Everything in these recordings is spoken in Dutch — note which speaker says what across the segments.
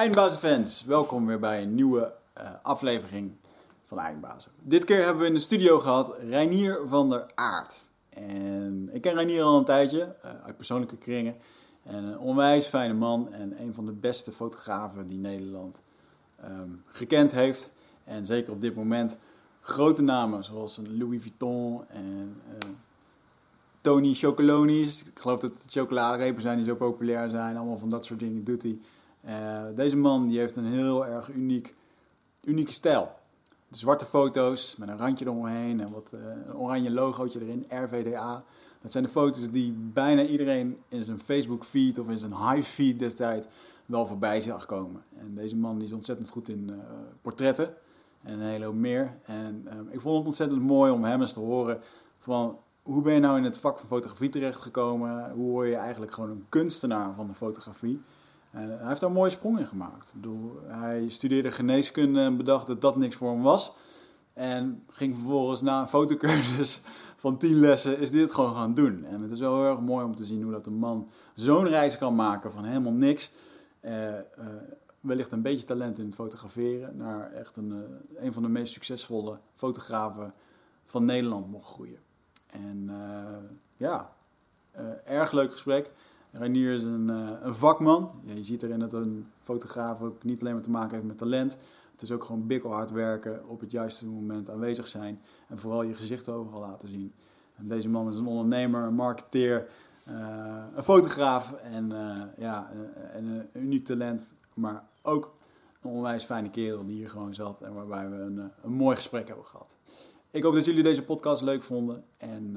Speaker 1: Eindbazenfans, welkom weer bij een nieuwe uh, aflevering van Eindbazen. Dit keer hebben we in de studio gehad Reinier van der Aert. En ik ken Reinier al een tijdje, uh, uit persoonlijke kringen. En een onwijs fijne man en een van de beste fotografen die Nederland um, gekend heeft. En zeker op dit moment grote namen zoals een Louis Vuitton en uh, Tony Chocolonies. Ik geloof dat het chocoladerepen zijn die zo populair zijn. Allemaal van dat soort dingen doet hij. Uh, deze man die heeft een heel erg uniek, unieke stijl. De zwarte foto's met een randje eromheen en wat uh, een oranje logootje erin, RVDA. Dat zijn de foto's die bijna iedereen in zijn Facebook feed of in zijn high feed destijds wel voorbij zag komen. En deze man is ontzettend goed in uh, portretten en een hele hoop meer. En ik vond het ontzettend mooi om hem eens te horen van hoe ben je nou in het vak van fotografie terechtgekomen? Hoe word je eigenlijk gewoon een kunstenaar van de fotografie? Hij heeft daar mooie sprong in gemaakt. Ik bedoel, hij studeerde geneeskunde en bedacht dat dat niks voor hem was. En ging vervolgens na een fotocursus van tien lessen, is dit gewoon gaan doen. En het is wel heel erg mooi om te zien hoe dat een man zo'n reis kan maken van helemaal niks. Uh, uh, wellicht een beetje talent in het fotograferen, naar echt een, uh, een van de meest succesvolle fotografen van Nederland mocht groeien. En ja, erg leuk gesprek. Reinier is een, uh, een vakman. Je ziet erin dat een fotograaf ook niet alleen maar te maken heeft met talent. Het is ook gewoon bikkelhard werken, op het juiste moment aanwezig zijn. En vooral je gezicht overal laten zien. En deze man is een ondernemer, een marketeer, uh, een fotograaf en, uh, ja, en een uniek talent. Maar ook een onwijs fijne kerel die hier gewoon zat en waarbij we een, een mooi gesprek hebben gehad. Ik hoop dat jullie deze podcast leuk vonden en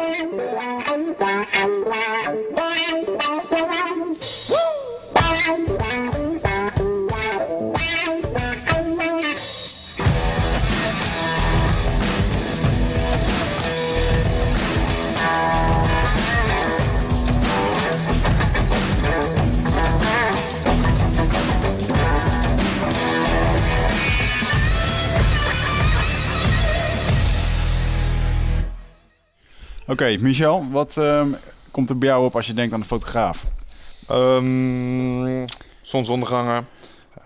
Speaker 2: Oké, okay, Michel, wat um, komt er bij jou op als je denkt aan de fotograaf?
Speaker 3: Um, zonsondergangen,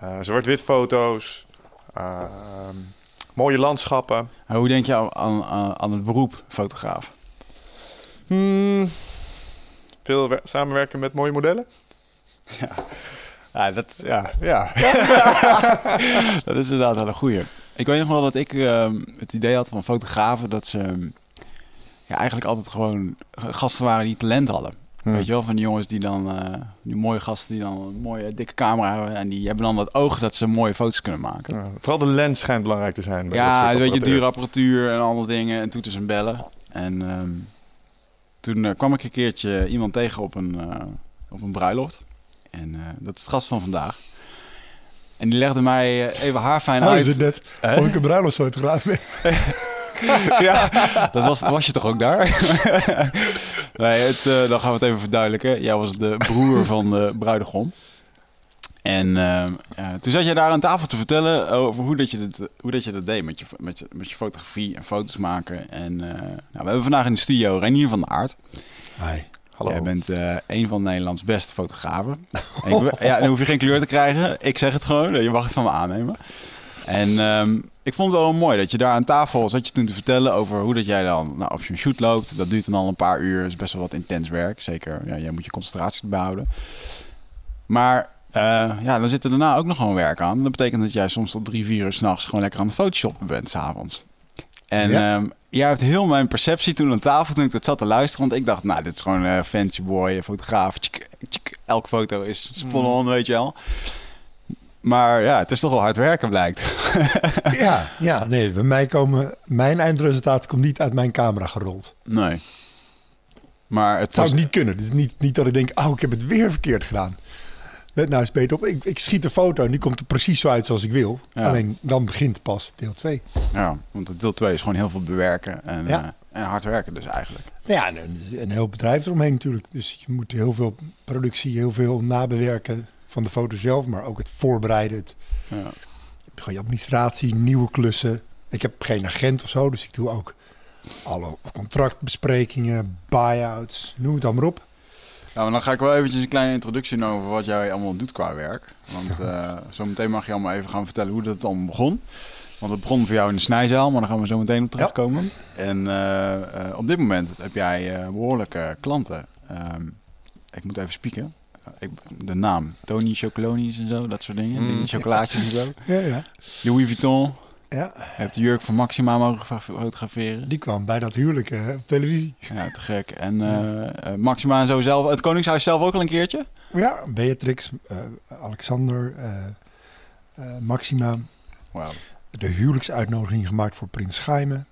Speaker 3: uh, zwart-wit foto's, uh, mooie landschappen.
Speaker 2: En hoe denk je aan, aan, aan het beroep fotograaf?
Speaker 3: Hmm, veel samenwerken met mooie modellen.
Speaker 2: Ja, ja dat, ja, ja. dat is inderdaad wel een goeie. Ik weet nog wel dat ik uh, het idee had van fotografen dat ze ja, eigenlijk altijd gewoon gasten waren die talent hadden. Weet je wel, van die jongens die dan, uh, die mooie gasten die dan een mooie dikke camera hebben. En die hebben dan het oog dat ze mooie foto's kunnen maken. Ja,
Speaker 3: vooral de lens schijnt belangrijk te zijn. Bij
Speaker 2: ja, weet je, dure apparatuur en andere dingen. En toeters en bellen. En um, toen uh, kwam ik een keertje iemand tegen op een, uh, op een bruiloft. En dat is het gast van vandaag. En die legde mij even haar fijn
Speaker 4: oh,
Speaker 2: uit.
Speaker 4: is het net? Ik een bruiloftsfotograaf ben.
Speaker 2: ja, dat was, was je toch ook daar? nee, het, uh, dan gaan we het even verduidelijken. Jij was de broer van de bruidegom. En uh, ja, toen zat je daar aan tafel te vertellen over hoe dat je dat, hoe dat, je dat deed met je, met, je, met je fotografie en foto's maken. En uh, nou, we hebben vandaag in de studio Renier van de Aard.
Speaker 4: Hi.
Speaker 2: Hallo. Jij bent uh, een van Nederlands beste fotografen. ik, ja, dan hoef je geen kleur te krijgen. Ik zeg het gewoon. Je mag het van me aannemen. En um, ik vond het wel mooi dat je daar aan tafel zat je toen te vertellen over hoe dat jij dan nou, op zo'n shoot loopt. Dat duurt dan al een paar uur. Dat is best wel wat intens werk. Zeker, ja, jij moet je concentratie behouden. Maar uh, ja, dan zit er daarna ook nog gewoon werk aan. Dat betekent dat jij soms tot drie, vier uur s'nachts gewoon lekker aan het photoshoppen bent s'avonds. En ja. um, jij hebt heel mijn perceptie toen aan tafel, toen ik dat zat te luisteren. Want ik dacht, nou, dit is gewoon een uh, fancy boy, fotograaf. Tjik, tjik, elke foto is spot on, mm. weet je wel. Maar ja, het is toch wel hard werken, blijkt.
Speaker 4: ja, ja, nee, bij mij komen... Mijn eindresultaat komt niet uit mijn camera gerold.
Speaker 2: Nee. Maar het
Speaker 4: zou
Speaker 2: was...
Speaker 4: niet kunnen. Het is niet, niet dat ik denk, oh, ik heb het weer verkeerd gedaan. let nou eens beter op. Ik, ik schiet een foto en die komt er precies zo uit zoals ik wil.
Speaker 2: Ja.
Speaker 4: Alleen dan begint pas deel 2.
Speaker 2: Ja, want deel 2 is gewoon heel veel bewerken en,
Speaker 4: Ja.
Speaker 2: eh, en hard werken dus eigenlijk.
Speaker 4: Nou ja, en een, een heel bedrijf eromheen natuurlijk. Dus je moet heel veel productie, heel veel nabewerken van de foto zelf, maar ook het voorbereiden. Het,
Speaker 2: Ja.
Speaker 4: gewoon je administratie, nieuwe klussen. Ik heb geen agent of zo, dus ik doe ook alle contractbesprekingen, buyouts, noem het allemaal op.
Speaker 2: Ja, maar dan ga ik wel eventjes een kleine introductie doen over wat jij allemaal doet qua werk. Want eh zometeen mag je allemaal even gaan vertellen hoe dat allemaal begon. Want het begon voor jou in de snijzaal, maar daar gaan we zo meteen op terugkomen. En eh, eh, op dit moment heb jij eh, behoorlijke klanten. Ehm, ik moet even spieken. Ik, de naam. Tony Chocolonis en zo, dat soort dingen.
Speaker 3: Mm.
Speaker 2: Die chocolaatjes en zo.
Speaker 4: Ja, ja.
Speaker 2: Louis Vuitton.
Speaker 4: ja.
Speaker 2: Je hebt de jurk van Maxima mogen fotograferen.
Speaker 4: Die kwam bij dat huwelijk eh, op televisie.
Speaker 2: Ja, te gek. En eh, eh, Maxima en zo zelf. Het Koningshuis zelf ook al een keertje?
Speaker 4: Ja, Beatrix, eh, Alexander, Maxima.
Speaker 2: Wauw,
Speaker 4: De huwelijksuitnodiging gemaakt voor Prins Jaime.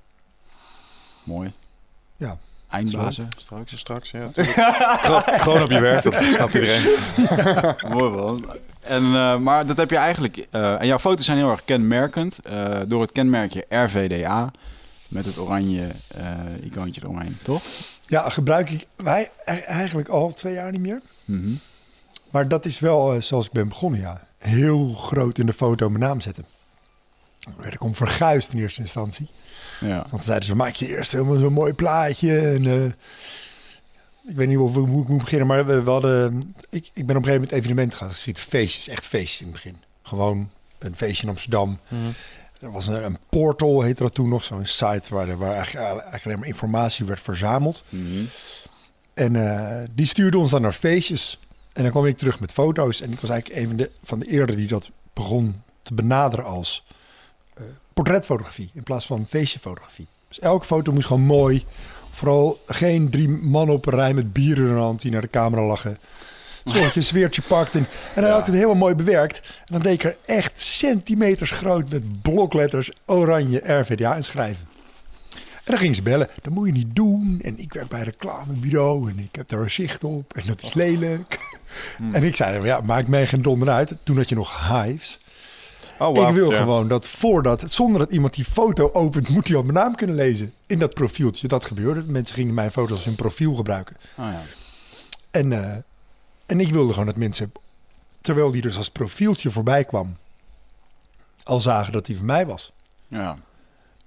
Speaker 2: mooi.
Speaker 4: Ja.
Speaker 2: Eindbazen straks.
Speaker 3: Straks, ja. Gewoon- op je werk, dat snapt iedereen.
Speaker 2: mooi man. En, eh, maar dat heb je eigenlijk... eh, en jouw foto's zijn heel erg kenmerkend. eh, door het kenmerkje RVDA. Met het oranje eh icoontje eromheen, toch?
Speaker 4: Ja, gebruik ik wij e- eigenlijk al twee jaar niet meer.
Speaker 2: Mhm.
Speaker 4: Maar dat is wel zoals ik ben begonnen, ja. Heel groot in de foto mijn naam zetten. Daar werd ik om verguisd in eerste instantie.
Speaker 2: Ja.
Speaker 4: Want zeiden ze, maak je eerst helemaal zo'n mooi plaatje. En, eh, ik weet niet hoe, hoe ik moet beginnen, maar we, we hadden... Ik, ik ben op een gegeven moment evenementen gaan zitten. Feestjes, echt feestjes in het begin. Gewoon een feestje in Amsterdam. Er was een, een portal, heette dat toen nog, zo'n site waar, er- waar eigenlijk, eigenlijk alleen maar informatie werd verzameld.
Speaker 2: Mhm.
Speaker 4: En eh, die stuurde ons dan naar feestjes. En dan kwam ik terug met foto's. En ik was eigenlijk een van de, van de eerder die dat begon te benaderen als portretfotografie in plaats van feestjefotografie. Dus elke foto moest gewoon mooi. Vooral geen drie mannen op een rij met bier in hun hand die naar de camera lachen. Zodat je een sfeertje pakt. En, en dan had ik het helemaal mooi bewerkt. En dan deed ik er echt centimeters groot met blokletters oranje RVDA in schrijven. En dan gingen ze bellen. Dat moet je niet doen. En ik werk bij een reclamebureau. En ik heb daar een zicht op. En dat is lelijk. En ik zei, ja, maakt mij geen donder uit. Toen had je nog hives.
Speaker 3: Oh, wauw.
Speaker 4: ik wil
Speaker 3: Ja.
Speaker 4: gewoon dat voordat, zonder dat iemand die foto opent, moet hij al mijn naam kunnen lezen. In dat profieltje. Dat gebeurde. Mensen gingen mijn foto's als hun profiel gebruiken.
Speaker 2: Oh, ja.
Speaker 4: En, eh, en ik wilde gewoon dat mensen, terwijl die dus als profieltje voorbij kwam, al zagen dat die van mij was.
Speaker 2: ja.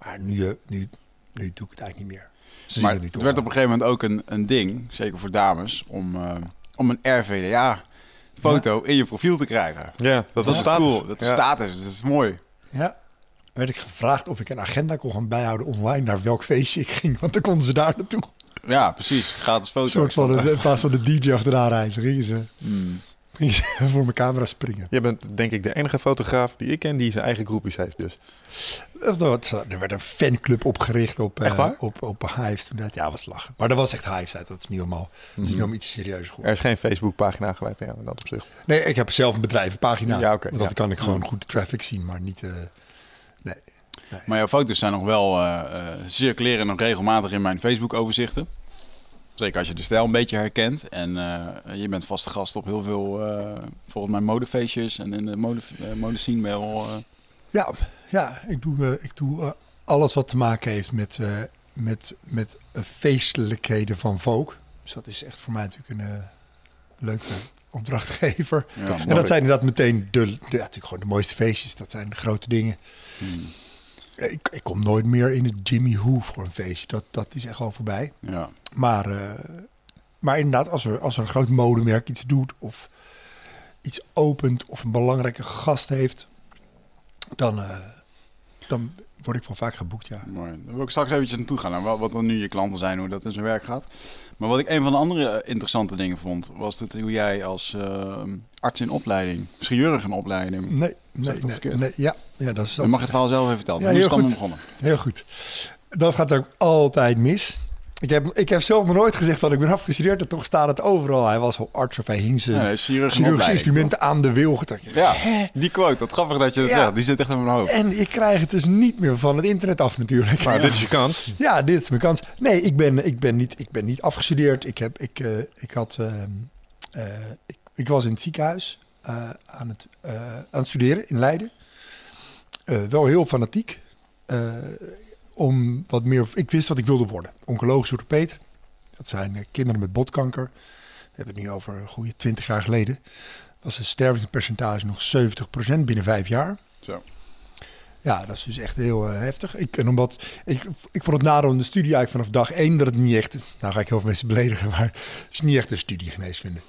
Speaker 4: Maar nu, eh, nu, nu doe ik het eigenlijk niet meer. Ze
Speaker 2: Maar
Speaker 4: het
Speaker 2: het werd op een gegeven moment ook een, een ding, zeker voor dames, om, eh, om een RVDA-foto in je profiel te krijgen.
Speaker 3: Ja, dat was status.
Speaker 2: cool. Dat is
Speaker 3: Ja.
Speaker 2: status. Dat is mooi.
Speaker 4: Ja. werd ik gevraagd of ik een agenda kon gaan bijhouden online naar welk feestje ik ging. Want dan konden ze daar naartoe.
Speaker 2: Ja, precies. Gratis
Speaker 4: Een
Speaker 2: foto's.
Speaker 4: soort van, de, in plaats van de DJ achteraan reizen, gingen ze,
Speaker 2: Hmm.
Speaker 4: voor mijn camera springen.
Speaker 3: Je bent denk ik de enige fotograaf die ik ken die zijn eigen groepjes heeft dus.
Speaker 4: Of dat- Er werd een fanclub opgericht op,
Speaker 3: Echt
Speaker 4: eh,
Speaker 3: waar?
Speaker 4: op, op Hives toen. Dat, ja, was lachen. Maar dat was echt Hives tijd. Dat is niet helemaal, dat is niet helemaal iets serieus
Speaker 3: Er
Speaker 4: geworden.
Speaker 3: is geen Facebookpagina gewijd aan in dat opzicht.
Speaker 4: Nee, ik heb zelf een bedrijvenpagina.
Speaker 3: Ja, oké,
Speaker 4: Want dan
Speaker 3: ja.
Speaker 4: kan ik gewoon goed de traffic zien, maar niet... eh, nee.
Speaker 2: Maar jouw foto's zijn nog wel eh, eh, circuleren nog regelmatig in mijn Facebook-overzichten. Zeker als je de stijl een beetje herkent. En eh, je bent vaste gast op heel veel, eh volgens mij, modefeestjes. En in de mode, uh, modescene wel.
Speaker 4: Ja, ja ik doe, ik doe alles wat te maken heeft met, met, met feestelijkheden van Vogue. Dus dat is echt voor mij natuurlijk een leuke opdrachtgever.
Speaker 2: ja,
Speaker 4: En dat zijn inderdaad meteen de, natuurlijk gewoon de mooiste feestjes. Dat zijn de grote dingen.
Speaker 2: Hmm.
Speaker 4: Ik, ik kom nooit meer in het Jimmy Who voor een feestje. Dat, dat is echt al voorbij.
Speaker 2: Ja.
Speaker 4: Maar, eh, maar inderdaad, als er, als er een groot modemerk iets doet of iets opent of een belangrijke gast heeft, dan, eh, dan word ik wel vaak geboekt, ja.
Speaker 2: Mooi. Daar wil ik straks eventjes naartoe gaan. Naar wat, wat dan nu je klanten zijn, hoe dat in zijn werk gaat. Maar wat ik een van de andere eh, interessante dingen vond, was dat hoe jij als eh, arts in opleiding, chirurg in opleiding,
Speaker 4: Nee, nee, nee, nee, ja, ja, dat is
Speaker 2: dan mag je het verhaal zelf even vertellen.
Speaker 4: Ja,
Speaker 2: hoe is het allemaal begonnen?
Speaker 4: Heel goed. Dat gaat ook altijd mis. Ik heb, ik heb zelf nog nooit gezegd dat ik ben afgestudeerd. En toch staat het overal. Hij was al arts of hij hing zijn
Speaker 2: Ja,
Speaker 4: chirurgische instrumenten aan de wil.
Speaker 2: Ja, die quote. Wat grappig dat je dat
Speaker 4: Ja.
Speaker 2: zegt. Die zit echt in mijn hoofd.
Speaker 4: En ik krijg het dus niet meer van het internet af natuurlijk.
Speaker 3: Maar dit is je kans.
Speaker 4: Ja, dit is mijn kans. Nee, ik ben, ik ben, niet, ik ben niet afgestudeerd. Ik, heb, ik, eh, ik, had, ehm, eh, ik, ik was in het ziekenhuis. eh, aan, het, eh, aan het studeren in Leiden. Eh, wel heel fanatiek. Eh, om wat meer, ik wist wat ik wilde worden. Oncologisch orthopeed. Dat zijn eh, kinderen met botkanker. We hebben het nu over een goede 20 jaar geleden. Was het stervingspercentage nog 70% binnen vijf jaar.
Speaker 2: Zo.
Speaker 4: Ja, dat is dus echt heel eh, heftig. Ik, en omdat, ik, ik vond het nadeel in de studie eigenlijk vanaf dag één dat het niet echt... Nou ga ik heel veel mensen beledigen, maar het is niet echt een studie geneeskunde.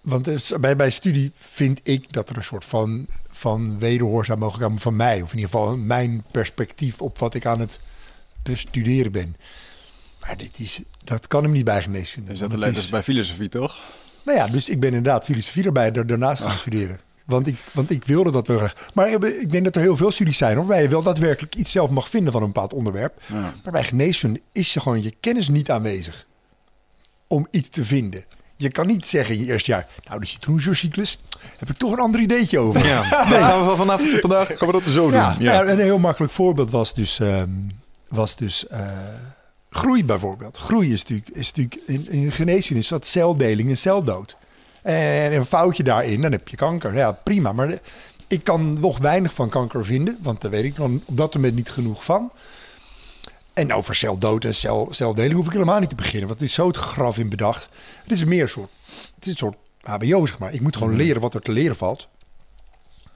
Speaker 4: Want is- bij, bij studie vind ik dat er een soort van, van wederhoor zou mogen komen van mij. Of in ieder geval mijn perspectief op wat ik aan het bestuderen ben. Maar dit is, dat kan hem niet bij geneeskunde.
Speaker 2: Is dat, de bij filosofie, toch?
Speaker 4: nou ja, dus ik ben inderdaad filosofie erbij da- daarnaast gaan studeren. Want ik, want ik wilde dat wel graag. Maar ik denk dat er heel veel studies zijn hoor, waarbij je wel daadwerkelijk iets zelf mag vinden van een bepaald onderwerp.
Speaker 2: Ja.
Speaker 4: Maar bij geneeskunde is je gewoon je kennis niet aanwezig om iets te vinden. Je kan niet zeggen in je eerste jaar, nou de citroenzuurcyclus, heb ik toch een ander ideetje over.
Speaker 3: Ja, dat gaan we van vanaf vandaag gaan we dat zo doen.
Speaker 4: Ja,
Speaker 3: Ja.
Speaker 4: nou, een heel makkelijk voorbeeld was dus, ehm, was dus eh, groei bijvoorbeeld. Groei is natuurlijk, is natuurlijk in, in geneeskunde is dat celdeling en celdood. En een foutje daarin, dan heb je kanker. Ja, prima. Maar ik kan nog weinig van kanker vinden, want daar weet ik dan op dat moment niet genoeg van. En over celdood en cel, celdeling hoef ik helemaal niet te beginnen, want het is zo het graf in bedacht. Het is meer een soort, het is een soort HBO, zeg maar. Ik moet gewoon leren wat er te leren valt.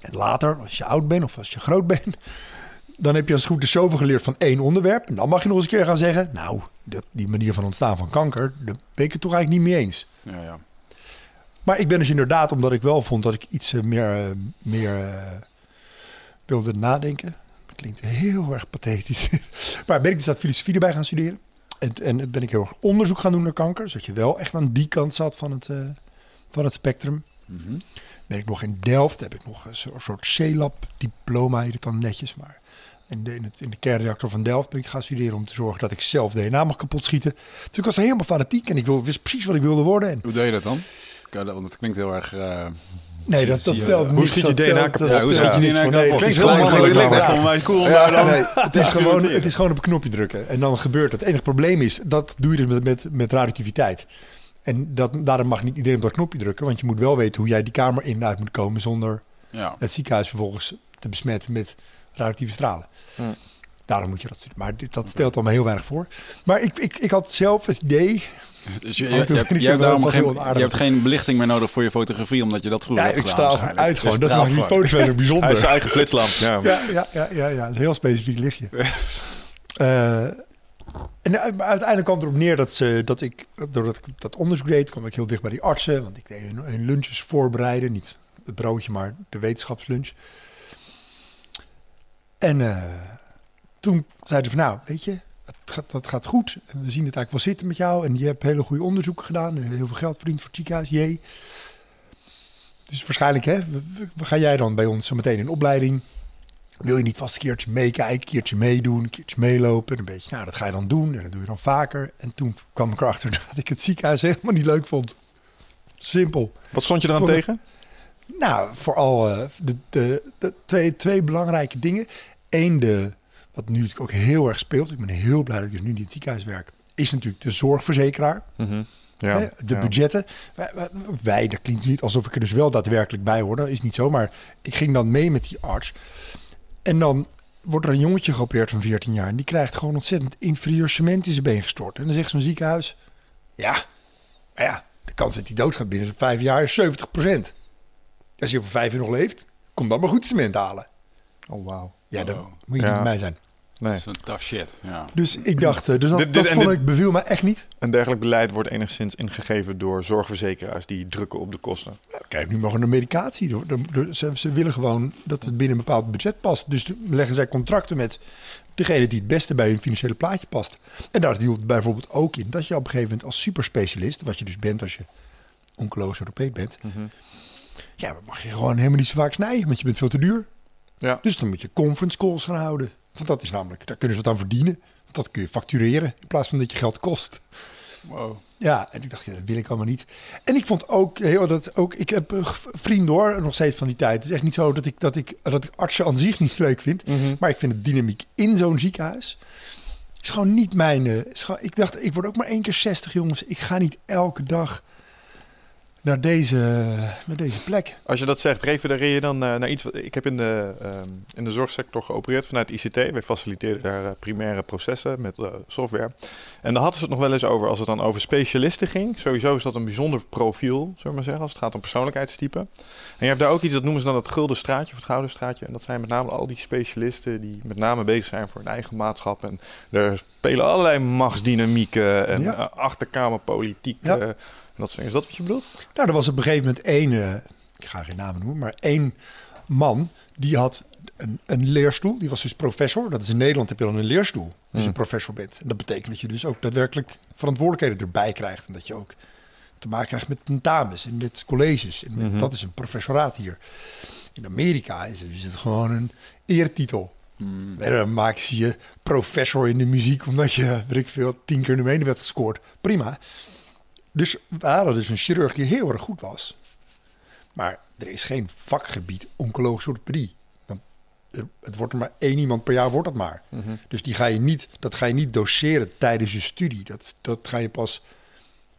Speaker 4: En later, als je oud bent of als je groot bent, dan heb je als het goed is zoveel geleerd van één onderwerp. En dan mag je nog eens een keer gaan zeggen, nou, dat, die manier van ontstaan van kanker, daar ben ik het toch eigenlijk niet mee eens.
Speaker 2: Ja, ja.
Speaker 4: Maar ik ben dus inderdaad, omdat ik wel vond dat ik iets eh, meer, eh, meer eh, wilde nadenken. Klinkt heel erg pathetisch. maar ben ik dus dat filosofie erbij gaan studeren. En, en ben ik heel erg onderzoek gaan doen naar kanker. Zodat je wel echt aan die kant zat van het, eh, van het spectrum.
Speaker 2: Mhm.
Speaker 4: Ben ik nog in Delft, heb ik nog een so- soort C-lab-diploma, heet het dan netjes. Maar in de, in, het, in de kernreactor van Delft ben ik gaan studeren om te zorgen dat ik zelf DNA mag kapot schieten. Dus ik was helemaal fanatiek en ik wil, wist precies wat ik wilde worden. En
Speaker 2: Hoe deed je dat dan? Want het klinkt heel erg... eh,
Speaker 4: Nee, dat, dat stelt
Speaker 3: hoe
Speaker 4: niks.
Speaker 3: schiet je DNA kapot?
Speaker 4: dat
Speaker 2: Ja, hoe schiet je
Speaker 4: Nee,
Speaker 2: kapot?
Speaker 4: het
Speaker 3: klinkt
Speaker 2: Het
Speaker 3: heel
Speaker 2: cool,
Speaker 4: Ja,
Speaker 2: maar dan...
Speaker 4: nee, het, is gewoon, het is gewoon op een knopje drukken. En dan gebeurt het. Het enige probleem is, dat doe je dus met, met, met radioactiviteit. En dat, daarom mag niet iedereen op dat knopje drukken. Want je moet wel weten hoe jij die kamer in en uit moet komen... zonder
Speaker 2: Ja.
Speaker 4: het ziekenhuis vervolgens te besmetten met radioactieve stralen.
Speaker 3: Ja.
Speaker 4: Daarom moet je dat doen. Maar dit, dat stelt allemaal heel weinig voor. Maar ik, ik, ik had zelf het idee...
Speaker 2: Dus je, je, hebt, je daarom geen,
Speaker 4: heel
Speaker 2: je
Speaker 4: aardig.
Speaker 2: hebt geen belichting meer nodig voor je fotografie, omdat je dat vroeger
Speaker 4: Ja,
Speaker 2: hebt
Speaker 4: ik gewoon uit gewoon. Dat maakt die foto's wel bijzonder.
Speaker 3: Hij is zijn eigen flitslamp. Ja.
Speaker 4: Ja, ja, ja, ja, ja. Een heel specifiek lichtje. Eh, en maar uiteindelijk kwam het erop neer dat, ze, dat ik, doordat ik dat onderzoek deed, kwam ik heel dicht bij die artsen. Want ik deed hun, hun lunches voorbereiden. Niet het broodje, maar de wetenschapslunch. En eh, toen zeiden ze van, nou, weet je, gaat, dat gaat goed. We zien het eigenlijk wel zitten met jou. En je hebt hele goede onderzoeken gedaan. Heel veel geld verdiend voor het ziekenhuis. Jee. Dus waarschijnlijk, hè, ga jij dan bij ons zo meteen in opleiding. Wil je niet vast een keertje meekijken, een keertje meedoen, een keertje meelopen? Een beetje, nou, dat ga je dan doen en dat doe je dan vaker. En toen kwam ik erachter dat ik het ziekenhuis helemaal niet leuk vond. Simpel.
Speaker 3: Wat stond je
Speaker 4: Voor-
Speaker 3: tegen?
Speaker 4: Nou, vooral eh, de, de, de twee, twee belangrijke dingen. Eén, de, wat nu natuurlijk ook heel erg speelt. Ik ben heel blij dat ik dus nu in het ziekenhuis werk. Is natuurlijk de zorgverzekeraar.
Speaker 3: Mhm. Ja.
Speaker 4: Hè, de
Speaker 3: ja.
Speaker 4: budgetten. Wij, wij- wij, dat klinkt niet alsof ik er dus wel daadwerkelijk bij hoor. Dat is niet zo. Maar ik ging dan mee met die arts. En dan wordt er een jongetje geopereerd van 14 jaar. En die krijgt gewoon ontzettend inferieur cement in zijn been gestort. En dan zegt zo'n ziekenhuis... Ja, maar ja, de kans dat hij doodgaat binnen vijf jaar is 70% Als je over vijf jaar nog leeft, kom dan maar goed cement halen.
Speaker 3: Oh, wauw.
Speaker 4: Ja, dat
Speaker 2: Wow.
Speaker 4: moet je
Speaker 3: Ja.
Speaker 4: niet bij mij zijn.
Speaker 3: Nee.
Speaker 2: Dat is een tough shit. Ja.
Speaker 4: Dus ik dacht, eh, dus dat,
Speaker 3: Dit- dit-
Speaker 4: dat
Speaker 3: en
Speaker 4: vond
Speaker 3: dit-
Speaker 4: ik beviel me echt niet.
Speaker 3: Een dergelijk beleid wordt enigszins ingegeven door zorgverzekeraars die drukken op de kosten.
Speaker 4: Kijk, nu mogen een medicatie. Door, ze, ze willen gewoon dat het binnen een bepaald budget past. Dus leggen zij contracten met degene die het beste bij hun financiële plaatje past. En daar hield bijvoorbeeld ook in dat je op een gegeven moment als superspecialist, wat je dus bent als je oncologisch orthopeed bent, ja, dan mag je gewoon helemaal niet zo vaak snijden, want je bent veel te duur.
Speaker 3: Ja.
Speaker 4: Dus dan moet je conference calls gaan houden. Want dat is namelijk, daar kunnen ze wat aan verdienen. Want dat kun je factureren in plaats van dat je geld kost.
Speaker 2: Wow.
Speaker 4: Ja, en ik dacht, ja, dat wil ik allemaal niet. En ik vond ook heel dat ook, ik heb eh, vrienden hoor, nog steeds van die tijd. Het is echt niet zo dat ik, dat ik, dat ik artsen aan zich niet leuk vind. Maar ik vind de dynamiek in zo'n ziekenhuis is gewoon niet mijn. eh, is gewoon, ik dacht, ik word ook maar één keer 60, jongens. Ik ga niet elke dag naar deze, naar deze plek.
Speaker 3: Als je dat zegt, refereer je dan eh, naar iets... Wat, ik heb in de, ehm, in de zorgsector geopereerd vanuit ICT. Wij faciliteren daar eh, primaire processen met eh, software. En daar hadden ze het nog wel eens over als het dan over specialisten ging. Sowieso is dat een bijzonder profiel, zullen we maar zeggen, als het gaat om persoonlijkheidstype. En je hebt daar ook iets, dat noemen ze dan het gulden straatje of het gouden straatje. En dat zijn met name al die specialisten die met name bezig zijn voor hun eigen maatschap. En er spelen allerlei machtsdynamieken en
Speaker 4: Ja.
Speaker 3: achterkamerpolitiek.
Speaker 4: Ja.
Speaker 3: Dat. Is dat wat je bedoelt?
Speaker 4: Nou, er was op een gegeven moment één, eh, ik ga geen namen noemen, maar één man die had een, een leerstoel. Die was dus professor. Dat is in Nederland heb je dan een leerstoel als je
Speaker 3: Hmm.
Speaker 4: professor bent. En dat betekent dat je dus ook daadwerkelijk verantwoordelijkheden erbij krijgt. En dat je ook te maken krijgt met tentamens en met colleges. En met-
Speaker 3: Mhm.
Speaker 4: Dat is een professoraat hier. In Amerika is het, is het gewoon een eertitel.
Speaker 2: Hmm.
Speaker 4: En dan maak je professor in de muziek omdat je, weet ik veel, tien keer de benen werd gescoord. Prima. Dus we hadden dus een chirurg die heel erg goed was. Maar er is geen vakgebied oncologische orthopedie. Want er- het wordt er maar één iemand per jaar, wordt dat maar. Dus die ga je niet, dat ga je niet doseren tijdens je studie. Dat, dat ga je pas,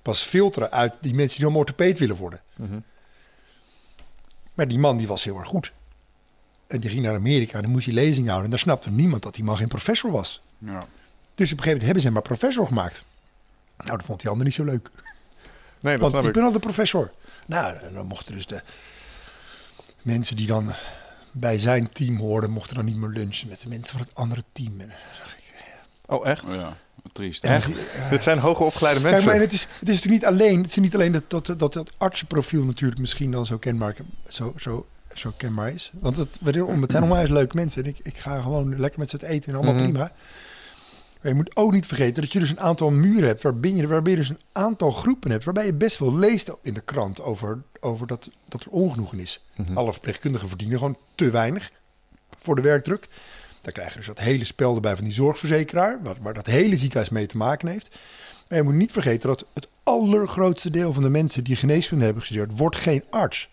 Speaker 4: pas filteren uit die mensen die dan orthopeed willen worden.
Speaker 3: Mhm.
Speaker 4: Maar die man die was heel erg goed. En die ging naar Amerika en dan moest hij lezing houden. En daar snapte niemand dat die man geen professor was.
Speaker 2: Ja.
Speaker 4: Dus op een gegeven moment hebben ze hem maar professor gemaakt. Nou, dat vond die ander niet zo leuk.
Speaker 3: Nee, dat
Speaker 4: Want
Speaker 3: snap
Speaker 4: ik
Speaker 3: ik.
Speaker 4: ben al de professor. Nou, en dan mochten dus de mensen die dan bij zijn team hoorden, mochten dan niet meer lunchen met de mensen van het andere team. En,
Speaker 3: Oh, echt?
Speaker 2: Oh ja, triest.
Speaker 3: Echt? Dit zijn hoogopgeleide
Speaker 4: Kijk,
Speaker 3: mensen.
Speaker 4: maar het is, het is natuurlijk niet alleen, het is niet alleen dat, dat, dat, dat artsenprofiel natuurlijk misschien dan zo kenbaar, zo, zo, zo kenbaar is. Want het, het zijn onwijs leuke mensen. En ik, ik ga gewoon lekker met ze het eten en allemaal
Speaker 3: Mhm.
Speaker 4: prima. Maar je moet ook niet vergeten dat je dus een aantal muren hebt waarbij je, waarbij je dus een aantal groepen hebt. Waarbij je best wel leest in de krant over, over dat, dat er ongenoegen is.
Speaker 3: Mhm.
Speaker 4: Alle verpleegkundigen verdienen gewoon te weinig voor de werkdruk. Dan krijg je dus dat hele spel erbij van die zorgverzekeraar, waar, waar dat hele ziekenhuis mee te maken heeft. Maar je moet niet vergeten dat het allergrootste deel van de mensen die geneeskunde hebben gestudeerd, wordt geen arts.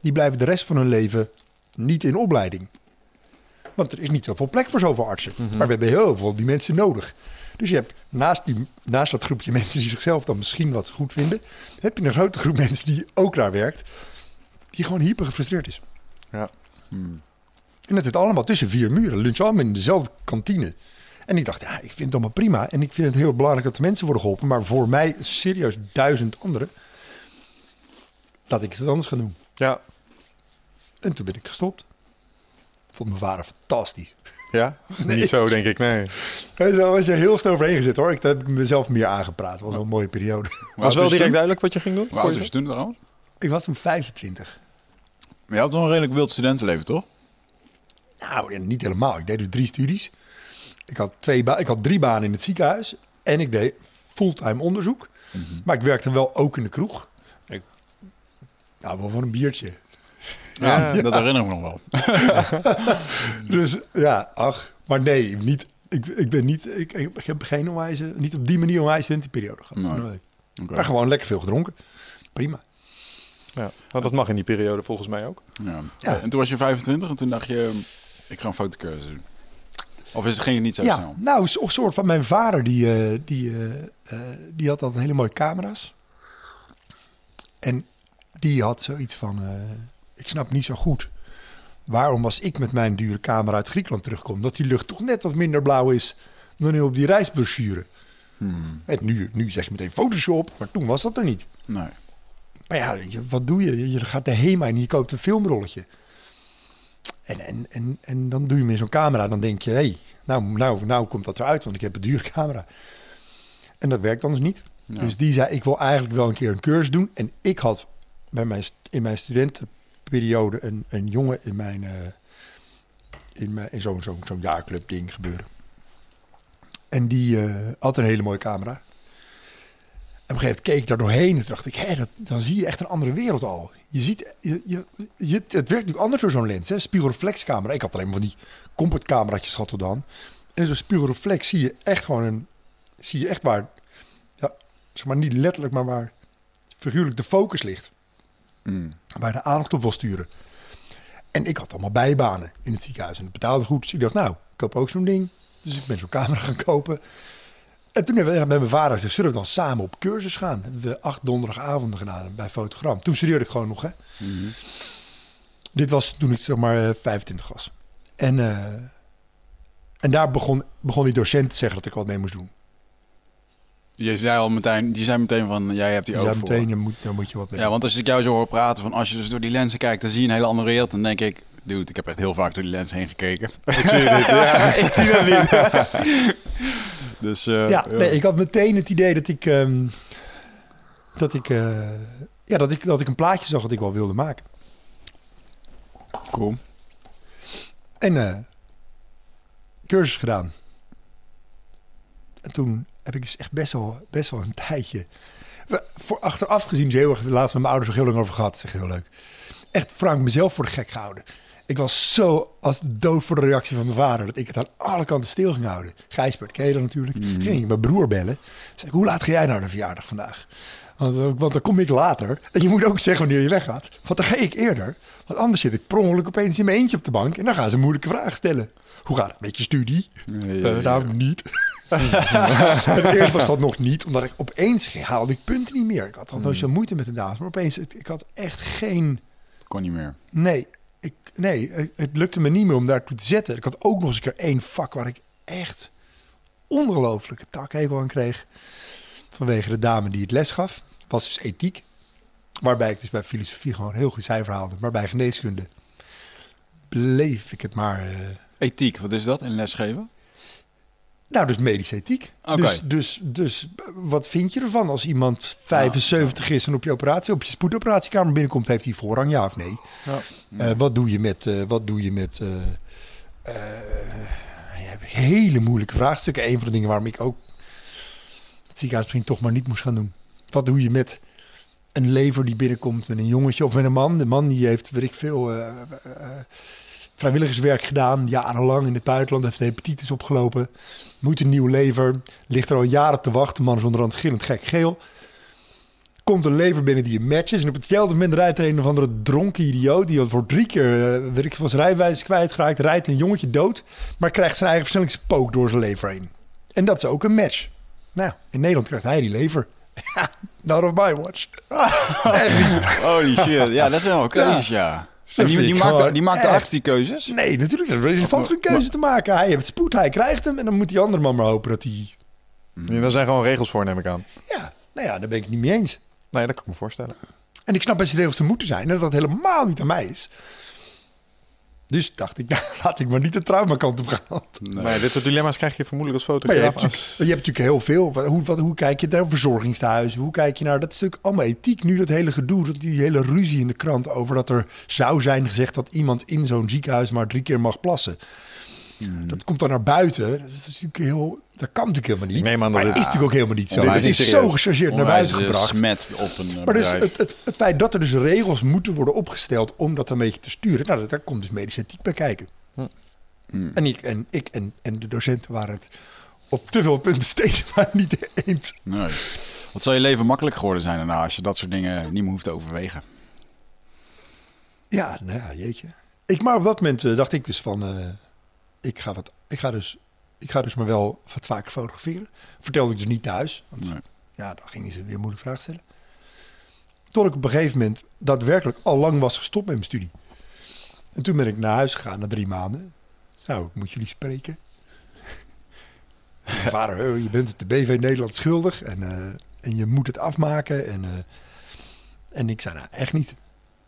Speaker 4: Die blijven de rest van hun leven niet in opleiding. Want er is niet zoveel plek voor zoveel artsen. Maar we hebben heel veel die mensen nodig. Dus je hebt naast, die, naast dat groepje mensen die zichzelf dan misschien wat goed vinden, heb je een grote groep mensen die ook daar werkt, die gewoon hyper gefrustreerd is.
Speaker 3: Ja.
Speaker 2: Hmm.
Speaker 4: En dat zit allemaal tussen vier muren. Lunchen allemaal in dezelfde kantine. En ik dacht, ja, ik vind het allemaal prima. En ik vind het heel belangrijk dat de mensen worden geholpen. Maar voor mij, serieus duizend anderen, laat ik iets wat anders gaan doen.
Speaker 3: Ja.
Speaker 4: En toen ben ik gestopt. Vond mijn vader fantastisch.
Speaker 3: Ja? Niet zo, denk ik, nee.
Speaker 4: Hij zo is er heel snel overheen gezet hoor. Ik heb ik mezelf meer aangepraat. Het was wel een mooie periode.
Speaker 3: Was wel direct
Speaker 2: toen?
Speaker 3: duidelijk wat je ging doen?
Speaker 2: Hoe oud was je toen trouwens?
Speaker 4: Ik was toen 25.
Speaker 2: Maar je had wel een redelijk wild studentenleven, toch?
Speaker 4: Nou, ja, niet helemaal. Ik deed dus drie studies. Ik had, twee ba- ik had drie banen in het ziekenhuis. En ik deed fulltime onderzoek. Maar ik werkte wel ook in de kroeg. Ik, nou, wel van een biertje.
Speaker 2: Ja,
Speaker 3: Ja.
Speaker 2: dat herinner ik me nog wel.
Speaker 4: Dus ja, ach. Maar nee, niet, ik, ik ben niet... Ik, ik heb geen onwijze... Niet op die manier een onwijze studententieperiode gehad.
Speaker 2: Nee.
Speaker 4: Nee. Maar gewoon lekker veel gedronken. Prima.
Speaker 3: Ja. Nou, dat mag in die periode volgens mij ook.
Speaker 2: Ja.
Speaker 4: Ja.
Speaker 2: En toen was je 25 en toen dacht je, ik ga een fotocursus doen. Of is het ging het niet zo
Speaker 4: ja,
Speaker 2: snel?
Speaker 4: nou, een soort van mijn vader, die, eh, die, eh, eh, die had altijd hele mooie camera's. En die had zoiets van, eh, ik snap niet zo goed. Waarom als ik met mijn dure camera uit Griekenland terugkom, dat die lucht toch net wat minder blauw is dan op die reisbrochure.
Speaker 2: Hmm.
Speaker 4: En nu, nu zeg je meteen Photoshop, maar toen was dat er niet.
Speaker 2: Nee.
Speaker 4: Maar ja, wat doe je? Je gaat de HEMA en je koopt een filmrolletje. En, en, en, en dan doe je met zo'n camera, dan denk je, hé, hey, nou, nou, nou komt dat eruit, want ik heb een dure camera. En dat werkt anders niet.
Speaker 2: Ja.
Speaker 4: Dus die zei, ik wil eigenlijk wel een keer een cursus doen. En ik had bij mijn, in mijn studentenperiode een, een jongen in mijn, eh, in, mijn, in zo'n zo'n zo'n jaarclub ding gebeuren. En die eh, had een hele mooie camera. En op een gegeven moment keek ik daar doorheen en dacht ik, hé, dat, dan zie je echt een andere wereld al. Je ziet, je, je, het werkt natuurlijk anders door zo'n lens, hè? spiegelreflexcamera. Ik had alleen maar van die compact cameraatjes gehad tot dan. En zo'n spiegelreflex zie je echt gewoon een, zie je echt waar, ja, zeg maar niet letterlijk, maar waar figuurlijk de focus ligt.
Speaker 2: Hmm.
Speaker 4: Waar de aandacht op wil sturen. En ik had allemaal bijbanen in het ziekenhuis en het betaalde goed. Dus ik dacht, nou, ik koop ook zo'n ding. Dus ik ben zo'n camera gaan kopen. En toen hebben we met mijn vader gezegd, zullen we dan samen op cursus gaan? Hebben we acht donderdagavonden gedaan bij Fotogram. Toen studeerde ik gewoon nog, hè. Dit was toen ik zeg maar eh, 25 was. En, eh, en daar begon, begon die docent te zeggen dat ik wat mee moest doen.
Speaker 2: Je zei al meteen, die zei meteen van, jij hebt die voor.
Speaker 4: meteen, je moet, moet je wat mee
Speaker 2: Ja, want als ik jou zo hoor praten van als je dus door die lenzen kijkt, dan zie je een hele andere wereld. Dan denk ik, dude, ik heb echt heel vaak door die lens heen gekeken.
Speaker 3: Ik zie het niet. Ja.
Speaker 2: ik zie dat niet. dus eh,
Speaker 4: ja, nee, ik had meteen het idee dat ik, ehm, dat, ik, eh, ja, dat, ik, dat ik een plaatje zag wat ik wel wilde maken.
Speaker 2: cool.
Speaker 4: En eh, cursus gedaan. En toen heb ik dus echt best wel, best wel een tijdje... we- Voor achteraf gezien, is heel erg, laatst met mijn ouders nog heel lang over gehad. Echt heel leuk. Echt Frank mezelf voor de gek gehouden. Ik was zo als dood voor de reactie van mijn vader... dat ik het aan alle kanten stil ging houden. Gijsbert, ken je dat natuurlijk. Ging ik mijn broer bellen. Zeg ik, hoe laat ga jij naar de verjaardag vandaag? Want, eh, want dan kom ik later. En je moet ook zeggen wanneer je weggaat. Want dan ga ik eerder. Want anders zit ik per ongeluk opeens in mijn eentje op de bank. En dan gaan ze moeilijke vragen stellen. Hoe gaat het met je studie?
Speaker 2: Ja, ja,
Speaker 4: Eh,
Speaker 2: ja.
Speaker 4: nou, niet. eerst was dat nog niet. Omdat ik opeens haalde ik punten niet meer. Ik had al nooit zo moeite met de dames. Maar opeens, ik had echt geen...
Speaker 2: Kon niet meer.
Speaker 4: Nee, ik, nee het, het lukte me niet meer om daartoe te zetten. Ik had ook nog eens een keer één vak waar ik echt ongelooflijke takhekel aan kreeg. Vanwege de dame die het les gaf. was dus ethiek. Waarbij ik dus bij filosofie gewoon heel goed cijfer haalde. Maar bij geneeskunde bleef ik het maar... eh,
Speaker 2: Ethiek, wat is dat in lesgeven?
Speaker 4: Nou, dus medische ethiek. Dus, dus, dus wat vind je ervan als iemand 75 is en op je operatie, op je spoedoperatiekamer binnenkomt, heeft hij voorrang, ja of nee?
Speaker 3: Ja.
Speaker 4: Eh, wat doe je met, eh, wat doe je met eh, hele moeilijke vraagstukken. Een van de dingen waarom ik ook het ziekenhuis misschien toch maar niet moest gaan doen. Wat doe je met een lever die binnenkomt met een jongetje of met een man? De man die heeft, weet ik veel, vrijwilligerswerk gedaan, jarenlang in het buitenland, heeft de hepatitis opgelopen, moet een nieuw lever, ligt er al jaren te wachten, de man is onderhand gillend gek geel. Komt een lever binnen die een match is. En op hetzelfde moment rijdt er een of andere dronken idioot... die al voor drie keer, uh, weet ik veel, zijn rijwijs kwijtgeraakt... rijdt een jongetje dood... maar krijgt zijn eigen versnellingspook door zijn lever heen. En dat is ook een match. Nou, in Nederland krijgt hij die lever. Not of my watch.
Speaker 2: Holy shit. Ja, dat zijn wel keuzes, ja. En
Speaker 4: Dat
Speaker 2: die, maakt,
Speaker 4: gewoon
Speaker 2: die maakt de arts die keuzes?
Speaker 4: Nee, natuurlijk. Er is valt geen keuze te maken. Hij heeft spoed, hij krijgt hem... en dan moet die andere man maar hopen dat hij...
Speaker 3: Ja, daar zijn gewoon regels voor, neem ik aan.
Speaker 4: Ja, nou ja, daar ben ik het niet mee eens.
Speaker 3: Nee, dat kan ik me voorstellen.
Speaker 4: En ik snap best de regels te moeten zijn. En dat dat helemaal niet aan mij is. Dus dacht ik, nou, laat ik maar niet de traumakant op gaan.
Speaker 3: Nee. dit soort dilemma's krijg je vermoedelijk als
Speaker 4: je
Speaker 3: fotograaf.
Speaker 4: hebt, je hebt natuurlijk heel veel. Wat- Hoe, wat, hoe kijk je naar verzorgingstehuizen? Hoe kijk je naar... Dat is natuurlijk allemaal ethiek. Nu dat hele gedoe, dat die hele ruzie in de krant... over dat er zou zijn gezegd dat iemand in zo'n ziekenhuis... maar drie keer mag plassen. Dat komt dan naar buiten. Dat, is natuurlijk heel, dat kan natuurlijk helemaal niet.
Speaker 3: Ik neem aan dat
Speaker 4: maar het is natuurlijk ook helemaal niet zo.
Speaker 3: Dit is
Speaker 4: zo gechargeerd naar buiten gebracht.
Speaker 2: smet op een eh,
Speaker 4: Maar dus het, het, het feit dat er dus regels moeten worden opgesteld om dat een beetje te sturen, nou, daar komt dus medische ethiek bij kijken.
Speaker 2: Hmm.
Speaker 4: En, ik, en, ik en, en de docenten waren het op te veel punten steeds maar niet eens.
Speaker 2: Nee. Wat zal je leven makkelijk geworden zijn daarna als je dat soort dingen niet meer hoeft te overwegen?
Speaker 4: Ja, nou ja, jeetje. Ik, maar op dat moment eh, dacht ik dus van, eh, ik, ga wat, ik, ga dus, ik ga dus maar wel wat vaker fotograferen. Vertelde ik dus niet thuis, want
Speaker 2: Nee.
Speaker 4: ja, dan gingen ze weer moeilijk vragen stellen. Tot ik op een gegeven moment daadwerkelijk al lang was gestopt met mijn studie. En toen ben ik naar huis gegaan na drie maanden. Nou, ik moet jullie spreken. Mijn vader, "Oh, je bent het de BV Nederland schuldig en, eh, en je moet het afmaken. En, eh, en ik zei, nou, echt niet.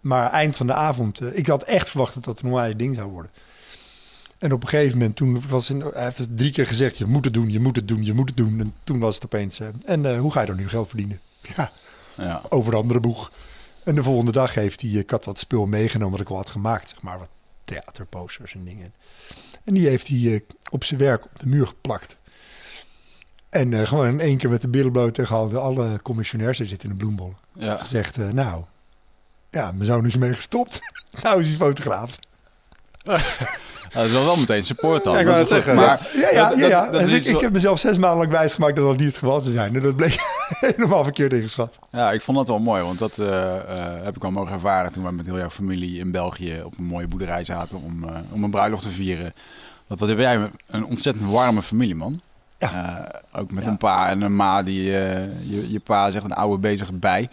Speaker 4: Maar eind van de avond, eh, ik had echt verwacht dat dat een onwijs ding zou worden. En op een gegeven moment, toen was in, hij heeft het drie keer gezegd, je moet het doen, je moet het doen, je moet het doen. En toen was het opeens, eh, en eh, hoe ga je dan nu geld verdienen? Ja,
Speaker 2: Ja.
Speaker 4: over de andere boeg. En de volgende dag heeft hij, ik had wat spul meegenomen dat ik al had gemaakt, zeg maar, wat theaterposters en dingen. En die heeft hij eh, op zijn werk op de muur geplakt. En eh, gewoon in één keer met de billen bloot tegen al de- alle commissionairs, er zitten in de bloembollen,
Speaker 2: Ja.
Speaker 4: gezegd, eh, nou, ja, mijn zoon is ermee gestopt. nou is hij fotograaf.
Speaker 2: Dat is wel, wel meteen support dan.
Speaker 3: Ja, ik wou het zeggen.
Speaker 2: Maar
Speaker 4: Ja, ja,
Speaker 2: dat-
Speaker 4: ja. ja.
Speaker 2: dat-
Speaker 4: Dus ik, ik heb mezelf zes maanden lang wijsgemaakt dat dat niet het geval zou zijn. En dat bleek helemaal verkeerd ingeschat.
Speaker 2: Ja, ik vond dat wel mooi, want dat eh, eh, heb ik al mogen ervaren toen we met heel jouw familie in België op een mooie boerderij zaten om, eh, om een bruiloft te vieren. Dat wat heb jij een ontzettend warme familie, man.
Speaker 4: Ja.
Speaker 2: Eh, ook met
Speaker 4: Ja.
Speaker 2: een pa en een ma die eh, je, je pa zegt een oude bezige bij.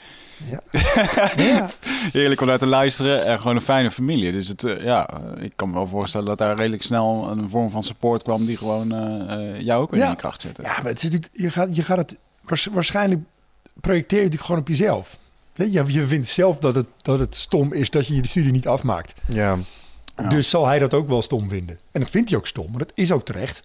Speaker 4: Ja. ja.
Speaker 2: Heerlijk om naar te luisteren en gewoon een fijne familie. Dus het, eh, ja, ik kan me wel voorstellen dat daar redelijk snel een vorm van support kwam die gewoon eh, eh, jou ook weer
Speaker 4: Ja.
Speaker 2: in je kracht zette.
Speaker 4: Ja, maar het is natuurlijk, je, gaat, je gaat het waars- waarschijnlijk projecteer je natuurlijk gewoon op jezelf. Weet je, je vindt zelf dat het, dat het stom is dat je je studie niet afmaakt.
Speaker 3: Ja.
Speaker 2: Ja.
Speaker 4: Dus zal hij dat ook wel stom vinden. En dat vindt hij ook stom, maar dat is ook terecht.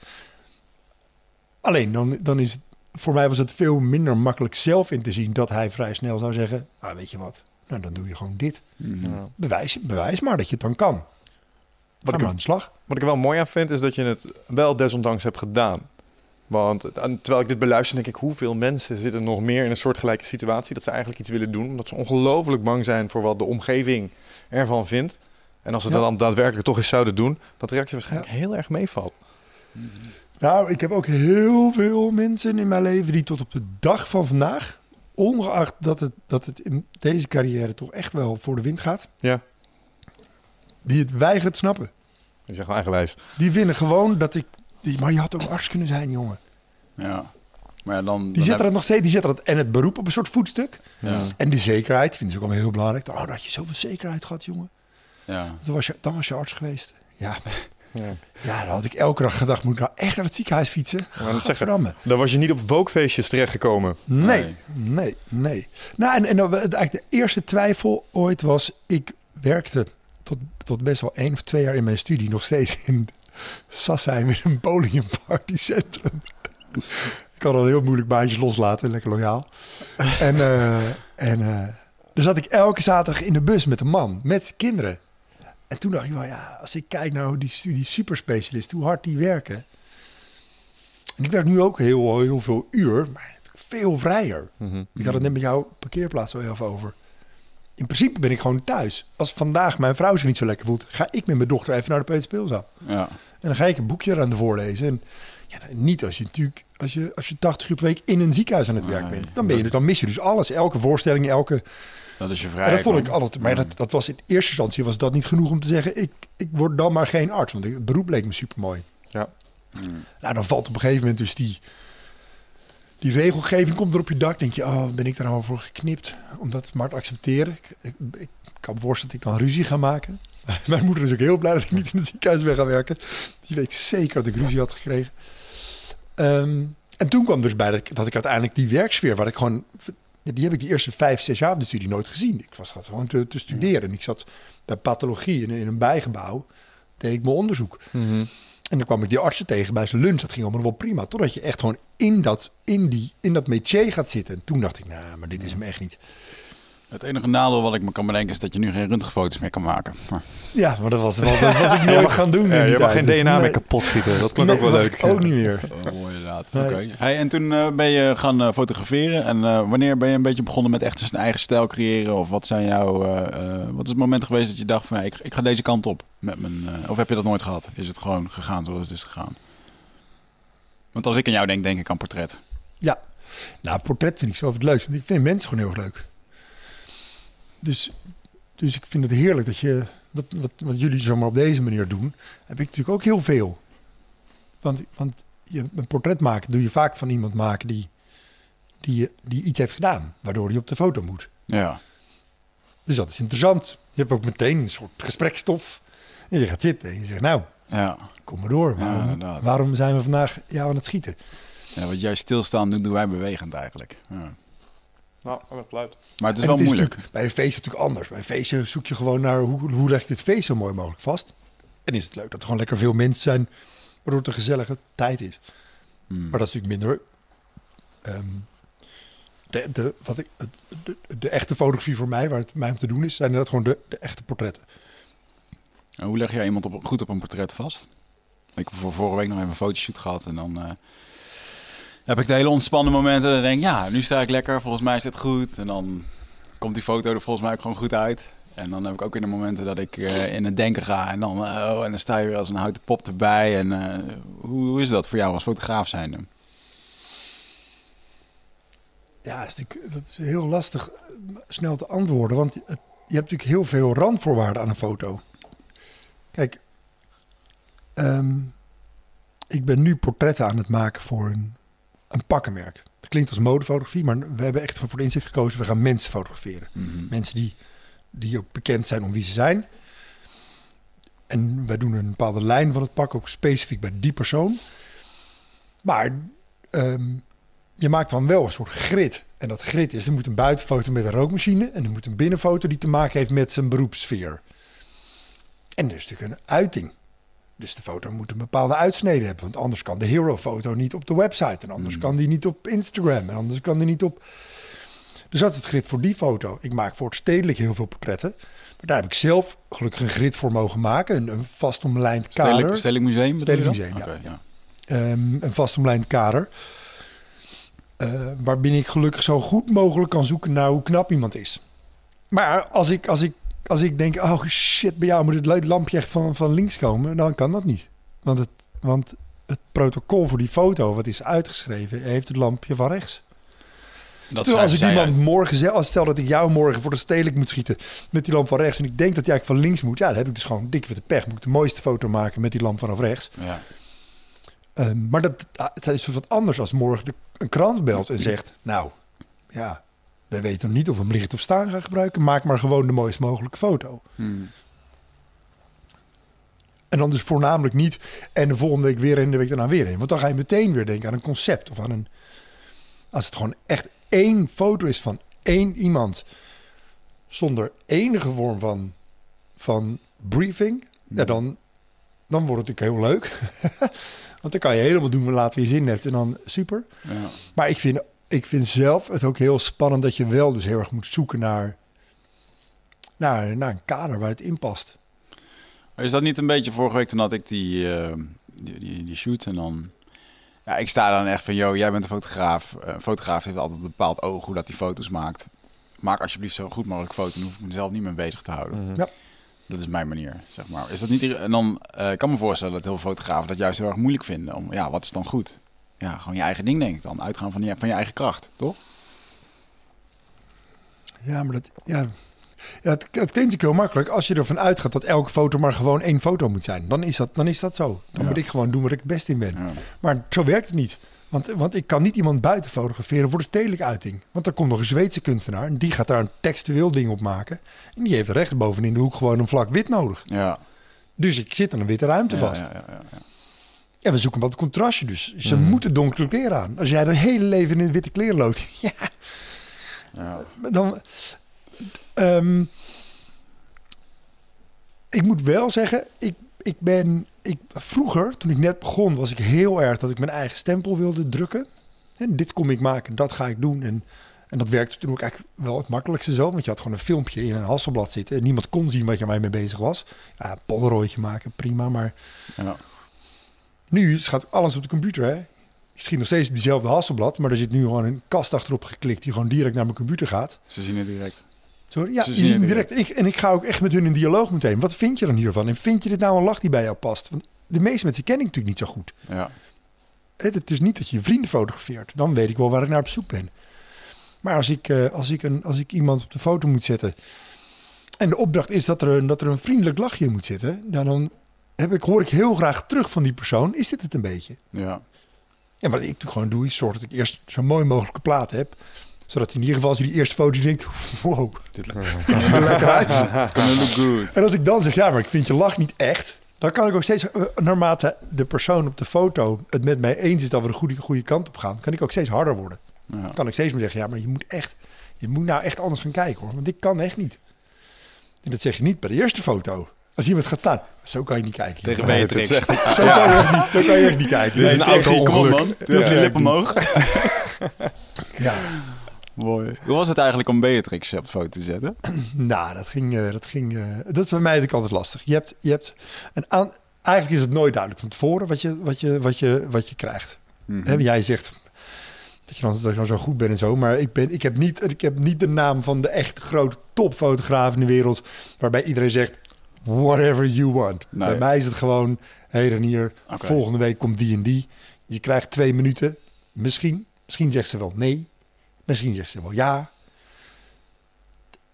Speaker 4: Alleen dan, dan is het, voor mij was het veel minder makkelijk zelf in te zien dat hij vrij snel zou zeggen: ah, Weet je wat, nou dan doe je gewoon dit.
Speaker 2: Mhm.
Speaker 3: Ja.
Speaker 4: Bewijs, bewijs maar dat je het dan kan.
Speaker 3: Wat
Speaker 4: Ga
Speaker 3: ik,
Speaker 4: aan de slag.
Speaker 3: wat ik er wel mooi aan vind, is dat je het wel desondanks hebt gedaan. Want terwijl ik dit beluister, denk ik, hoeveel mensen zitten nog meer in een soortgelijke situatie dat ze eigenlijk iets willen doen, omdat ze ongelooflijk bang zijn voor wat de omgeving ervan vindt. En als ze
Speaker 4: Ja.
Speaker 3: dat dan daadwerkelijk toch eens zouden doen, dat de reactie waarschijnlijk heel erg meevalt.
Speaker 4: Nou, ik heb ook heel veel mensen in mijn leven die tot op de dag van vandaag, ongeacht dat het, dat het in deze carrière toch echt wel voor de wind gaat,
Speaker 3: Ja,
Speaker 4: die het weigeren te snappen.
Speaker 3: die zeggen eigenwijs.
Speaker 4: Die vinden gewoon dat ik. Die, maar je had ook arts kunnen zijn, jongen.
Speaker 2: Ja. Maar ja, dan,
Speaker 4: Die
Speaker 2: dan
Speaker 4: zetten
Speaker 2: heb-
Speaker 4: dat nog steeds. Die zetten dat en het beroep op een soort voetstuk.
Speaker 2: Ja.
Speaker 4: En die zekerheid vinden ze ook allemaal heel belangrijk. Oh, dat je zoveel zekerheid gehad, jongen.
Speaker 2: Ja.
Speaker 4: Dan was je, dan was je arts geweest. Ja,
Speaker 3: Ja.
Speaker 4: ja, dan had ik elke dag gedacht, moet ik nou echt naar het ziekenhuis fietsen?
Speaker 3: dat zeggen.
Speaker 4: Gadverdamme.
Speaker 3: Dan was je niet op wokefeestjes terechtgekomen.
Speaker 4: Nee, nee, nee. Nou, en, en dan, eigenlijk de eerste twijfel ooit was, ik werkte tot, tot best wel één of twee jaar in mijn studie nog steeds in Sassheim in een bowling en partycentrum. ik kan al heel moeilijk baantjes loslaten, lekker loyaal. en eh, en eh, dan zat ik elke zaterdag in de bus met een man, met zijn kinderen. En toen dacht ik wel, ja, als ik kijk naar die studie superspecialisten, hoe hard die werken. En ik werk nu ook heel, heel veel uur, maar veel vrijer.
Speaker 3: Mhm.
Speaker 4: Ik had het net met jouw parkeerplaats al even over. In principe ben ik gewoon thuis. Als vandaag mijn vrouw zich niet zo lekker voelt, ga ik met mijn dochter even naar de peuterspeelzaal.
Speaker 2: Ja.
Speaker 4: En dan ga ik een boekje aan de voorlezen. En ja, niet als je natuurlijk, als je, als je 80 uur per week in een ziekenhuis aan het werk bent. Dan, ben je, dan mis je dus alles. Elke voorstelling, elke.
Speaker 2: Dat is je
Speaker 4: En
Speaker 2: vrijheid.
Speaker 4: dat vond ik altijd. Maar dat, dat was in eerste instantie was dat niet genoeg om te zeggen: ik, ik word dan maar geen arts. Want het beroep leek me super mooi.
Speaker 3: Ja.
Speaker 2: Mm.
Speaker 4: Nou, dan valt op een gegeven moment dus die, die regelgeving komt er op je dak. Denk je, oh, ben ik daar nou voor geknipt? Om dat maar te accepteren. Ik, ik, ik kan voorstellen dat ik dan ruzie ga maken. Mijn moeder is ook heel blij dat ik niet in het ziekenhuis ben gaan werken. Die weet zeker dat ik ruzie had gekregen. Ehm, en toen kwam dus bij dat ik, dat ik uiteindelijk die werksfeer, waar ik gewoon... Die heb ik die eerste vijf, zes jaar van de studie nooit gezien. Ik was gewoon te, te studeren. En ik zat bij pathologie in, in een bijgebouw. Deed ik mijn onderzoek.
Speaker 3: Mhm.
Speaker 4: En dan kwam ik die artsen tegen bij zijn lunch. Dat ging allemaal wel prima. Totdat je echt gewoon in dat, in die, in dat métier gaat zitten. En toen dacht ik, nou, maar dit is hem echt niet.
Speaker 2: Het enige nadeel wat ik me kan bedenken is dat je nu geen röntgenfoto's meer kan maken. Maar,
Speaker 4: Ja, maar dat was, dat, was ik nooit gaan doen.
Speaker 3: Ja, je mag geen
Speaker 4: Dus
Speaker 3: DNA
Speaker 4: nee.
Speaker 3: meer kapot schieten. Dat klonk
Speaker 4: Nee,
Speaker 3: ook wel leuk.
Speaker 4: Ook niet meer.
Speaker 2: oh, mooi inderdaad.
Speaker 4: Nee.
Speaker 2: Oké. Hey, en toen eh, ben je gaan eh, fotograferen. En eh, wanneer ben je een beetje begonnen met echt een eigen stijl creëren? Of wat zijn jouw... eh, eh, wat is het moment geweest dat je dacht van... ik, ik ga deze kant op met mijn... eh, of heb je dat nooit gehad? Is het gewoon gegaan zoals het is gegaan? Want als ik aan jou denk, denk ik aan portret.
Speaker 4: Ja, nou, portret vind ik zelf het leukst. Want ik vind mensen gewoon heel erg leuk. Dus, dus ik vind het heerlijk dat je, wat, wat, wat jullie zomaar op deze manier doen, heb ik natuurlijk ook heel veel. Want, want je, een portret maken doe je vaak van iemand maken die, die, die iets heeft gedaan, waardoor hij op de foto moet.
Speaker 2: Ja.
Speaker 4: Dus dat is interessant. Je hebt ook meteen een soort gesprekstof. En je gaat zitten en je zegt, nou,
Speaker 2: Ja.
Speaker 4: kom maar door. Waarom, waarom zijn we vandaag jou aan het schieten?
Speaker 2: ja. Wat jij stilstaan doet, doen wij bewegend eigenlijk. Ja.
Speaker 3: Nou, applaus.
Speaker 2: Maar het is
Speaker 4: En
Speaker 2: wel
Speaker 4: het
Speaker 2: moeilijk.
Speaker 4: bij een feest natuurlijk anders. Bij een feestje zoek je gewoon naar hoe, hoe leg ik dit feest zo mooi mogelijk vast. En is het leuk dat er gewoon lekker veel mensen zijn, waardoor het een gezellige tijd is.
Speaker 2: Hmm.
Speaker 4: Maar dat is natuurlijk minder. ehm, de, de, wat ik, de, de echte fotografie voor mij, waar het mij om te doen is, zijn inderdaad gewoon de, de echte portretten.
Speaker 2: En hoe leg jij iemand op, goed op een portret vast? Ik heb voor vorige week nog even een fotoshoot gehad en dan eh, heb ik de hele ontspannen momenten. En dan denk ik, ja, nu sta ik lekker, volgens mij is dit goed. En dan komt die foto er volgens mij ook gewoon goed uit. En dan heb ik ook in de momenten dat ik eh, in het denken ga en dan, oh, en dan sta je weer als een houten pop erbij. En eh, hoe, is dat voor jou als fotograaf zijnde?
Speaker 4: Ja, dat is, dat is heel lastig eh, snel te antwoorden, want je hebt natuurlijk heel veel randvoorwaarden aan een foto. Kijk, ehm, ik ben nu portretten aan het maken voor een, een pakkenmerk. Dat klinkt als modefotografie, maar we hebben echt voor de inzicht gekozen. We gaan mensen fotograferen.
Speaker 2: Mhm.
Speaker 4: Mensen die, die ook bekend zijn om wie ze zijn. En wij doen een bepaalde lijn van het pak, ook specifiek bij die persoon. Maar ehm, je maakt dan wel een soort grid. En dat grid is, er moet een buitenfoto met een rookmachine... en er moet een binnenfoto die te maken heeft met zijn beroepssfeer. En er is natuurlijk een uiting. Dus de foto moet een bepaalde uitsnede hebben. Want anders kan de hero-foto niet op de website. En anders
Speaker 2: Hmm.
Speaker 4: kan die niet op Instagram. En anders kan die niet op... Dus dat is het grid voor die foto. Ik maak voor het stedelijk heel veel portretten. Maar daar heb ik zelf gelukkig een grid voor mogen maken. Een, een vast omlijnd kader.
Speaker 2: Stedelijk, Stedelijk Museum?
Speaker 4: Stedelijk Museum, ja. Ehm, een vast omlijnd kader. Waarbinnen ik gelukkig zo goed mogelijk kan zoeken naar hoe knap iemand is. Maar als ik, als ik, als ik denk, oh shit, bij jou moet het lampje echt van, van links komen, dan kan dat niet. Want het, want het protocol voor die foto, wat is uitgeschreven, heeft het lampje van rechts.
Speaker 2: Dat
Speaker 4: Terwijl als ik iemand morgen als stel dat ik jou morgen voor de stedelijk moet schieten met die lamp van rechts en ik denk dat jij eigenlijk van links moet, ja, dan heb ik dus gewoon dik de pech. Moet ik de mooiste foto maken met die lamp vanaf rechts.
Speaker 2: Ja.
Speaker 4: Ehm, maar dat, ah, het is wat anders als morgen de, een krant belt en zegt... nou, ja, wij weten nog niet of we hem licht of staan gaan gebruiken. Maak maar gewoon de mooist mogelijke foto.
Speaker 2: Hmm.
Speaker 4: En dan dus voornamelijk niet... en de volgende week weer en de week daarna weer een. Want dan ga je meteen weer denken aan een concept of aan een... als het gewoon echt één foto is van één iemand... zonder enige vorm van, van briefing... Ja, dan, dan wordt het natuurlijk heel leuk. Want dan kan je helemaal doen wat je zin hebt en dan super.
Speaker 2: Ja.
Speaker 4: Maar ik vind, ik vind zelf het ook heel spannend dat je wel dus heel erg moet zoeken naar, naar, naar een kader waar het in past.
Speaker 2: Is dat niet een beetje vorige week toen had ik die, eh, die, die, die shoot en dan... Ja, ik sta dan echt van, yo, jij bent een fotograaf. Eh, Een fotograaf heeft altijd een bepaald oog hoe dat hij foto's maakt. Maak alsjeblieft zo goed mogelijk foto, dan hoef ik mezelf niet mee bezig te houden.
Speaker 4: Ja.
Speaker 2: Dat is mijn manier, zeg maar. Is dat niet... En dan eh, ik kan me voorstellen dat heel veel fotografen dat juist heel erg moeilijk vinden. Om, ja, wat is dan goed? Ja, gewoon je eigen ding, denk ik dan. Uitgaan van je, van je eigen kracht, toch?
Speaker 4: Ja, maar dat, ja, ja, het, het klinkt natuurlijk heel makkelijk. Als je ervan uitgaat dat elke foto maar gewoon één foto moet zijn, dan is dat, dan is dat zo. Dan
Speaker 2: Ja.
Speaker 4: moet ik gewoon doen waar ik het best in ben.
Speaker 2: Ja.
Speaker 4: Maar zo werkt het niet. Want, want ik kan niet iemand buiten fotograferen voor de stedelijke uiting. Want er komt nog een Zweedse kunstenaar en die gaat daar een textueel ding op maken. En die heeft rechts bovenin de hoek gewoon een vlak wit nodig.
Speaker 2: Ja.
Speaker 4: Dus ik zit aan een witte ruimte vast.
Speaker 2: ja, ja, ja,
Speaker 4: ja. We zoeken wat contrastje. Dus ze moeten donkere kleren aan. Als jij de hele leven in witte kleren loopt, ja,
Speaker 2: Ja.
Speaker 4: dan. Ehm, ik moet wel zeggen, ik, ik ben. Ik, vroeger, toen ik net begon, was ik heel erg dat ik mijn eigen stempel wilde drukken. En dit kom ik maken, dat ga ik doen. En, en dat werkte toen ook eigenlijk wel het makkelijkste zo. Want je had gewoon een filmpje in een hasselblad zitten. En niemand kon zien wat je ermee mee bezig was. Ja, een polaroidje maken, prima. Maar
Speaker 2: Ja.
Speaker 4: Nu gaat alles op de computer, hè? Ik schiet nog steeds op diezelfde hasselblad, maar er zit nu gewoon een kast achterop geklikt die gewoon direct naar mijn computer gaat.
Speaker 2: Ze zien het direct.
Speaker 4: Sorry? Ja,
Speaker 2: Ze
Speaker 4: je
Speaker 2: zien
Speaker 4: ziet
Speaker 2: het
Speaker 4: direct. En ik, en ik ga ook echt met hun in dialoog meteen. Wat vind je dan hiervan? En vind je dit nou een lach die bij jou past? Want de meeste mensen ken ik natuurlijk niet zo goed.
Speaker 2: Ja.
Speaker 4: Het, het is niet dat je je vrienden fotografeert. Dan weet ik wel waar ik naar op zoek ben. Maar als ik, eh, als ik, een, als ik iemand op de foto moet zetten... en de opdracht is dat er een, dat er een vriendelijk lachje in moet zitten... nou, dan heb ik, hoor ik heel graag terug van die persoon... is dit het een beetje?
Speaker 2: Ja.
Speaker 4: En wat ik gewoon doe, is zorg dat ik eerst zo mooi mogelijke plaat heb. Zodat in ieder geval als hij die eerste foto denkt, wow,
Speaker 2: Dit
Speaker 4: ziet er lekker uit.
Speaker 2: gonna look good.
Speaker 4: En als ik dan zeg, ja, maar ik vind je lach niet echt. Dan kan ik ook steeds, eh, naarmate de persoon op de foto het met mij eens is dat we de goede, goede kant op gaan, kan ik ook steeds harder worden.
Speaker 2: Ja.
Speaker 4: Dan kan ik steeds meer zeggen, ja, maar je moet echt, je moet nou echt anders gaan kijken hoor. Want dit kan echt niet. En dat zeg je niet bij de eerste foto. Als iemand gaat staan, zo kan je niet kijken.
Speaker 2: Tegen. Beatrix.
Speaker 4: Zo, kan je echt niet, zo kan je echt niet kijken.
Speaker 2: Dit is een
Speaker 4: het
Speaker 2: auto Kom op,
Speaker 4: ongeluk.
Speaker 2: man. Doe even je lippen omhoog.
Speaker 4: Ja.
Speaker 2: Mooi. Hoe was het eigenlijk om Beatrix op foto te zetten?
Speaker 4: Nou, dat ging, eh, dat ging. eh, dat is bij mij natuurlijk altijd lastig. Je hebt, je hebt een aan. Eigenlijk is het nooit duidelijk van tevoren wat je, wat je, wat je, wat je krijgt. Hè, jij zegt dat je, dan, dat je dan zo goed bent en zo, maar ik, ben, ik, heb niet, ik heb niet de naam van de echt grote topfotograaf in de wereld, waarbij iedereen zegt whatever you want.
Speaker 2: Nee.
Speaker 4: Bij mij is het gewoon, hé hey Renier, volgende week komt die en die. Je krijgt twee minuten, misschien. Misschien zegt ze wel nee, misschien zegt ze wel ja.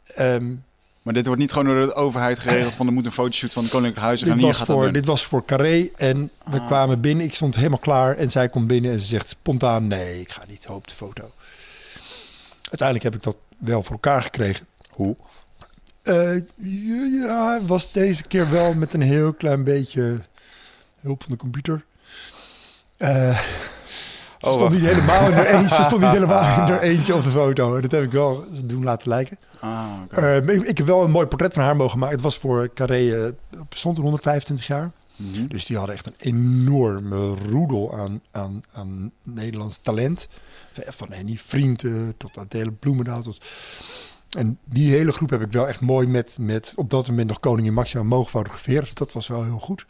Speaker 4: Ehm,
Speaker 2: Maar dit wordt niet gewoon door de overheid geregeld van er moet een fotoshoot van de Koninklijk Huis en
Speaker 4: Dit
Speaker 2: hier
Speaker 4: was,
Speaker 2: gaat
Speaker 4: voor, dit was voor Carré en we
Speaker 2: Ah.
Speaker 4: kwamen binnen. Ik stond helemaal klaar en zij komt binnen en ze zegt spontaan... nee, ik ga niet op de foto. Uiteindelijk heb ik dat wel voor elkaar gekregen.
Speaker 2: Hoe?
Speaker 4: Eh, ja, was deze keer wel met een heel klein beetje hulp van de computer. Eh, ze
Speaker 3: Oh,
Speaker 4: stond niet helemaal in eentje. Ze stond niet helemaal in eentje op de foto. Dat heb ik wel doen laten lijken.
Speaker 2: Ah.
Speaker 4: Eh, ik, ik heb wel een mooi portret van haar mogen maken. Het was voor Carré, bestond toen 125 jaar.
Speaker 2: Mhm.
Speaker 4: Dus die hadden echt een enorme roedel aan, aan, aan Nederlands talent. Van Henny Vriend eh, tot Adele Bloemendaal. Tot... En die hele groep heb ik wel echt mooi met, met op dat moment nog Koningin Maxima mogen fotograferen. Dus dat was wel heel goed.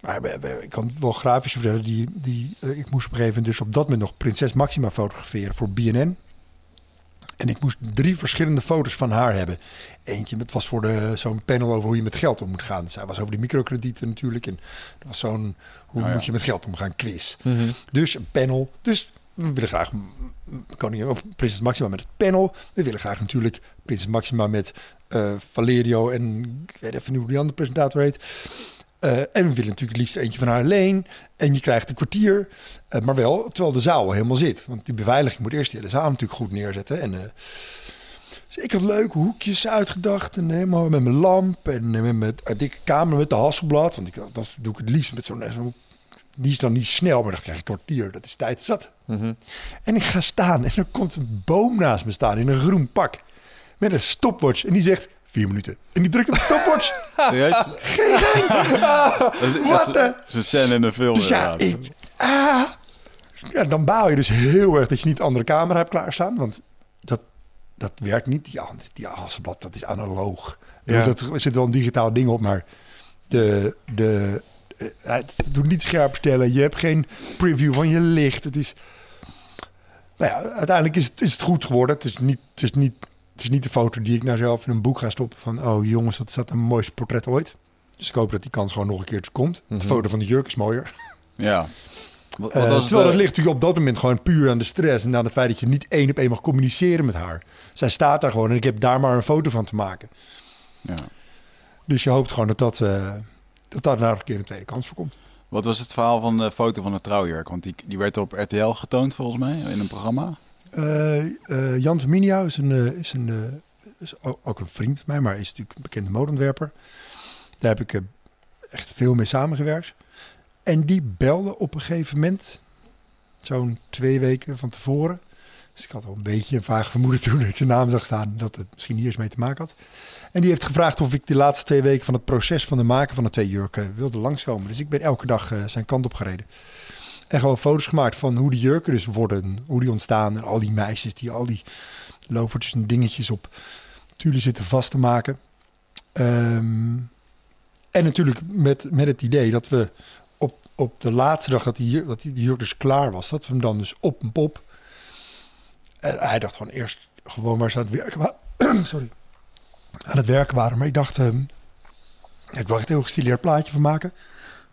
Speaker 4: Maar ik kan wel grafisch vertellen. Die, die, eh, ik moest op een gegeven moment dus op dat moment nog Prinses Maxima fotograferen voor BNN. En ik moest drie verschillende foto's van haar hebben. Eentje, dat was voor de- zo'n panel over hoe je met geld om moet gaan. Zij was over die microkredieten natuurlijk. En dat was zo'n hoe
Speaker 2: ja.
Speaker 4: moet je met geld omgaan quiz.
Speaker 3: Mhm.
Speaker 4: Dus een panel. Dus we willen graag koningin of prinses Maxima met het panel. We willen graag natuurlijk prinses Maxima met eh, Valerio en even hoe die andere presentator heet. Eh, en we willen natuurlijk het liefst eentje van haar alleen. En je krijgt een kwartier, eh, maar wel terwijl de zaal al helemaal zit. Want die beveiliging moet eerst de zaal natuurlijk goed neerzetten. En, dus ik had leuke hoekjes uitgedacht. En helemaal met mijn lamp en met mijn dikke camera met de Hasselblad. Want ik, dat doe ik het liefst met zo'n... die is dan niet snel, maar dan krijg een kwartier. Dat is tijd zat.
Speaker 3: Mhm.
Speaker 4: En ik ga staan en er komt een boom naast me staan in een groen pak. Met een stopwatch. En die zegt vier minuten. En die drukt op de stopwatch.
Speaker 2: Serieus? dat dat
Speaker 4: Wat
Speaker 2: is
Speaker 4: de-
Speaker 2: zo'n scène in een film.
Speaker 4: Dus ja, ik, ah. ja, dan baal je dus heel erg dat je niet de andere camera hebt klaarstaan. Want dat, dat werkt niet. Die, die Hasselblad, dat is analoog.
Speaker 3: Ja.
Speaker 4: Dat, er zit wel een digitaal ding op, maar de, de, eh, het doet niet scherp stellen. Je hebt geen preview van je licht. Het is, nou ja, uiteindelijk is het, is het goed geworden. Het is, niet, het, is niet, het is niet de foto die ik nou zelf in een boek ga stoppen. Van, oh jongens, dat staat een mooiste portret ooit. Dus ik hoop dat die kans gewoon nog een keertje komt.
Speaker 3: Mhm.
Speaker 4: De foto van de jurk is mooier.
Speaker 2: Ja. Wat,
Speaker 4: Eh,
Speaker 2: wat
Speaker 4: terwijl
Speaker 2: de-
Speaker 4: dat ligt natuurlijk op dat moment gewoon puur aan de stress. En aan het feit dat je niet één op één mag communiceren met haar. Zij staat daar gewoon en ik heb daar maar een foto van te maken.
Speaker 2: ja.
Speaker 4: Dus je hoopt gewoon dat dat, eh, dat daar nou nog een keer een tweede kans voor komt.
Speaker 2: Wat was het verhaal van de foto van de trouwjurk? Want die, die werd op RTL getoond volgens mij in een programma.
Speaker 4: Eh, eh, Jan van Miniau is, een, eh, is, een, is ook een vriend van mij, maar is natuurlijk een bekende modeontwerper. Daar heb ik echt veel mee samengewerkt. En die belde op een gegeven moment, zo'n twee weken van tevoren. Dus ik had al een beetje een vaag vermoeden toen ik zijn naam zag staan dat het misschien hier eens mee te maken had. En die heeft gevraagd of ik de laatste twee weken van het proces van de maken van de twee jurken wilde langskomen. Dus ik ben elke dag eh, zijn kant op gereden. En gewoon foto's gemaakt van hoe die jurken dus worden, hoe die ontstaan. En al die meisjes die al die lovertjes en dingetjes op tulle zitten vast te maken. Ehm, en natuurlijk met, met het idee dat we op, op de laatste dag dat die, dat die jurk dus klaar was, dat we hem dan dus op een pop. En hij dacht gewoon eerst gewoon waar ze aan het werken waren. Sorry. Aan het werken waren. Maar ik dacht, ehm, ik wil echt een heel gestileerd plaatje van maken.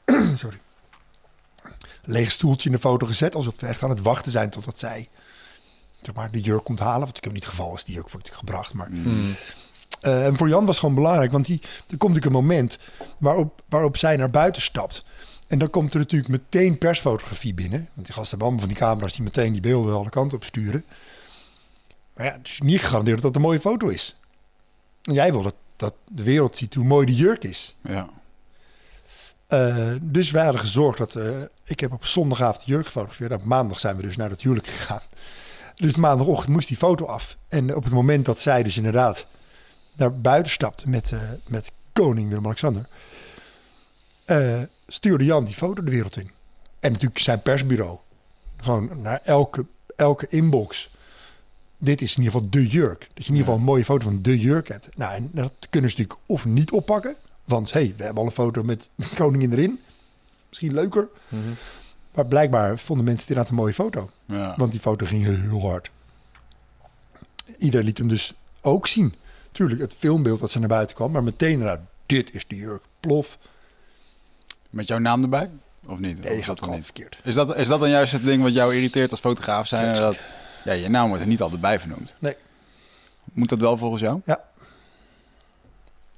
Speaker 4: Sorry leeg stoeltje in de foto gezet. Alsof we echt aan het wachten zijn totdat zij zeg maar, de jurk komt halen. Wat natuurlijk niet het geval is. Die jurk wordt gebracht. Maar,
Speaker 3: Mm.
Speaker 4: Eh, en voor Jan was gewoon belangrijk. Want die, er komt natuurlijk een moment waarop, waarop zij naar buiten stapt. En dan komt er natuurlijk meteen persfotografie binnen. Want die gasten hebben allemaal van die camera's die meteen die beelden alle kanten op sturen. Maar ja, het is niet gegarandeerd dat het een mooie foto is. En jij wil dat, dat de wereld ziet hoe mooi die jurk is.
Speaker 2: Ja.
Speaker 4: Eh, dus wij hadden gezorgd dat... eh, ik heb op zondagavond de jurk gefotografeerd. Op maandag zijn we dus naar dat huwelijk gegaan. Dus maandagochtend moest die foto af. En op het moment dat zij dus inderdaad naar buiten stapte met, eh, met koning Willem-Alexander... stuurde Jan die foto de wereld in. En natuurlijk zijn persbureau. Gewoon naar elke, elke inbox. Dit is in ieder geval de jurk. Dat je in ieder geval een mooie foto van de jurk hebt. Nou, en dat kunnen ze natuurlijk of niet oppakken. Want hey, we hebben al een foto met de koningin erin. Misschien leuker.
Speaker 3: Mhm.
Speaker 4: Maar blijkbaar vonden mensen het inderdaad een mooie foto.
Speaker 2: Ja.
Speaker 4: Want die foto ging heel hard. Iedereen liet hem dus ook zien. Tuurlijk, het filmbeeld dat ze naar buiten kwam. Maar meteen, dit is de jurk. Plof.
Speaker 2: Met jouw naam erbij? Of niet?
Speaker 4: Nee,
Speaker 2: Of
Speaker 4: gaat
Speaker 2: dat
Speaker 4: gewoon
Speaker 2: niet?
Speaker 4: verkeerd.
Speaker 2: Is dat, is dat dan juist het ding wat jou irriteert als fotograaf zijn? Dat, ja, je naam wordt er niet altijd bij vernoemd.
Speaker 4: Nee.
Speaker 2: Moet dat wel volgens jou?
Speaker 4: Ja.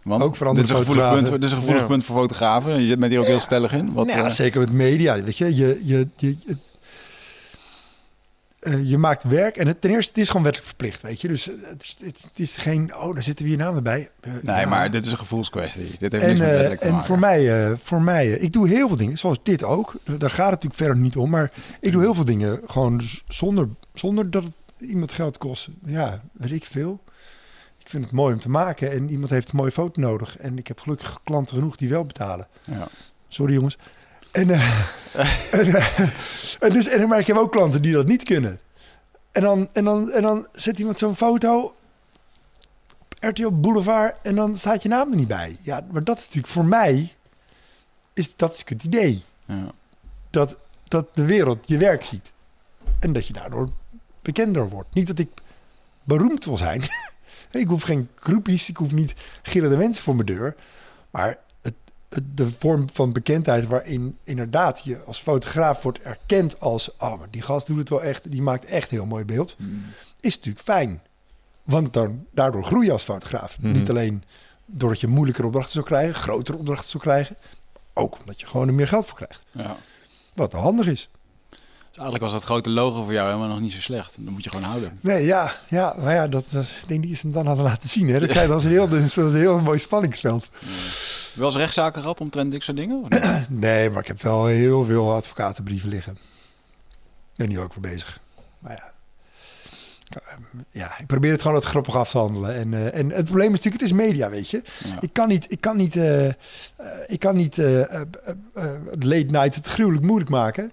Speaker 2: Want
Speaker 4: Ook voor andere
Speaker 2: dit is een gevoelig
Speaker 4: fotografen.
Speaker 2: punt, dit is een gevoelig
Speaker 3: Ja.
Speaker 2: punt voor fotografen. Je zit met hier ook heel stellig in. Wat,
Speaker 4: ja,
Speaker 2: eh,
Speaker 4: zeker met media. Weet je, je, je, je, je, eh, je maakt werk en het, ten eerste, het is gewoon wettelijk verplicht, weet je. Dus eh, het, is- het, is geen, oh, daar zitten we je namen bij. Eh,
Speaker 2: nee,
Speaker 4: ja.
Speaker 2: maar dit is een gevoelskwestie. Dit heeft
Speaker 4: En,
Speaker 2: niks met wettelijk te
Speaker 4: en
Speaker 2: maken.
Speaker 4: voor mij, voor mij ik doe heel veel dingen, zoals dit ook. Daar gaat het natuurlijk verder niet om, maar ik doe heel veel dingen gewoon zonder, zonder dat het iemand geld kost. Ja, weet ik veel. Ik vind het mooi om te maken en iemand heeft een mooie foto nodig. En ik heb gelukkig klanten genoeg die wel betalen.
Speaker 2: Ja.
Speaker 4: Sorry jongens. En, eh, en, eh, en, dus, en maar ik heb ook klanten die dat niet kunnen. En dan, en dan, en dan zet iemand zo'n foto op RTL Boulevard en dan staat je naam er niet bij. Ja, maar dat is natuurlijk voor mij, is dat is natuurlijk het idee.
Speaker 2: Ja.
Speaker 4: Dat, dat de wereld je werk ziet. En dat je daardoor bekender wordt. Niet dat ik beroemd wil zijn. ik hoef geen groepjes, ik hoef niet gillende mensen voor mijn deur. Maar de vorm van bekendheid waarin inderdaad je als fotograaf wordt erkend als... oh, maar die gast doet het wel echt, die maakt echt heel mooi beeld.
Speaker 2: Mm.
Speaker 4: Is natuurlijk fijn. Want dan, daardoor groei je als fotograaf.
Speaker 3: Mhm.
Speaker 4: Niet alleen doordat je moeilijkere opdrachten zou krijgen, grotere opdrachten zou krijgen. Ook omdat je gewoon er meer geld voor krijgt.
Speaker 2: Ja.
Speaker 4: Wat handig is.
Speaker 2: Dus eigenlijk was dat grote logo voor jou helemaal nog niet zo slecht. Dat moet je gewoon houden.
Speaker 4: Nee, ja, ja, nou ja, dat, dat, ik denk die is hem dan hadden laten zien. Hè. Dat krijg als een heel, dat is een heel mooi spanningsveld.
Speaker 2: Wel eens rechtszaken gehad omtrent dit soort dingen? Of niet?
Speaker 4: Nee, maar ik heb wel heel veel advocatenbrieven liggen. Ik ben nu ook weer bezig. Maar ja. Ik- Ja, ik probeer het gewoon wat grappig af te handelen. En, eh, en het probleem is natuurlijk, het is media, weet je.
Speaker 2: Ja.
Speaker 4: Ik kan niet, ik kan niet, eh, eh, ik kan niet late night het gruwelijk moeilijk maken.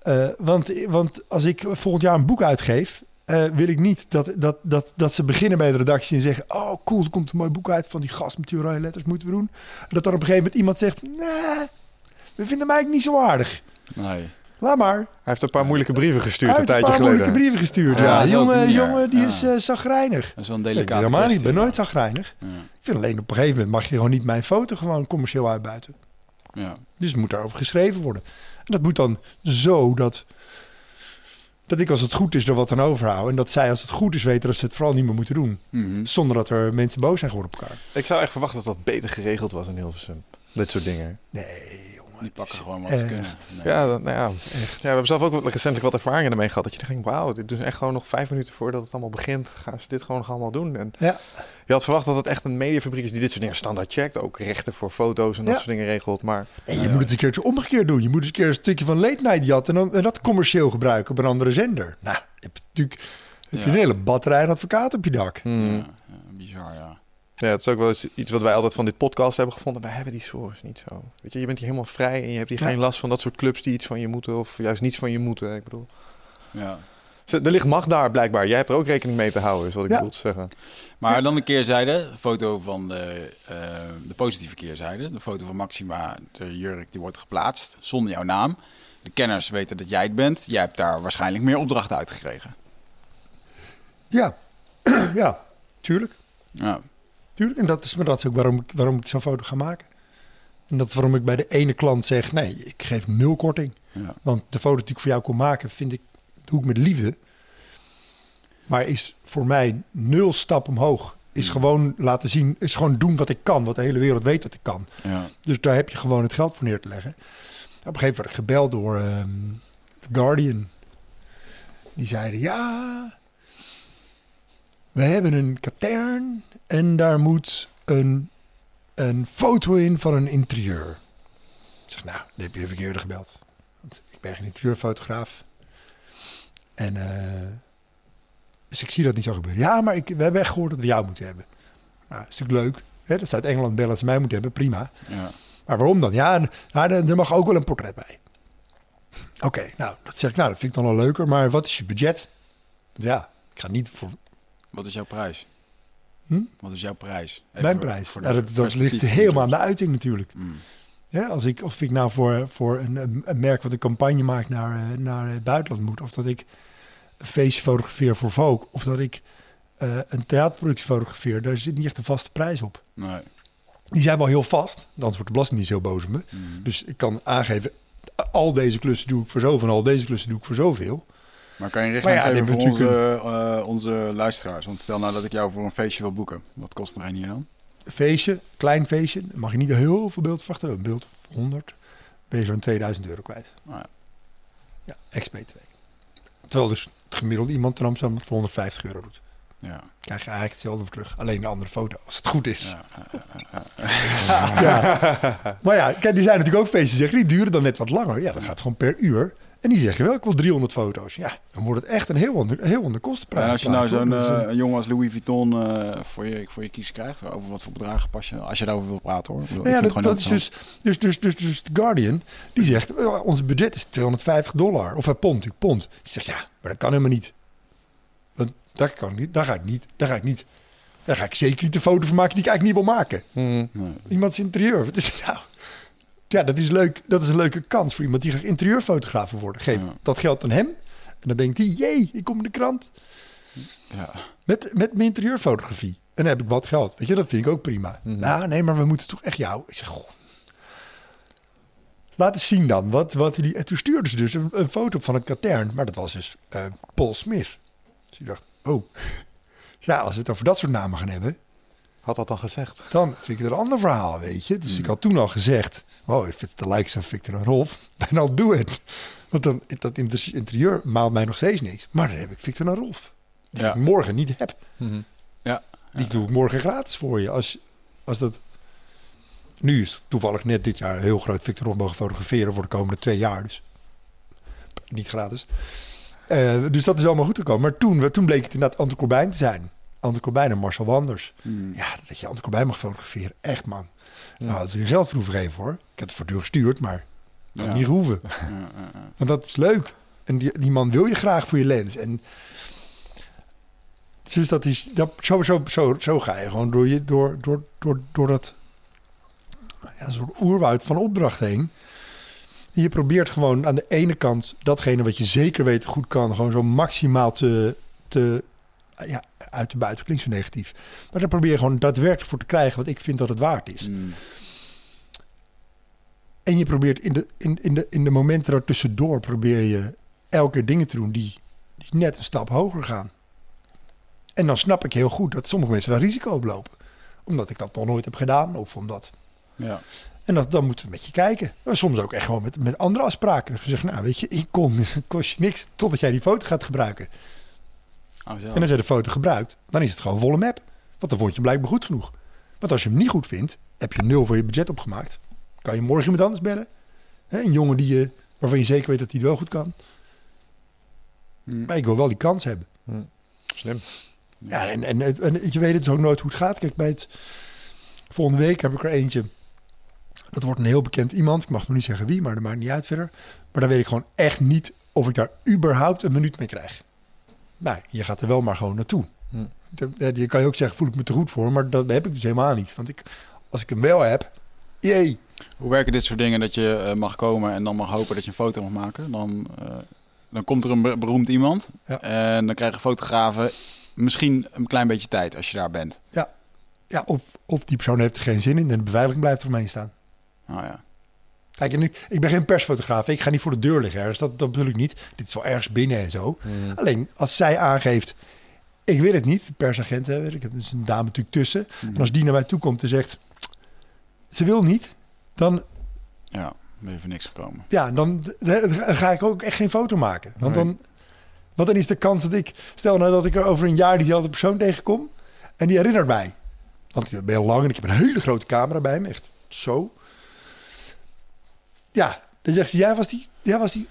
Speaker 4: Eh, want, want als ik volgend jaar een boek uitgeef, eh, wil ik niet dat, dat, dat, dat ze beginnen bij de redactie en zeggen: Oh, cool, er komt een mooi boek uit van die gast met die oranje letters, moeten we doen. En dat dan op een gegeven moment iemand zegt: Nee, we vinden eigenlijk niet zo aardig.
Speaker 2: Nee.
Speaker 4: Laat maar.
Speaker 3: Hij heeft een paar moeilijke brieven gestuurd
Speaker 4: Hij
Speaker 3: een
Speaker 4: heeft een
Speaker 3: tijdje
Speaker 4: paar
Speaker 3: geleden.
Speaker 4: moeilijke brieven gestuurd.
Speaker 2: Ja, op die
Speaker 4: jongen, jongen, die
Speaker 2: Ja.
Speaker 4: is eh zagrijnig.
Speaker 2: Dat is wel een
Speaker 4: Ik
Speaker 2: delicate
Speaker 4: helemaal niet, ik ben nooit zagrijnig.
Speaker 2: Ja.
Speaker 4: Ik vind alleen op een gegeven moment mag je gewoon niet mijn foto gewoon commercieel uitbuiten.
Speaker 2: Ja.
Speaker 4: Dus het moet daarover geschreven worden. En dat moet dan zo dat, dat ik als het goed is er wat aan overhoud. En dat zij als het goed is weten dat ze het vooral niet meer moeten doen.
Speaker 2: Mhm.
Speaker 4: Zonder dat er mensen boos zijn geworden op elkaar.
Speaker 3: Ik zou echt verwachten dat dat beter geregeld was in Hilversum. Dit soort dingen.
Speaker 4: Nee.
Speaker 2: Die pakken
Speaker 4: is
Speaker 2: gewoon wat ze
Speaker 4: echt-
Speaker 2: kunnen. Nee.
Speaker 3: Ja, dat, nou ja. ja, we hebben zelf ook wat- recentelijk wat ervaringen ermee gehad. Dat je denkt, wauw, dit is echt gewoon nog vijf minuten voordat het allemaal begint. Gaan ze dit gewoon nog allemaal doen. En
Speaker 4: Ja.
Speaker 3: je had verwacht dat het echt een mediafabriek is die dit soort dingen standaard checkt. Ook rechten voor foto's en dat
Speaker 4: Ja.
Speaker 3: soort dingen regelt. Maar
Speaker 4: En je
Speaker 2: Ja,
Speaker 4: moet
Speaker 2: ja.
Speaker 4: het een keertje omgekeerd doen. Je moet eens een keer een stukje van late night jatten en, dan, en dat commercieel gebruiken op een andere zender. Nou, heb je natuurlijk heb je
Speaker 2: Ja.
Speaker 4: een hele batterij aan advocaat op je dak.
Speaker 3: hmm,
Speaker 2: Ja, ja, bizar, ja.
Speaker 3: Ja, het is ook wel eens iets wat wij altijd van dit podcast hebben gevonden. Wij hebben die source niet zo. Weet je, je bent hier helemaal vrij en je hebt hier
Speaker 4: Ja.
Speaker 3: geen last van dat soort clubs die iets van je moeten. Of juist niets van je moeten. Ik bedoel,
Speaker 2: ja.
Speaker 3: Ze- er ligt macht daar blijkbaar. Jij hebt er ook rekening mee te houden, is wat ik
Speaker 4: Ja.
Speaker 3: bedoel te zeggen.
Speaker 2: Maar dan de keerzijde, foto van de, eh, de positieve keerzijde. De foto van Maxima, de jurk, die wordt geplaatst zonder jouw naam. De kenners weten dat jij het bent. Jij hebt daar waarschijnlijk meer opdrachten uitgekregen.
Speaker 4: Ja, ja, tuurlijk.
Speaker 2: Ja,
Speaker 4: Tuurlijk. En dat is, maar dat is ook waarom ik, waarom ik zo'n foto ga maken. En dat is waarom ik bij de ene klant zeg: nee, ik geef nul korting.
Speaker 2: ja.
Speaker 4: Want de foto die ik voor jou kon maken, vind ik, doe ik met liefde. Maar is voor mij nul stap omhoog. Is
Speaker 2: Hmm.
Speaker 4: gewoon laten zien, is gewoon doen wat ik kan. Wat de hele wereld weet dat ik kan.
Speaker 2: ja.
Speaker 4: Dus daar heb je gewoon het geld voor neer te leggen. Op een gegeven moment werd ik gebeld door ehm, The Guardian. Die zeiden, ja, we hebben een katern en daar moet een, een foto in van een interieur. Ik zeg, nou, dan heb je de verkeerde gebeld. Want ik ben geen interieurfotograaf. En eh, dus ik zie dat niet zo gebeuren. Ja, maar ik, we hebben echt gehoord dat we jou moeten hebben. Nou, dat is natuurlijk leuk. Hè? Dat ze uit Engeland bellen dat ze mij moeten hebben, prima.
Speaker 2: ja.
Speaker 4: Maar waarom dan? Ja, nou, er mag ook wel een portret bij. Oké, nou, dat zeg ik, nou, dat vind ik dan wel leuker. Maar wat is je budget? Ja, ik ga niet voor
Speaker 2: Wat is jouw prijs?
Speaker 4: Hm?
Speaker 2: Wat is jouw prijs? Even
Speaker 4: mijn prijs.
Speaker 2: voor de
Speaker 4: Ja, dat, dat ligt helemaal aan de uiting natuurlijk.
Speaker 2: Mm.
Speaker 4: Ja, als ik, of ik nou voor, voor een, merk wat een campagne maakt naar, eh, naar het buitenland moet. Of dat ik een feestje fotografeer voor Vogue. Of dat ik eh, een theaterproductie fotografeer. Daar zit niet echt een vaste prijs op.
Speaker 2: Nee.
Speaker 4: Die zijn wel heel vast. Anders wordt de belastingdienst heel boos op me.
Speaker 2: Mm.
Speaker 4: Dus ik kan aangeven, al deze klussen doe ik voor zoveel en al deze klussen doe ik voor zoveel.
Speaker 2: Maar kan je richting
Speaker 4: ja,
Speaker 2: geven voor onze, eh, onze luisteraars? Want stel nou dat ik jou voor een feestje wil boeken. Wat kost er een hier dan?
Speaker 4: een feestje, klein feestje, mag je niet heel veel beeld verwachten. Een beeld of 100, ben je zo'n 2000 euro kwijt.
Speaker 2: Ah, ja.
Speaker 4: Ja, ex-BTW. Terwijl dus het gemiddelde iemand in Amsterdam voor 150 euro doet.
Speaker 2: Ja.
Speaker 4: Krijg je eigenlijk hetzelfde voor terug. Alleen een andere foto, als het goed is.
Speaker 2: Ja,
Speaker 4: Ja. Maar ja, kijk, er zijn natuurlijk ook feestjes die duren dan net wat langer. Ja, dat gaat gewoon per uur. En die zeggen wel, ik wil 300 foto's. Ja, dan wordt het echt een heel ander, heel ander kostenprijs.
Speaker 2: En als je nou zo'n eh, een jongen als Louis Vuitton eh, voor, je, voor je kies krijgt, over wat voor bedragen pas je, als je daarover wil praten hoor. Ik bedoel,
Speaker 4: Nou ja,
Speaker 2: ik
Speaker 4: dat, dat
Speaker 2: het
Speaker 4: is dus, dus, dus, dus, dus The Guardian, die zegt, eh, ons budget is 250 dollar. Of uh, pond, natuurlijk, pond. Die zegt, ja, maar dat kan helemaal niet. Want dat kan niet, daar ga ik niet, daar ga ik niet. Daar ga ik zeker niet de foto van maken die ik eigenlijk niet wil maken.
Speaker 3: Mhm.
Speaker 2: Nee.
Speaker 4: Iemands interieur, wat is het nou? Ja, dat is leuk. Dat is een leuke kans voor iemand die graag interieurfotograaf wil worden. Geef
Speaker 2: Ja.
Speaker 4: dat geld aan hem. En dan denkt hij, jee, ik kom in de krant
Speaker 2: Ja.
Speaker 4: met, met mijn interieurfotografie. En dan heb ik wat geld. Weet je, dat vind ik ook prima.
Speaker 3: Mhm.
Speaker 4: Nou, nee, maar we moeten toch echt jou. Ik zeg, goh. Laat eens zien dan. Wat, wat die, en toen stuurden ze dus een, een foto van een katern. Maar dat was dus eh, Paul Smith. Dus ik dacht, oh. Ja, als we het over dat soort namen gaan hebben.
Speaker 3: Had dat dan gezegd?
Speaker 4: Dan vind ik het een ander verhaal, weet je. Dus ik had toen al gezegd... Wow, if it's the likes of Victor en Rolf, then I'll do it. Want dan, dat inter- interieur maalt mij nog steeds niks. Maar dan heb ik Victor en Rolf. Die
Speaker 2: Ja.
Speaker 4: ik morgen niet heb.
Speaker 3: Mhm.
Speaker 2: Ja.
Speaker 4: Die doe ik morgen gratis voor je. Als, als dat... Nu is toevallig net dit jaar heel groot Victor Rolf mogen fotograferen voor de komende twee jaar. Dus niet gratis. Eh, dus dat is allemaal goed gekomen. Maar toen, toen bleek het inderdaad Ante Corbijn te zijn. Ante Corbijn en Marcel Wanders.
Speaker 2: Mm.
Speaker 4: Ja, dat je Ante Corbijn mag fotograferen. Echt, man.
Speaker 3: Ja.
Speaker 4: Nou, dat is geen geld voor hoeven geven, hoor. Ik heb het voor duur gestuurd, maar dat
Speaker 2: Ja.
Speaker 4: niet hoeven. Want dat is leuk. En die, die man wil je graag voor je lens. En dus dat is, dat, zo, zo, zo, zo ga je gewoon door, je, door, door, door, door dat ja, soort oerwoud van opdracht heen. En je probeert gewoon aan de ene kant datgene wat je zeker weet goed kan, gewoon zo maximaal te, te ja, uit te buiten. Klinkt zo negatief. Maar daar probeer je gewoon daadwerkelijk voor te krijgen wat ik vind dat het waard is.
Speaker 2: Mm.
Speaker 4: En je probeert in de, in, in de, in de momenten ertussendoor probeer je elke keer dingen te doen die, die net een stap hoger gaan. En dan snap ik heel goed dat sommige mensen daar risico op lopen. Omdat ik dat nog nooit heb gedaan. Of omdat.
Speaker 2: Ja.
Speaker 4: En dat, dan moeten we met je kijken. Maar soms ook echt gewoon met, met andere afspraken. We zeggen, nou weet je, ik kom, het kost je niks totdat jij die foto gaat gebruiken.
Speaker 2: Oh.
Speaker 4: En als jij de foto gebruikt, dan is het gewoon volle map. Want dan vond je hem blijkbaar goed genoeg. Want als je hem niet goed vindt, heb je nul voor je budget opgemaakt. Kan je morgen iemand anders bellen. Hè, een jongen die je, waarvan je zeker weet dat hij het wel goed kan.
Speaker 2: Mm.
Speaker 4: Maar ik wil wel die kans hebben.
Speaker 3: Slim.
Speaker 4: Ja, en, en je weet het ook nooit hoe het gaat. Kijk, bij het volgende week heb ik er eentje. Dat wordt een heel bekend iemand. Ik mag nog niet zeggen wie, maar dat maakt niet uit verder. Maar dan weet ik gewoon echt niet of ik daar überhaupt een minuut mee krijg. Nou, je gaat er wel maar gewoon naartoe.
Speaker 3: Hm.
Speaker 4: Je kan je ook zeggen, voel ik me te goed voor. Maar dat heb ik dus helemaal niet. Want ik, als ik hem wel heb, jee.
Speaker 2: Hoe werken dit soort dingen dat je eh, mag komen en dan mag hopen dat je een foto mag maken? Dan, eh, dan komt er een be- beroemd iemand
Speaker 4: Ja.
Speaker 2: en dan krijgen fotografen misschien een klein beetje tijd als je daar bent.
Speaker 4: Ja, of, of die persoon heeft er geen zin in en de beveiliging blijft eromheen staan.
Speaker 2: Nou ja.
Speaker 4: Kijk, en ik, ik ben geen persfotograaf. Ik ga niet voor de deur liggen ergens. Dat, dat bedoel ik niet. Dit is wel ergens binnen en zo.
Speaker 3: Mhm.
Speaker 4: Alleen als zij aangeeft, ik wil het niet, persagent, hè, ik heb dus een dame natuurlijk tussen.
Speaker 2: Mhm.
Speaker 4: En als die naar mij toe komt en zegt, ze wil niet, dan,
Speaker 2: Ja, ben je voor niks gekomen.
Speaker 4: ja, dan, dan ga ik ook echt geen foto maken. Want,
Speaker 3: Nee.
Speaker 4: dan, want dan is de kans dat ik, stel nou dat ik er over een jaar diezelfde persoon tegenkom en die herinnert mij. Want ik ben heel lang en ik heb een hele grote camera bij me, echt zo. Ja, dan zegt ze, jij was die, jij was die,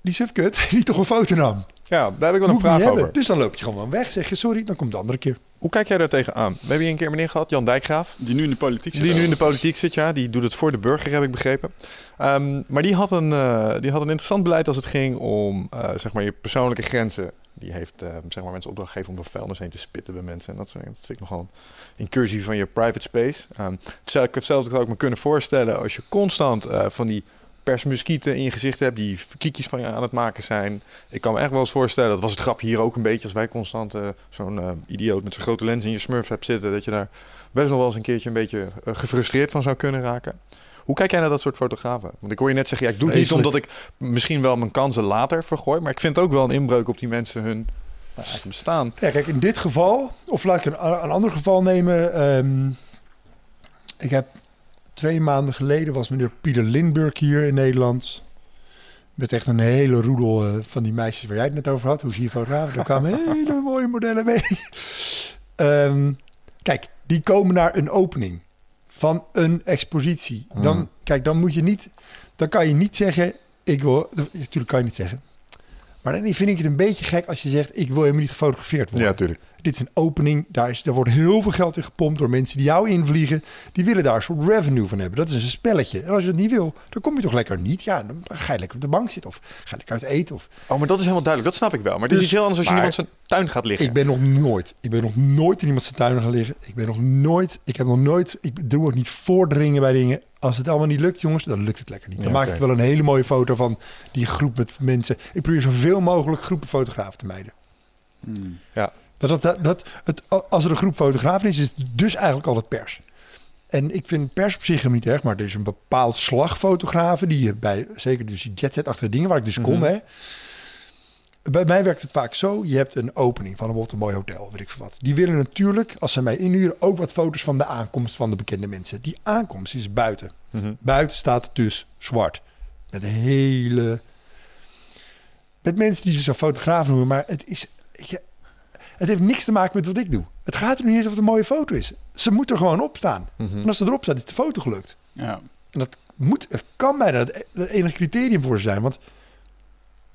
Speaker 4: die sufkut die toch een foto nam.
Speaker 3: Ja, daar heb ik wel een
Speaker 4: Moet
Speaker 3: vraag
Speaker 4: hebben.
Speaker 3: over.
Speaker 4: Dus dan loop je gewoon weg. Zeg je sorry, dan komt de andere keer.
Speaker 3: Hoe kijk jij daar tegenaan? We hebben hier een keer meneer gehad, Jan Dijkgraaf.
Speaker 2: Die nu in de politiek zit.
Speaker 3: Die nu in de politiek zit, ja. Die doet het voor de burger, heb ik begrepen. Ehm, maar die had, een, eh, die had een interessant beleid als het ging om eh, zeg maar je persoonlijke grenzen. Die heeft eh, zeg maar mensen opdracht gegeven om door vuilnis heen te spitten bij mensen. En dat, soort dingen. dat vind ik nogal een incursie van je private space. Ehm hetzelfde, hetzelfde zou ik me kunnen voorstellen als je constant eh, van die persmuskieten in je gezicht hebt die kiekjes van je aan het maken zijn. Ik kan me echt wel eens voorstellen, dat was het grapje hier ook een beetje, als wij constant eh, zo'n eh, idioot met zijn grote lens in je smurf hebt zitten, dat je daar best nog wel eens een keertje een beetje gefrustreerd van zou kunnen raken. Hoe kijk jij naar dat soort fotografen? Want ik hoor je net zeggen, ja, ik doe het niet omdat ik misschien wel mijn kansen later vergooi, maar ik vind ook wel een inbreuk op die mensen hun eigenlijk bestaan.
Speaker 4: Ja, kijk, in dit geval, of laat ik een, een ander geval nemen. ehm, Ik heb twee maanden geleden was meneer Pieter Lindbergh hier in Nederland. Met echt een hele roedel eh, van die meisjes waar jij het net over had. Hoe zie je fotografen? Daar kwamen hele mooie modellen mee. Ehm, kijk, die komen naar een opening van een expositie. Dan,
Speaker 3: Hmm.
Speaker 4: Kijk, dan moet je niet... Dan kan je niet zeggen... Ik wil... Natuurlijk kan je niet zeggen. Maar dan vind ik het een beetje gek als je zegt... Ik wil helemaal niet gefotografeerd worden.
Speaker 3: Ja, tuurlijk.
Speaker 4: Dit is een opening. Daar, is, daar wordt heel veel geld in gepompt door mensen die jou invliegen. Die willen daar een soort revenue van hebben. Dat is een spelletje. En als je dat niet wil, dan kom je toch lekker niet. Ja, dan ga je lekker op de bank zitten. Of ga je lekker uit eten. Of...
Speaker 3: Oh, maar dat is helemaal duidelijk. Dat snap ik wel. Maar het is
Speaker 4: Dus-
Speaker 3: iets heel anders als je iemand zijn tuin gaat liggen.
Speaker 4: Ik ben nog nooit, ik ben nog nooit in iemand zijn tuin gaan liggen. Ik ben nog nooit, ik heb nog nooit, ik doe ook niet voordringen bij dingen. Als het allemaal niet lukt, jongens, dan lukt het lekker niet. Dan
Speaker 3: Ja,
Speaker 4: maak ik wel een hele mooie foto van die groep met mensen. Ik probeer zoveel mogelijk groepen fotografen te mijden.
Speaker 1: Hmm.
Speaker 3: Ja.
Speaker 4: Dat, dat, dat, het, als er een groep fotografen is, is het dus eigenlijk altijd pers. En ik vind pers op zich helemaal niet erg, maar er is een bepaald slag fotografen die je bij, zeker dus die jetset-achtige dingen waar ik dus kom,
Speaker 3: Mhm.
Speaker 4: hè. Bij mij werkt het vaak zo, je hebt een opening van bijvoorbeeld een mooi hotel, weet ik veel wat. Die willen natuurlijk, als ze mij inhuren, ook wat foto's van de aankomst van de bekende mensen. Die aankomst is buiten.
Speaker 3: Mhm.
Speaker 4: Buiten staat het dus zwart. Met een hele... Met mensen die zich fotograaf noemen, maar het is... weet je, het heeft niks te maken met wat ik doe. Het gaat er niet eens of het een mooie foto is. Ze moet er gewoon op staan.
Speaker 3: Mhm.
Speaker 4: En als ze erop staat, is de foto gelukt.
Speaker 1: Ja.
Speaker 4: En dat moet, het kan bijna het, het enige criterium voor ze zijn. Want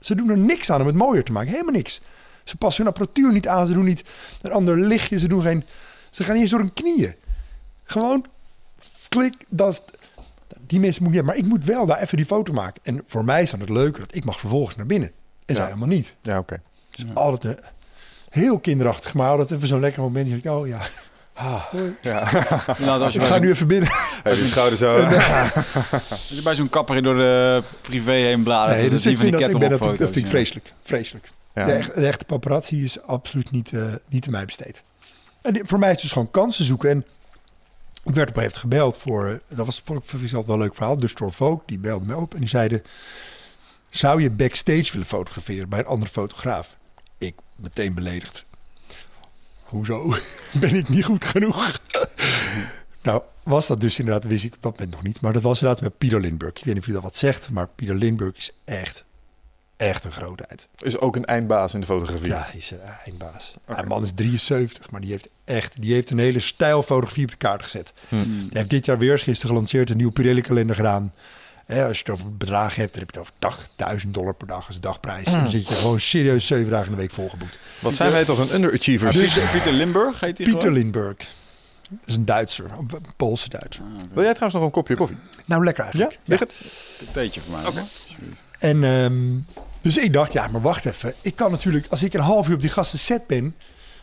Speaker 4: ze doen er niks aan om het mooier te maken. Helemaal niks. Ze passen hun apparatuur niet aan. Ze doen niet een ander lichtje. Ze doen geen... Ze gaan eens door hun knieën. Gewoon klik. Dat is, die mensen moet niet hebben. Maar ik moet wel daar even die foto maken. En voor mij is dan het leuke dat ik mag vervolgens naar binnen. En zij helemaal niet.
Speaker 3: Ja, oké.
Speaker 4: Dus altijd een, heel kinderachtig. Maar altijd even zo'n lekker moment. Ik, oh ja,
Speaker 3: Ja.
Speaker 1: Nou, als je
Speaker 4: ik ga nu even binnen.
Speaker 3: Hey, die schouder zo.
Speaker 1: als je bij zo'n kapper door de privé heen bladert,
Speaker 4: Nee,
Speaker 1: dan
Speaker 4: dus
Speaker 1: je
Speaker 4: ik vind dat, ik ben dat, vind ik vreselijk. Vreselijk.
Speaker 3: Ja.
Speaker 4: De, echt- de echte paparazzi is absoluut niet, eh niet aan mij besteed. En die- voor mij is het dus gewoon kansen zoeken. En ik werd op een gegeven moment gebeld voor... Dat was vond ik altijd wel een leuk verhaal. Dus door Vogue, die belde me op en die zeiden... Zou je backstage willen fotograferen bij een andere fotograaf? Ik meteen beledigd. Hoezo? ben ik niet goed genoeg? nou, was dat dus inderdaad, wist ik op dat moment nog niet. Maar dat was inderdaad bij Pieter Lindbergh. Ik weet niet of je dat wat zegt, maar Pieter Lindbergh is echt, echt een grootheid.
Speaker 3: Is ook een eindbaas in de fotografie.
Speaker 4: Ja, hij is een eindbaas. Hij man is 73, maar die heeft echt die heeft een hele stijl fotografie op de kaart gezet.
Speaker 3: Hmm.
Speaker 4: Hij heeft dit jaar weer gisteren gelanceerd een nieuwe Pirelli-kalender gedaan. Hè, als je het over bedragen hebt, dan heb je het over 80.000 dollar per dag als dagprijs. Dan zit je gewoon serieus zeven dagen in de week volgeboekt.
Speaker 3: Wat zijn wij toch een underachievers?
Speaker 4: Dus-
Speaker 1: Pieter, Pieter Limburg heet hij
Speaker 4: Pieter
Speaker 1: gewoon?
Speaker 4: Lindbergh. Dat is een Duitser, een Poolse Duitser.
Speaker 1: Ah.
Speaker 3: Wil jij trouwens nog een kopje koffie?
Speaker 4: Nou, lekker
Speaker 3: Ja?
Speaker 4: eigenlijk.
Speaker 3: Lig het?
Speaker 1: Een theetje voor mij.
Speaker 4: En ehm, dus ik dacht, ja, maar wacht even. Ik kan natuurlijk, als ik een half uur op die gasten set ben,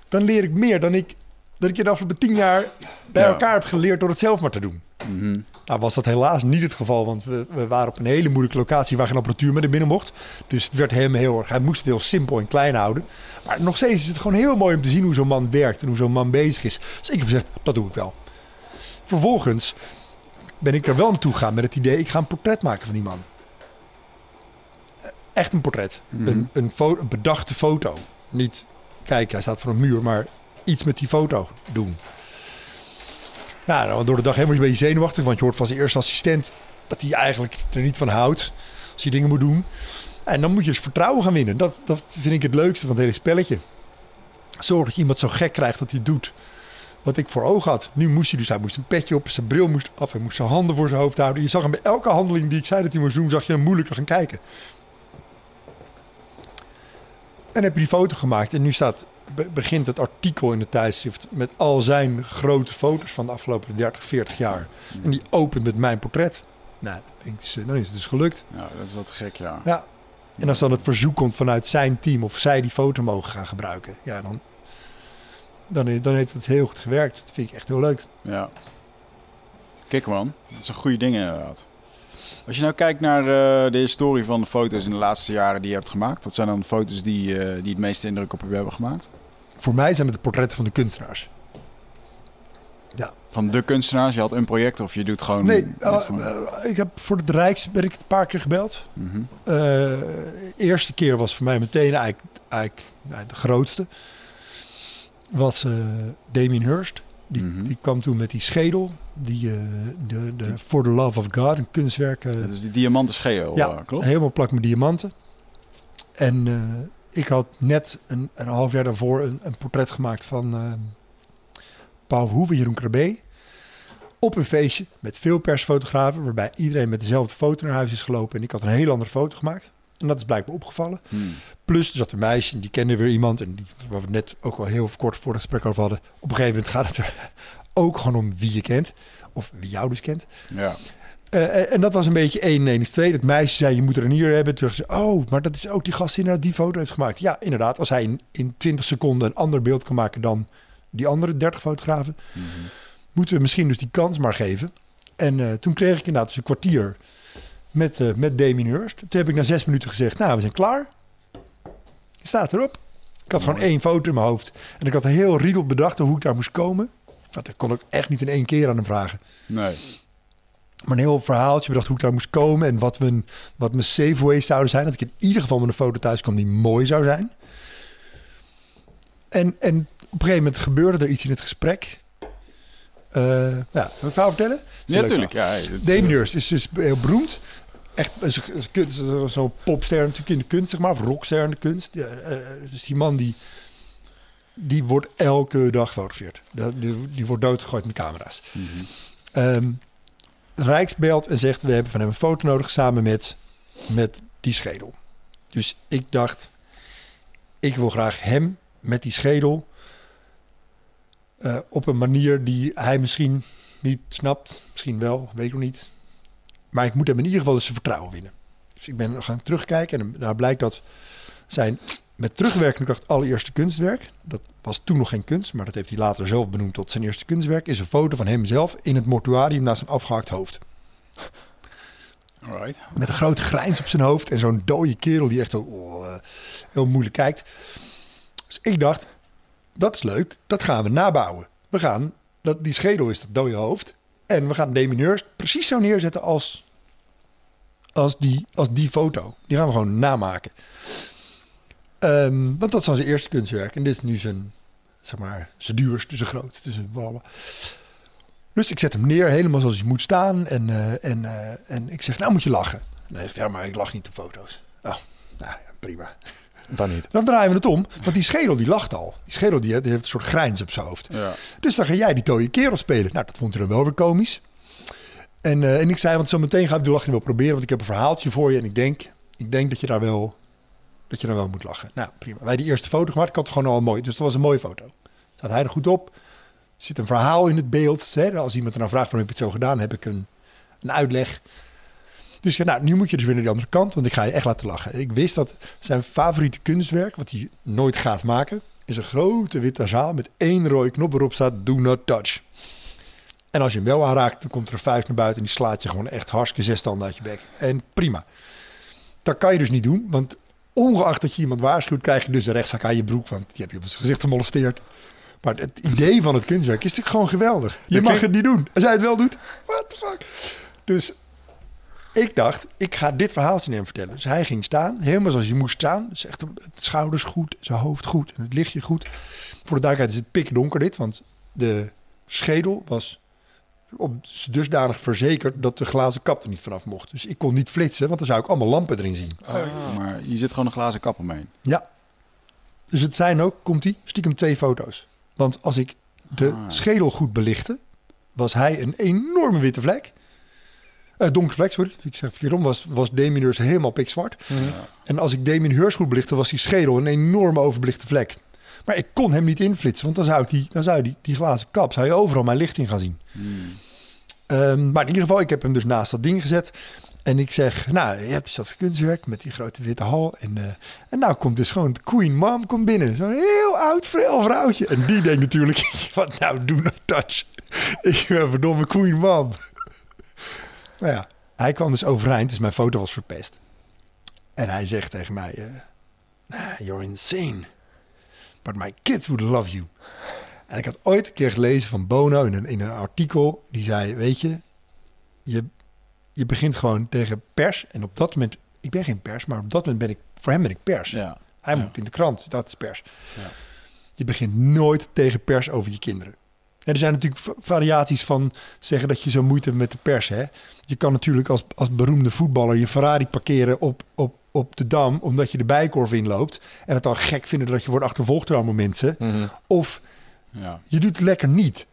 Speaker 4: dan leer ik meer dan ik, dat ik in de afgelopen tien jaar bij
Speaker 3: Ja.
Speaker 4: elkaar heb geleerd door het zelf maar te doen.
Speaker 1: Mhm.
Speaker 4: Nou was dat helaas niet het geval, want we, we waren op een hele moeilijke locatie waar geen apparatuur meer binnen mocht. Dus het werd hem heel erg, hij moest het heel simpel en klein houden. Maar nog steeds is het gewoon heel mooi om te zien hoe zo'n man werkt en hoe zo'n man bezig is. Dus ik heb gezegd, dat doe ik wel. Vervolgens ben ik er wel naartoe gegaan met het idee, ik ga een portret maken van die man. Echt een portret.
Speaker 1: Mhm.
Speaker 4: Een, een bedachte foto. Niet, kijk, hij staat voor een muur, maar iets met die foto doen. Nou, dan door de dag helemaal een beetje zenuwachtig, want je hoort van zijn eerste assistent dat hij eigenlijk er niet van houdt als hij dingen moet doen. En dan moet je dus vertrouwen gaan winnen. Dat, dat vind ik het leukste van het hele spelletje. Zorg dat je iemand zo gek krijgt dat hij doet wat ik voor ogen had. Nu moest hij dus, hij moest een petje op, zijn bril moest af, hij moest zijn handen voor zijn hoofd houden. Je zag hem bij elke handeling die ik zei dat hij moest doen, zag je hem moeilijk gaan kijken. En heb je die foto gemaakt en nu staat, be- begint het artikel in de tijdschrift met al zijn grote foto's van de afgelopen 30, 40 jaar. En die opent met mijn portret. Nou, dan, eh, dan is het dus gelukt.
Speaker 1: Ja, dat is wat gek, ja.
Speaker 4: Ja. En als dan het verzoek komt vanuit zijn team of zij die foto mogen gaan gebruiken, ja, dan, dan, dan heeft het heel goed gewerkt. Dat vind ik echt heel leuk.
Speaker 1: Ja. Kijk man, dat is een goede ding inderdaad. Als je nou kijkt naar eh, de historie van de foto's in de laatste jaren die je hebt gemaakt, wat zijn dan de foto's die, eh, die het meeste indruk op je hebben gemaakt?
Speaker 4: Voor mij zijn het de portretten van de kunstenaars.
Speaker 1: Van de kunstenaars, je had een project of je doet gewoon...
Speaker 4: Nee, eh,
Speaker 1: gewoon-
Speaker 4: eh, ik heb voor de Rijks ben ik een paar keer gebeld.
Speaker 1: Mhm.
Speaker 4: Eh, eerste keer was voor mij meteen eigenlijk, eigenlijk nou, de grootste. Was Damien Hirst. Die,
Speaker 2: Mhm.
Speaker 4: die kwam toen met die schedel. Die, de, de For the Love of God, een kunstwerk.
Speaker 2: is die diamanten scheo,
Speaker 4: ja,
Speaker 2: klopt?
Speaker 4: helemaal plak met diamanten. En ik had net een, een half jaar daarvoor een, een portret gemaakt van eh, Paul Verhoeven, Jeroen Krabbe. Op een feestje met veel persfotografen, waarbij iedereen met dezelfde foto naar huis is gelopen. En ik had een heel andere foto gemaakt. En dat is blijkbaar opgevallen.
Speaker 2: Hmm.
Speaker 4: Plus, er zat een meisje en die kende weer iemand. En die, waar we net ook wel heel kort voor het gesprek over hadden. Op een gegeven moment gaat het er ook gewoon om wie je kent. Of wie jou dus kent.
Speaker 2: Ja.
Speaker 4: Eh, en dat was een beetje 1 1 is 2. Het meisje zei, je moet er een hier hebben. Toen zei oh, maar dat is ook die gast die inderdaad die foto heeft gemaakt. Ja, inderdaad. Als hij in, in 20 seconden een ander beeld kan maken dan die andere 30 fotografen...
Speaker 2: Mhm.
Speaker 4: moeten we misschien dus die kans maar geven. En eh, toen kreeg ik inderdaad dus een kwartier met, eh met Damien Hirst. Toen heb ik na zes minuten gezegd, nou, we zijn klaar. Staat erop. Ik had gewoon één foto in mijn hoofd. En ik had een heel riedel bedacht hoe ik daar moest komen. Dat kon ik echt niet in één keer aan hem vragen.
Speaker 2: Nee.
Speaker 4: Maar een heel verhaaltje bedacht hoe ik daar moest komen. En wat, mijn, wat mijn saveways zouden zijn. Dat ik in ieder geval met een foto thuis kwam die mooi zou zijn. En, en op een gegeven moment gebeurde er iets in het gesprek. Eh ja, wil ik verhaal vertellen?
Speaker 2: Ja, natuurlijk. Ja, is,
Speaker 4: Damien
Speaker 2: eh,
Speaker 4: Hirst is dus heel beroemd. Echt is zo'n popster natuurlijk in de kunst, zeg maar. Of rockster in de kunst. Ja, eh, dus die man die, die wordt elke dag gefotografeerd. Die, die, wordt doodgegooid met camera's. Ehm Rijks belt en zegt: We hebben van hem een foto nodig samen met, met die schedel. Dus ik dacht: Ik wil graag hem met die schedel. eh, op een manier die hij misschien niet snapt. Misschien wel, weet ik nog niet. Maar ik moet hem in ieder geval zijn vertrouwen winnen. Dus ik ben gaan terugkijken en daar blijkt dat zijn met terugwerkende kracht allereerste kunstwerk. Dat was toen nog geen kunst, maar dat heeft hij later zelf benoemd tot zijn eerste kunstwerk. Is een foto van hemzelf in het mortuarium naast een afgehakt hoofd.
Speaker 2: Alright.
Speaker 4: Met een grote grijns op zijn hoofd en zo'n dode kerel die echt zo oh, eh, heel moeilijk kijkt. Dus ik dacht, dat is leuk, dat gaan we nabouwen. We gaan, dat, die schedel is dat dode hoofd. En we gaan demineurs precies zo neerzetten als, als, die, als die foto. Die gaan we gewoon namaken. Ehm, want dat is dan zijn eerste kunstwerk. En dit is nu zijn, zeg maar, zijn duurste, zijn grootste. Zijn blablabla. Dus ik zet hem neer, helemaal zoals hij moet staan. En, eh, en, eh, en ik zeg, nou moet je lachen. En hij zegt, ja, maar ik lach niet op foto's. Oh, nou ja, prima.
Speaker 3: Dan niet.
Speaker 4: Dan draaien we het om, want die schedel die lacht al. Die schedel die, die heeft een soort grijns op zijn hoofd.
Speaker 2: Ja.
Speaker 4: Dus dan ga jij die dode kerel spelen. Nou, dat vond hij dan wel weer komisch. En, eh, en ik zei, want zo meteen ga ik de lachen wel proberen, want ik heb een verhaaltje voor je. En ik denk, ik denk dat je daar wel, dat je daar wel moet lachen. Nou, prima. Wij die eerste foto gemaakt, ik had het gewoon al mooi. Dus dat was een mooie foto. Staat hij er goed op. Er zit een verhaal in het beeld. Hè? Als iemand er nou vraagt, waarom heb je het zo gedaan? Heb ik een, een uitleg. Dus ja, nou, nu moet je dus weer naar de andere kant, want ik ga je echt laten lachen. Ik wist dat zijn favoriete kunstwerk, wat hij nooit gaat maken, is een grote witte zaal met één rode knop waarop staat Do Not Touch. En als je hem wel aanraakt, dan komt er een vuist naar buiten en die slaat je gewoon echt hartstikke zes tanden uit je bek. En prima. Dat kan je dus niet doen, want ongeacht dat je iemand waarschuwt, krijg je dus een rechtszak aan je broek, want die heb je op zijn gezicht gemolesteerd. Maar het idee van het kunstwerk is natuurlijk gewoon geweldig. Je
Speaker 3: Dat
Speaker 4: mag
Speaker 3: klinkt-
Speaker 4: het niet doen. Als jij het wel doet, what the fuck. Dus ik dacht, ik ga dit verhaaltje hem vertellen. Dus hij ging staan, helemaal zoals hij moest staan. Dus echt het schouders goed, zijn hoofd goed en het lichtje goed. Voor de duidelijkheid is het pikdonker dit, want de schedel was op dusdanig verzekerd dat de glazen kap er niet vanaf mocht. Dus ik kon niet flitsen, want dan zou ik allemaal lampen erin zien.
Speaker 2: Oh, Maar je zit gewoon een glazen kap omheen.
Speaker 4: Ja. Dus het zijn ook, komt die, stiekem twee foto's. Want als ik de
Speaker 2: Ah.
Speaker 4: schedel goed belichtte, was hij een enorme witte vlek. Eh donkere vlek, sorry. Ik zeg het verkeerd om. Was, was Damien Hirst helemaal pikzwart. En als ik Damien Hirst goed belichtte, was die schedel een enorme overbelichte vlek. Maar ik kon hem niet inflitsen, want dan zou, ik die, dan zou die, die glazen kap zou je overal mijn licht in gaan zien.
Speaker 2: Hmm.
Speaker 4: Ehm, maar in ieder geval, ik heb hem dus naast dat ding gezet. En ik zeg, nou, je hebt dat kunstwerk met die grote witte hal. En, en nou komt dus gewoon de Queen Mom komt binnen. Zo'n heel oud, vrij vrouwtje. En die denkt natuurlijk, wat nou, do not touch. ik ben verdomme Queen Mom. nou ja, hij kwam dus overeind, dus mijn foto was verpest. En hij zegt tegen mij, "Nah, you're insane. But my kids would love you. En ik had ooit een keer gelezen van Bono in een, in een artikel. Die zei, weet je, je, je begint gewoon tegen pers. En op dat moment, ik ben geen pers, maar op dat moment ben ik, voor hem ben ik pers.
Speaker 2: Ja.
Speaker 4: Hij
Speaker 2: Ja.
Speaker 4: moet in de krant, dat is pers.
Speaker 2: Ja.
Speaker 4: Je begint nooit tegen pers over je kinderen. En er zijn natuurlijk va- variaties van zeggen dat je zo moeite hebt met de pers. Hè? Je kan natuurlijk als, als beroemde voetballer je Ferrari parkeren op, op, op de Dam... omdat je de bijkorf inloopt. En het dan gek vinden dat je wordt achtervolgd door allemaal mensen.
Speaker 3: Mhm.
Speaker 4: Of
Speaker 2: Ja.
Speaker 4: je doet het lekker niet.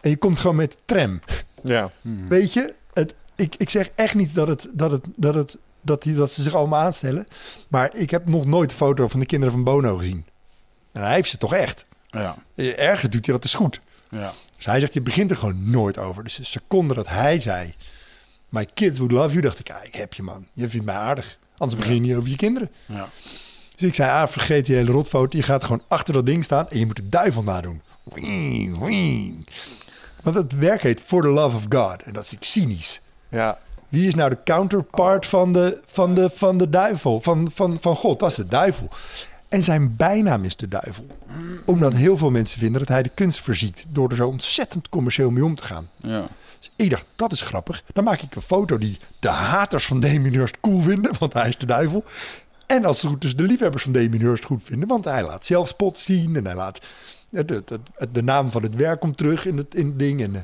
Speaker 4: En je komt gewoon met de tram.
Speaker 3: Ja.
Speaker 4: Weet je, het, ik, ik zeg echt niet dat, het, dat, het, dat, het, dat, die, dat ze zich allemaal aanstellen. Maar ik heb nog nooit een foto van de kinderen van Bono gezien. En hij heeft ze toch echt.
Speaker 2: Ja.
Speaker 4: Ergens doet hij dat is goed.
Speaker 2: Ja.
Speaker 4: Dus hij zegt, je begint er gewoon nooit over. Dus de seconde dat hij zei... My kids would love you, dacht ik, ah, ik heb je man. Je vindt mij aardig. Anders begin je niet over je kinderen.
Speaker 2: Ja.
Speaker 4: Dus ik zei, ah, vergeet die hele rotfoto. Je gaat gewoon achter dat ding staan en je moet de duivel nadoen. Wing, wing. Want het werk heet For the Love of God. En dat is cynisch.
Speaker 3: Ja.
Speaker 4: Wie is nou de counterpart van de, van de, van de duivel? Van, van, van God, dat is de duivel. En zijn bijnaam is de duivel. Omdat heel veel mensen vinden dat hij de kunst verziekt... door er zo ontzettend commercieel mee om te gaan.
Speaker 2: Ja.
Speaker 4: Dus ik dacht, dat is grappig. Dan maak ik een foto die de haters van Damien Hirst cool vinden... want hij is de duivel. En als het goed is, de liefhebbers van Damien Hirst goed vinden... want hij laat zelfspot zien en hij laat... De, de, de, de naam van het werk komt terug in het, in het ding. En eh,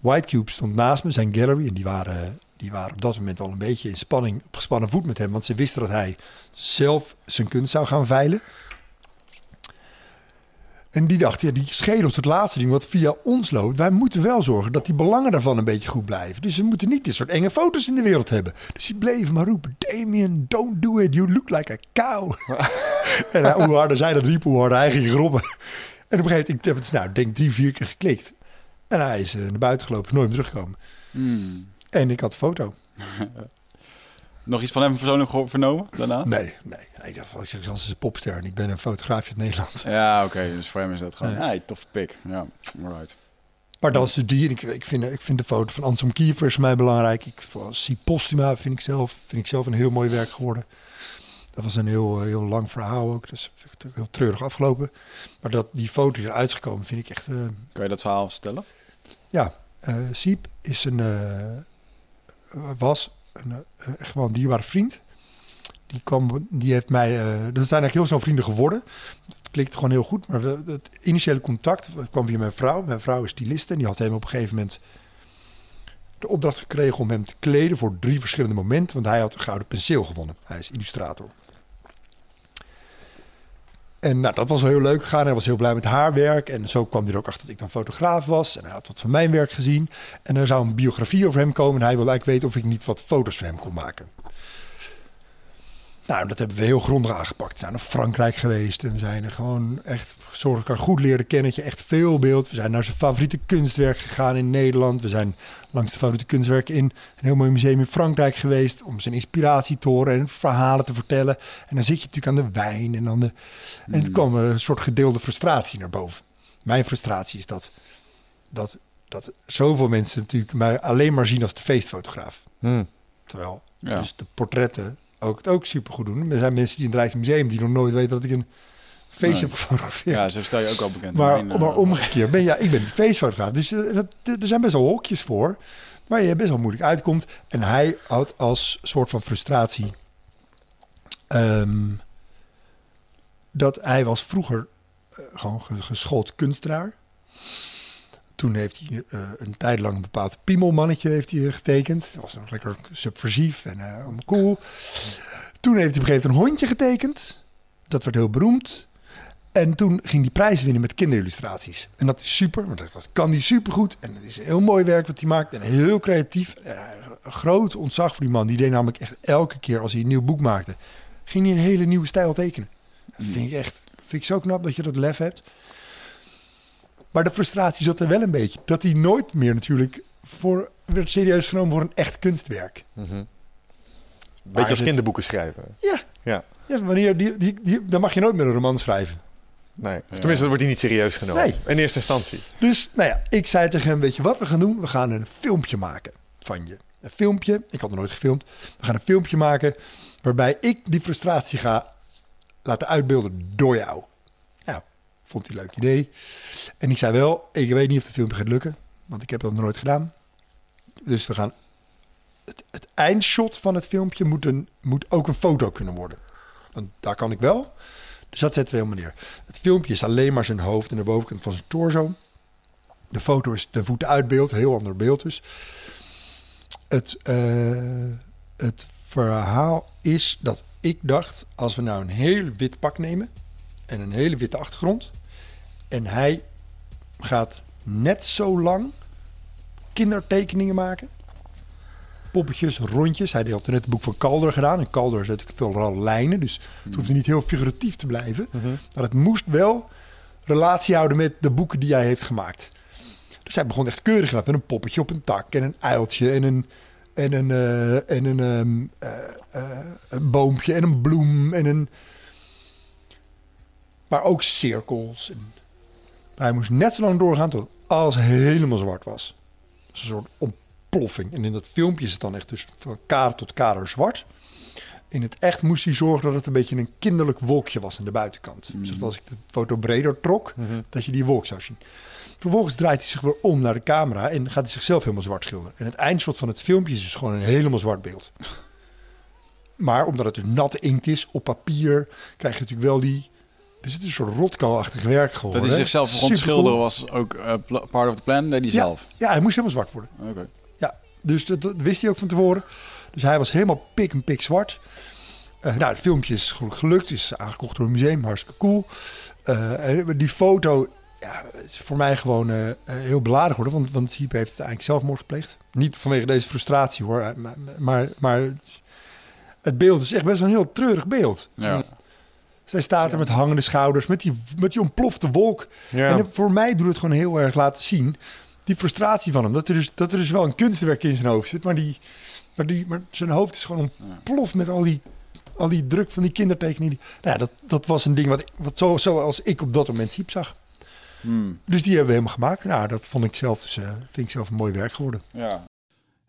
Speaker 4: White Cube stond naast me, zijn gallery. En die waren, die waren op dat moment al een beetje in spanning, op gespannen voet met hem. Want ze wisten dat hij zelf zijn kunst zou gaan veilen. En die dacht, ja, die schedel is het laatste ding wat via ons loopt. Wij moeten wel zorgen dat die belangen daarvan een beetje goed blijven. Dus we moeten niet dit soort enge foto's in de wereld hebben. Dus die bleven maar roepen, Damien, don't do it. You look like a cow. en hoe harder zij dat riep, hoe harder hij ging grobben. En op een gegeven moment, ik heb het nou, denk drie, vier keer geklikt. En hij is eh, naar buiten gelopen, nooit meer teruggekomen.
Speaker 2: Hmm.
Speaker 4: En ik had foto.
Speaker 2: Nog iets van hem persoonlijk vernomen daarna?
Speaker 4: Nee, nee. nee dat was, was een popster en ik ben een fotograaf uit Nederland.
Speaker 2: Ja, oké. Dus voor hem is dat gewoon...
Speaker 4: Ja.
Speaker 2: Hey, toffe pik. Ja, alright.
Speaker 4: Maar de dier. Ik, ik, vind, ik vind de foto van Anselm Kiefer is voor mij belangrijk. Ik zie Postuma vind ik zelf, vind ik zelf een heel mooi werk geworden. Dat was een heel, heel lang verhaal ook. Dus heel treurig afgelopen. Maar dat die foto die eruit is gekomen vind ik echt... eh,
Speaker 2: Kan je dat verhaal vertellen?
Speaker 4: Ja, eh Siep is een, eh, was een, eh, echt wel een dierbare vriend. Die, kwam, die heeft mij, eh dat zijn eigenlijk heel snel vrienden geworden. Het klikte gewoon heel goed, maar het initiële contact kwam via mijn vrouw. Mijn vrouw is styliste en die had hem op een gegeven moment de opdracht gekregen om hem te kleden voor drie verschillende momenten. Want hij had een gouden penseel gewonnen. Hij is illustrator. En nou, dat was heel leuk gegaan. Hij was heel blij met haar werk. En zo kwam hij er ook achter dat ik dan fotograaf was. En hij had wat van mijn werk gezien. En er zou een biografie over hem komen. En hij wilde eigenlijk weten of ik niet wat foto's van hem kon maken. Nou, dat hebben we heel grondig aangepakt. We zijn naar Frankrijk geweest. En we zijn er gewoon echt zorg haar goed leerde kennen. Je echt veel beeld. We zijn naar zijn favoriete kunstwerk gegaan in Nederland. We zijn langs de favoriete kunstwerken in een heel mooi museum in Frankrijk geweest. Om zijn inspiratie te horen en verhalen te vertellen. En dan zit je natuurlijk aan de wijn. En, aan de... en toen kwam er een soort gedeelde frustratie naar boven. Mijn frustratie is dat, dat, dat zoveel mensen natuurlijk mij alleen maar zien als de feestfotograaf.
Speaker 3: Hm.
Speaker 4: Terwijl
Speaker 2: Ja.
Speaker 4: dus de portretten ook het ook super goed doen. Er zijn mensen die in het Rijksmuseum die nog nooit weten dat ik een feestje
Speaker 2: Nee.
Speaker 4: heb gefotografeerd.
Speaker 2: Ja, zo stel je ook al bekend.
Speaker 4: maar,
Speaker 2: eh,
Speaker 4: maar omgekeerd, ben, ja, ik ben feestfotograaf. Dus eh, dat, er zijn best wel hokjes voor waar je best wel moeilijk uitkomt. En hij had als soort van frustratie ehm, dat hij was vroeger eh, gewoon ge- geschoold kunstenaar. Toen heeft hij eh, een tijd lang een bepaald piemelmannetje heeft hij getekend. Dat was nog lekker subversief en eh, allemaal cool. Toen heeft hij op een gegeven moment een hondje getekend. Dat werd heel beroemd. En toen ging hij prijzen winnen met kinderillustraties. En dat is super, want dat kan hij supergoed. En het is een heel mooi werk wat hij maakt. En heel creatief. Eh, een groot ontzag voor die man. Die deed namelijk echt elke keer als hij een nieuw boek maakte... ging hij een hele nieuwe stijl tekenen. Dat vind ik echt vind ik zo knap dat je dat lef hebt. Maar de frustratie zat er wel een beetje. Dat hij nooit meer natuurlijk voor, werd serieus genomen voor een echt kunstwerk.
Speaker 3: Mhm. Beetje als
Speaker 4: het-
Speaker 3: kinderboeken schrijven.
Speaker 4: Ja,
Speaker 3: Ja.
Speaker 4: ja wanneer die, die, die, dan mag je nooit meer een roman schrijven.
Speaker 3: Nee. Of tenminste, dan wordt hij niet serieus genomen.
Speaker 4: Nee.
Speaker 3: In eerste instantie.
Speaker 4: Dus, nou ja, ik zei tegen hem, weet je wat we gaan doen? We gaan een filmpje maken van je. Een filmpje, ik had nog nooit gefilmd. We gaan een filmpje maken waarbij ik die frustratie ga laten uitbeelden door jou. Vond hij een leuk idee. En ik zei wel, ik weet niet of het filmpje gaat lukken, want ik heb dat nog nooit gedaan. Dus we gaan... Het, het eindshot van het filmpje moet, een, moet ook een foto kunnen worden. Want daar kan ik wel. Dus dat zetten we helemaal neer. Het filmpje is alleen maar zijn hoofd en de bovenkant van zijn torso. De foto is de voeten uit beeld, heel ander beeld dus. Het, eh, het verhaal is dat ik dacht, als we nou een heel wit pak nemen en een hele witte achtergrond en hij gaat net zo lang kindertekeningen maken. Poppetjes, rondjes. Hij had net het boek van Calder gedaan. En Calder is natuurlijk vooral lijnen. Dus het hoeft niet heel figuratief te blijven. Maar het moest wel relatie houden met de boeken die hij heeft gemaakt. Dus hij begon echt keurig met een poppetje op een tak. En een uiltje en een, en een, eh, en een, ehm, eh, eh, een boompje en een bloem. En een... Maar ook cirkels. En... Hij moest net zo lang doorgaan tot alles helemaal zwart was. Dus een soort ontploffing. En in dat filmpje is het dan echt dus van kader tot kader zwart. In het echt moest hij zorgen dat het een beetje een kinderlijk wolkje was aan de buitenkant. Dus dat als ik de foto breder trok, dat je die wolk zou zien. Vervolgens draait hij zich weer om naar de camera en gaat hij zichzelf helemaal zwart schilderen. En het eindshot van het filmpje is dus gewoon een helemaal zwart beeld. Maar omdat het dus natte inkt is op papier, krijg je natuurlijk wel die... Dus het is een soort rotkoolachtig werk geworden.
Speaker 5: Dat hij zichzelf begon schilderen was ook pla- part of the plan, deed hij
Speaker 4: Ja,
Speaker 5: zelf.
Speaker 4: ja, hij moest helemaal zwart worden.
Speaker 5: Oké.
Speaker 4: Ja, dus dat, dat wist hij ook van tevoren. Dus hij was helemaal pik en pik zwart. Eh, nou, het filmpje is gelukkig gelukt. Is aangekocht door een museum. Hartstikke cool. En die foto ja, het is voor mij gewoon heel beladen geworden. Want, want Siep heeft eigenlijk zelfmoord gepleegd. Niet vanwege deze frustratie hoor. Maar, maar, maar het beeld is echt best wel een heel treurig beeld.
Speaker 5: Ja.
Speaker 4: Zij staat er met hangende schouders. Met die, met die ontplofte wolk.
Speaker 3: Ja.
Speaker 4: En voor mij doet het gewoon heel erg laten zien. Die frustratie van hem. Dat er dus, dat er dus wel een kunstwerk in zijn hoofd zit. Maar, die, maar, die, maar zijn hoofd is gewoon ontploft met al die, al die druk van die kindertekeningen. Nou ja, dat, dat was een ding wat, wat zo, zoals ik op dat moment Siep zag.
Speaker 5: Hmm.
Speaker 4: Dus die hebben we helemaal gemaakt. Nou, dat vond ik zelf dus, eh, vind ik zelf een mooi werk geworden.
Speaker 5: ja.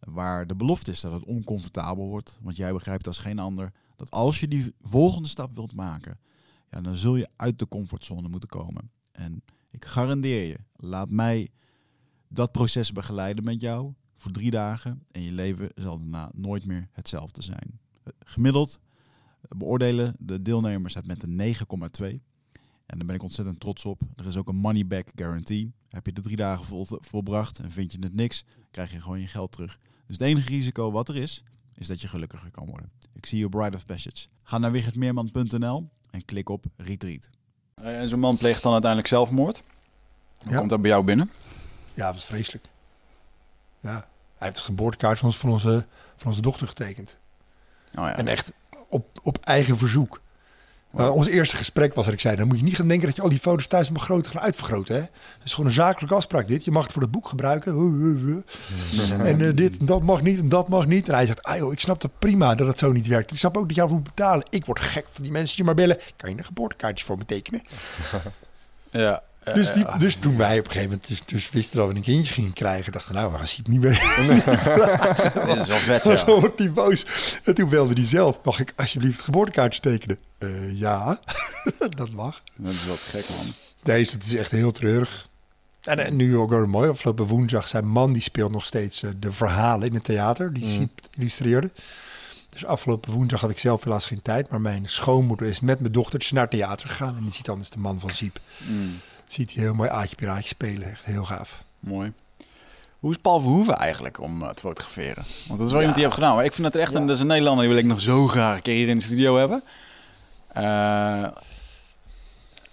Speaker 2: Waar de belofte is dat het oncomfortabel wordt. Want jij begrijpt als geen ander dat als je die volgende stap wilt maken, ja, dan zul je uit de comfortzone moeten komen. En ik garandeer je, laat mij dat proces begeleiden met jou voor drie dagen. En je leven zal daarna nooit meer hetzelfde zijn. Gemiddeld beoordelen de deelnemers het met een 9,2. En daar ben ik ontzettend trots op. Er is ook een money back guarantee. Heb je de drie dagen vol, volbracht en vind je het niks, krijg je gewoon je geld terug. Dus het enige risico wat er is, is dat je gelukkiger kan worden. Ik zie je Bride of Passage. Ga naar wichertmeerman.nl en klik op Retreat.
Speaker 5: En zo'n man pleegt dan uiteindelijk zelfmoord. Dan
Speaker 4: Ja.
Speaker 5: komt dat bij jou binnen.
Speaker 4: Ja, dat was vreselijk. Ja, hij heeft de geboortekaart van, ons, van, onze, van onze dochter getekend.
Speaker 5: Oh ja.
Speaker 4: En echt op, op eigen verzoek. Ons eerste gesprek was dat ik zei, dan moet je niet gaan denken dat je al die foto's thuis mag groter gaan uitvergroten. Hè? Het is gewoon een zakelijke afspraak dit. Je mag het voor het boek gebruiken. En eh, dit dat mag niet en dat mag niet. En hij zegt, ah joh, ik snap dat prima dat het zo niet werkt. Ik snap ook dat jij moet betalen. Ik word gek van die mensen die maar bellen. Kan je een geboortekaartje voor me tekenen?
Speaker 5: ja.
Speaker 4: Dus, die, dus toen wij op een gegeven moment dus, dus wisten dat we een kindje gingen krijgen, dachten we, nou, we gaan Siep niet meer.
Speaker 5: Dit is wel vet,
Speaker 4: Dan
Speaker 5: ja.
Speaker 4: wordt hij boos. En toen belde hij zelf, mag ik alsjeblieft het geboortekaartje tekenen? Eh, ja, dat mag.
Speaker 5: Dat is wel gek, man.
Speaker 4: Nee, dus het is echt heel treurig. En, en nu ook weer mooi. Afgelopen woensdag, zijn man die speelt nog steeds eh, de verhalen in het theater. Die Siep illustreerde. Dus afgelopen woensdag had ik zelf helaas geen tijd. Maar mijn schoonmoeder is met mijn dochtertje naar het theater gegaan. En die ziet dan dus de man van Siep.
Speaker 5: Mm,
Speaker 4: Ziet hij heel mooi Aatje Piraatje spelen. Echt heel gaaf.
Speaker 5: mooi. Hoe is Paul Verhoeven eigenlijk om eh, te fotograferen? Want dat is wel iemand die je hebt gedaan. Maar ik vind het echt een, dat is een Nederlander die wil ik nog zo graag een keer hier in de studio hebben. Eh,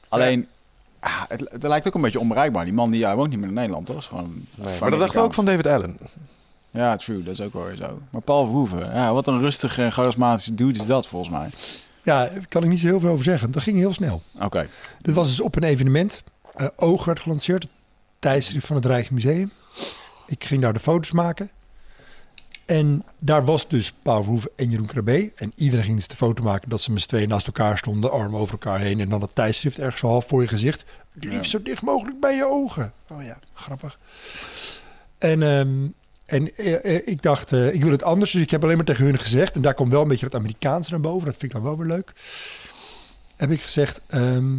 Speaker 5: alleen, ah, het, het lijkt ook een beetje onbereikbaar. Die man die hij woont niet meer in Nederland, toch? Gewoon
Speaker 3: Maar dat dachten we ook van David Allen.
Speaker 2: Ja, true. Dat is ook wel weer zo. Maar Paul Verhoeven, ja, wat een rustige en charismatische dude is dat volgens mij.
Speaker 4: Ja, daar kan ik niet zo heel veel over zeggen. Dat ging heel snel.
Speaker 2: Oké.
Speaker 4: Dit was dus op een evenement. Eh, Oog werd gelanceerd, het tijdschrift van het Rijksmuseum. Ik ging daar de foto's maken. En daar was dus Paul Verhoeven en Jeroen Krabbe. En iedereen ging dus de foto maken dat ze met z'n tweeën naast elkaar stonden, armen over elkaar heen. En dan het tijdschrift ergens zo half voor je gezicht. Het liefst
Speaker 2: Ja.
Speaker 4: zo dicht mogelijk bij je ogen. Oh ja, grappig. En, ehm, en eh, eh, ik dacht, ik wil het anders. Dus ik heb alleen maar tegen hun gezegd. En daar komt wel een beetje het Amerikaanse naar boven. Dat vind ik dan wel weer leuk. Heb ik gezegd, ehm,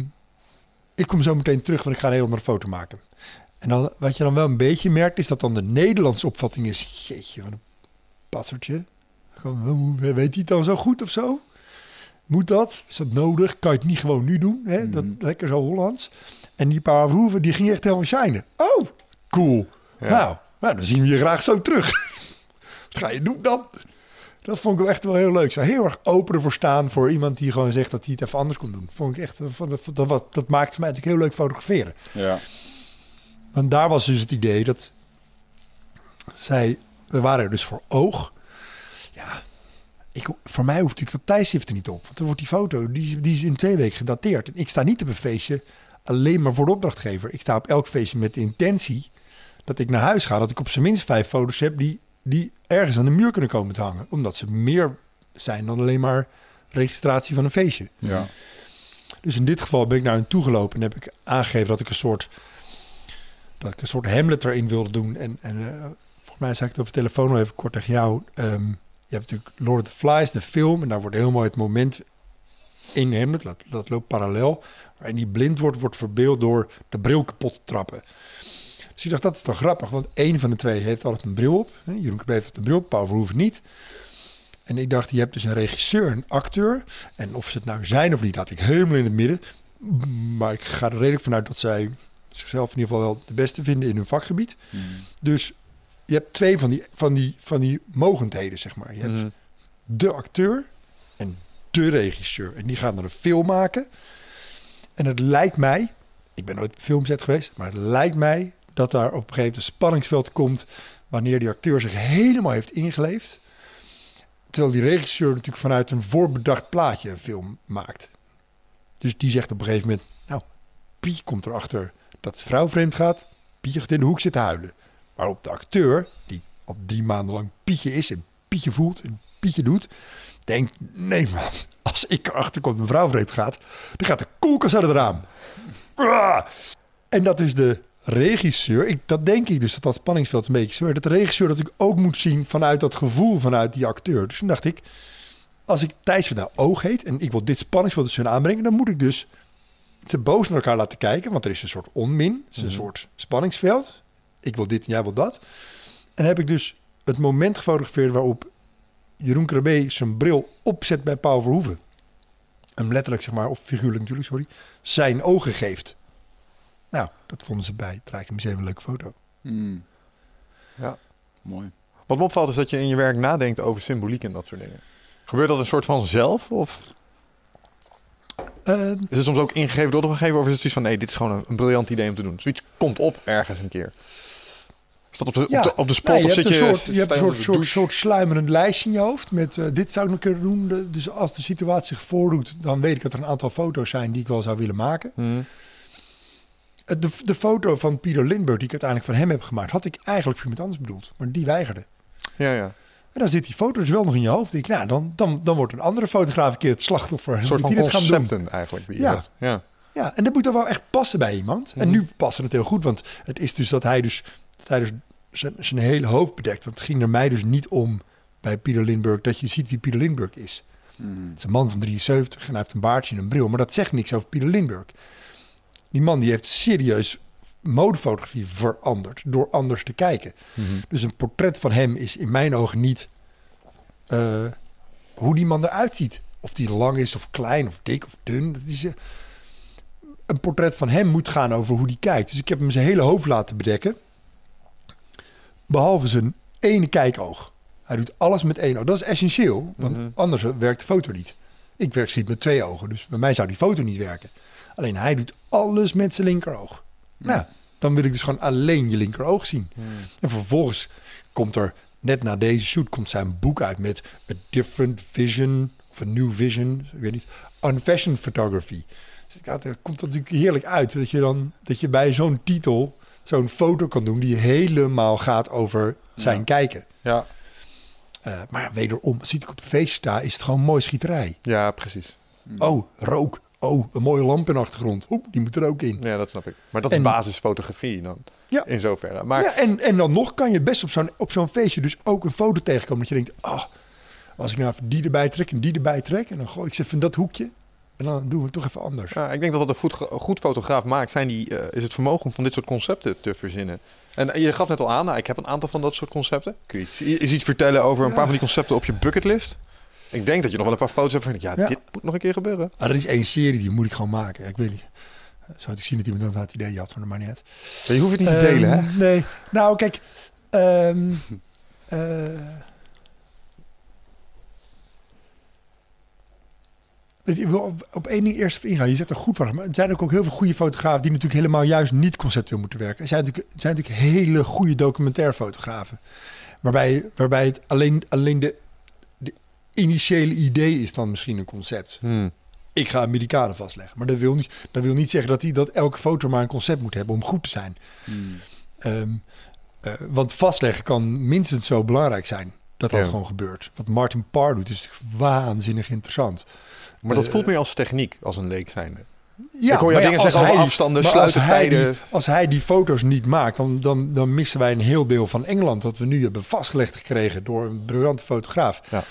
Speaker 4: ik kom zo meteen terug, want ik ga een heel andere foto maken. En dan, wat je dan wel een beetje merkt, is dat dan de Nederlandse opvatting is... Jeetje, wat een patsertje. Hoe- Weet hij het dan zo goed of zo? Moet dat? Is dat nodig? Kan je het niet gewoon nu doen? Hè? Dat
Speaker 2: Mhm.
Speaker 4: lekker zo Hollands. En die paar hoeven, die ging echt helemaal shinen. Oh, cool.
Speaker 3: Ja.
Speaker 4: Nou, nou, dan zien we je graag zo terug. Wat ga je doen dan? Dat vond ik wel echt wel heel leuk. Zou heel erg open ervoor staan voor iemand die gewoon zegt dat hij het even anders kon doen. Vond ik echt, dat, dat, dat, dat, maakt voor mij natuurlijk heel leuk fotograferen.
Speaker 2: Ja.
Speaker 4: Want daar was dus het idee dat zij, we waren er dus voor oog. Ja, ik, voor mij hoeft natuurlijk dat tijdschrift er niet op. Want dan wordt die foto, die, die is in twee weken gedateerd. En ik sta niet op een feestje alleen maar voor de opdrachtgever. Ik sta op elk feestje met de intentie dat ik naar huis ga. Dat ik op zijn minst vijf foto's heb die, die ergens aan de muur kunnen komen te hangen. Omdat ze meer zijn dan alleen maar registratie van een feestje.
Speaker 2: Ja.
Speaker 4: Dus in dit geval ben ik naar hen toegelopen en heb ik aangegeven dat ik een soort, dat ik een soort Hamlet erin wilde doen. En, en eh, volgens mij zei ik het over de telefoon nog even kort tegen jou. Ehm, je hebt natuurlijk Lord of the Flies, de film, en daar wordt heel mooi het moment in Hamlet, dat, dat loopt parallel, waarin die blind wordt, wordt verbeeld door de bril kapot te trappen. Dus ik dacht, dat is toch grappig, want één van de twee heeft altijd een bril op. Hè? Jeroen Kabet heeft een bril op, Paul Verhoeven niet. En ik dacht, je hebt dus een regisseur, een acteur. En of ze het nou zijn of niet, laat ik helemaal in het midden. Maar ik ga er redelijk vanuit dat zij zichzelf in ieder geval wel de beste vinden in hun vakgebied.
Speaker 2: Mm.
Speaker 4: Dus je hebt twee van die, van die, van die mogendheden, zeg maar. Je hebt
Speaker 3: Mhm.
Speaker 4: de acteur en de regisseur. En die gaan dan een film maken. En het lijkt mij, ik ben nooit op een filmset geweest, maar het lijkt mij dat daar op een gegeven moment een spanningsveld komt wanneer die acteur zich helemaal heeft ingeleefd. Terwijl die regisseur natuurlijk vanuit een voorbedacht plaatje een film maakt. Dus die zegt op een gegeven moment, nou, Pietje komt erachter dat vrouw vreemd gaat. Pietje gaat in de hoek zitten huilen. Waarop de acteur, die al drie maanden lang Pietje is en Pietje voelt en Pietje doet, denkt, nee man, als ik erachter kom dat mijn vrouw vreemd gaat, dan gaat de koelkast uit het raam. En dat is de regisseur, ik, dat denk ik dus dat dat spanningsveld een beetje zo Dat de regisseur dat ik ook moet zien vanuit dat gevoel vanuit die acteur. Dus toen dacht ik, als ik Thijs van nou oog heet en ik wil dit spanningsveld tussen hun aanbrengen, dan moet ik dus ze boos naar elkaar laten kijken, want er is een soort onmin, het is een soort spanningsveld. Ik wil dit en jij wil dat. En heb ik dus het moment gefotografeerd waarop Jeroen Krabbe zijn bril opzet bij Paul Verhoeven. Hem letterlijk, zeg maar, of figuurlijk natuurlijk, sorry, zijn ogen geeft. Nou, dat vonden ze bij het Rijksmuseum een leuke foto.
Speaker 2: Mm.
Speaker 3: Ja.
Speaker 2: Mooi.
Speaker 3: Wat me opvalt is dat je in je werk nadenkt over symboliek en dat soort dingen. Gebeurt dat een soort van zelf? Of
Speaker 4: Ehm,
Speaker 3: is het soms ook ingegeven door de gegeven? Of is het zoiets van, nee, dit is gewoon een, een briljant idee om te doen. Zoiets komt op ergens een keer. Is dat op de, op de, op de spot?
Speaker 4: nee, je
Speaker 3: of
Speaker 4: hebt
Speaker 3: zit
Speaker 4: een
Speaker 3: je,
Speaker 4: soort, je hebt een soort, soort, soort sluimerend lijstje in je hoofd met eh, dit zou ik nog kunnen doen. De- Dus als de situatie zich voordoet, dan weet ik dat er een aantal foto's zijn die ik wel zou willen maken.
Speaker 3: Hmm.
Speaker 4: Eh, De, de foto van Peter Lindbergh, die ik uiteindelijk van hem heb gemaakt, had ik eigenlijk voor iemand anders bedoeld. Maar die weigerde.
Speaker 3: Ja, ja.
Speaker 4: En dan zit die foto dus wel nog in je hoofd. Ik, denk, nou, dan, dan, dan wordt een andere fotograaf een keer het slachtoffer.
Speaker 3: Een soort van
Speaker 4: die dit gaan doen.
Speaker 3: concepten eigenlijk. Die
Speaker 4: Ja.
Speaker 3: ja.
Speaker 4: Ja, en dat moet dan wel echt passen bij iemand. En
Speaker 3: Mhm.
Speaker 4: nu past het heel goed, want het is dus dat hij dus, dat hij dus zijn, zijn hele hoofd bedekt. Want het ging er mij dus niet om bij Peter Lindbergh dat je ziet wie Peter Lindbergh is.
Speaker 2: Mm.
Speaker 4: Het is een man van 73 en hij heeft een baardje en een bril. Maar dat zegt niks over Peter Lindbergh. Die man die heeft serieus modefotografie veranderd door anders te kijken.
Speaker 3: Mhm.
Speaker 4: Dus een portret van hem is in mijn ogen niet eh, hoe die man eruit ziet. Of die lang is of klein of dik of dun. Dat is, eh, een portret van hem moet gaan over hoe die kijkt. Dus ik heb hem zijn hele hoofd laten bedekken. Behalve zijn ene kijkoog. Hij doet alles met één oog. Dat is essentieel, want
Speaker 3: Mhm.
Speaker 4: anders werkt de foto niet. Ik werk niet met twee ogen, dus bij mij zou die foto niet werken. Alleen hij doet alles met zijn linkeroog. Nou, dan wil ik dus gewoon alleen je linkeroog zien.
Speaker 3: Hmm.
Speaker 4: En vervolgens komt er net na deze shoot komt zijn boek uit met A Different Vision, of A New Vision, ik weet niet, on Fashion Photography. Dus ja, daar komt dat natuurlijk heerlijk uit, dat je dan dat je bij zo'n titel zo'n foto kan doen die helemaal gaat over zijn
Speaker 1: Ja.
Speaker 4: kijken.
Speaker 3: Ja,
Speaker 4: Eh, maar wederom, als ik op een feestje sta, is het gewoon mooi schieterij.
Speaker 3: ja precies.
Speaker 4: Oh, rook. Oh, een mooie lamp in de achtergrond. Oeh, die moet er ook in.
Speaker 3: Ja, dat snap ik. Maar dat
Speaker 4: En-
Speaker 3: is basisfotografie dan.
Speaker 4: Ja.
Speaker 3: In zoverre. Maar
Speaker 4: ja, en, en dan nog kan je best op zo'n, op zo'n feestje dus ook een foto tegenkomen. Dat je denkt, oh, als ik nou even die erbij trek en die erbij trek. En dan gooi ik ze even in dat hoekje. En dan doen we het toch even anders.
Speaker 3: Ja, ik denk dat wat een goed, goed fotograaf maakt, zijn die, eh, is het vermogen om van dit soort concepten te verzinnen. En je gaf net al aan, nou, ik heb een aantal van dat soort concepten. Kun je iets, is iets vertellen over een
Speaker 4: Ja.
Speaker 3: paar van die concepten op je bucketlist? Ik denk dat je nog wel een paar foto's hebt van, ja,
Speaker 4: Ja.
Speaker 3: dit moet nog een keer gebeuren.
Speaker 4: Maar er is één serie, die moet ik gewoon maken. Ik weet niet. Zou ik zien dat iemand dat het idee had, maar dat maakt niet uit.
Speaker 3: Ja, je hoeft het niet te delen, hè?
Speaker 4: Ehm, Nee. Nou, kijk. ehm, eh, ik wil op, op één ding eerst even ingaan. Je zet er goed van. Maar er zijn ook, ook heel veel goede fotografen die natuurlijk helemaal juist niet conceptueel moeten werken. Er zijn natuurlijk, er zijn natuurlijk hele goede documentairfotografen. Waarbij, waarbij het alleen, alleen de initiële idee is dan misschien een concept.
Speaker 3: Hmm.
Speaker 4: Ik ga Amerikanen vastleggen. Maar dat wil niet, dat wil niet zeggen dat, hij, dat elke foto maar een concept moet hebben om goed te zijn.
Speaker 1: Hmm.
Speaker 4: Ehm, eh, want vastleggen kan minstens zo belangrijk zijn dat dat
Speaker 3: Ja.
Speaker 4: gewoon gebeurt. Wat Martin Parr doet is waanzinnig interessant.
Speaker 3: Maar dat
Speaker 4: Eh,
Speaker 3: voelt meer als techniek, als een leek zijnde.
Speaker 4: Ja,
Speaker 3: Ik hoor jou
Speaker 4: maar
Speaker 3: dingen
Speaker 4: als
Speaker 3: zeggen over
Speaker 4: hij die-
Speaker 3: afstanden,
Speaker 4: maar als hij die- Als hij die foto's niet maakt, dan, dan, dan missen wij een heel deel van Engeland... dat we nu hebben vastgelegd gekregen door een briljante fotograaf.
Speaker 3: Ja.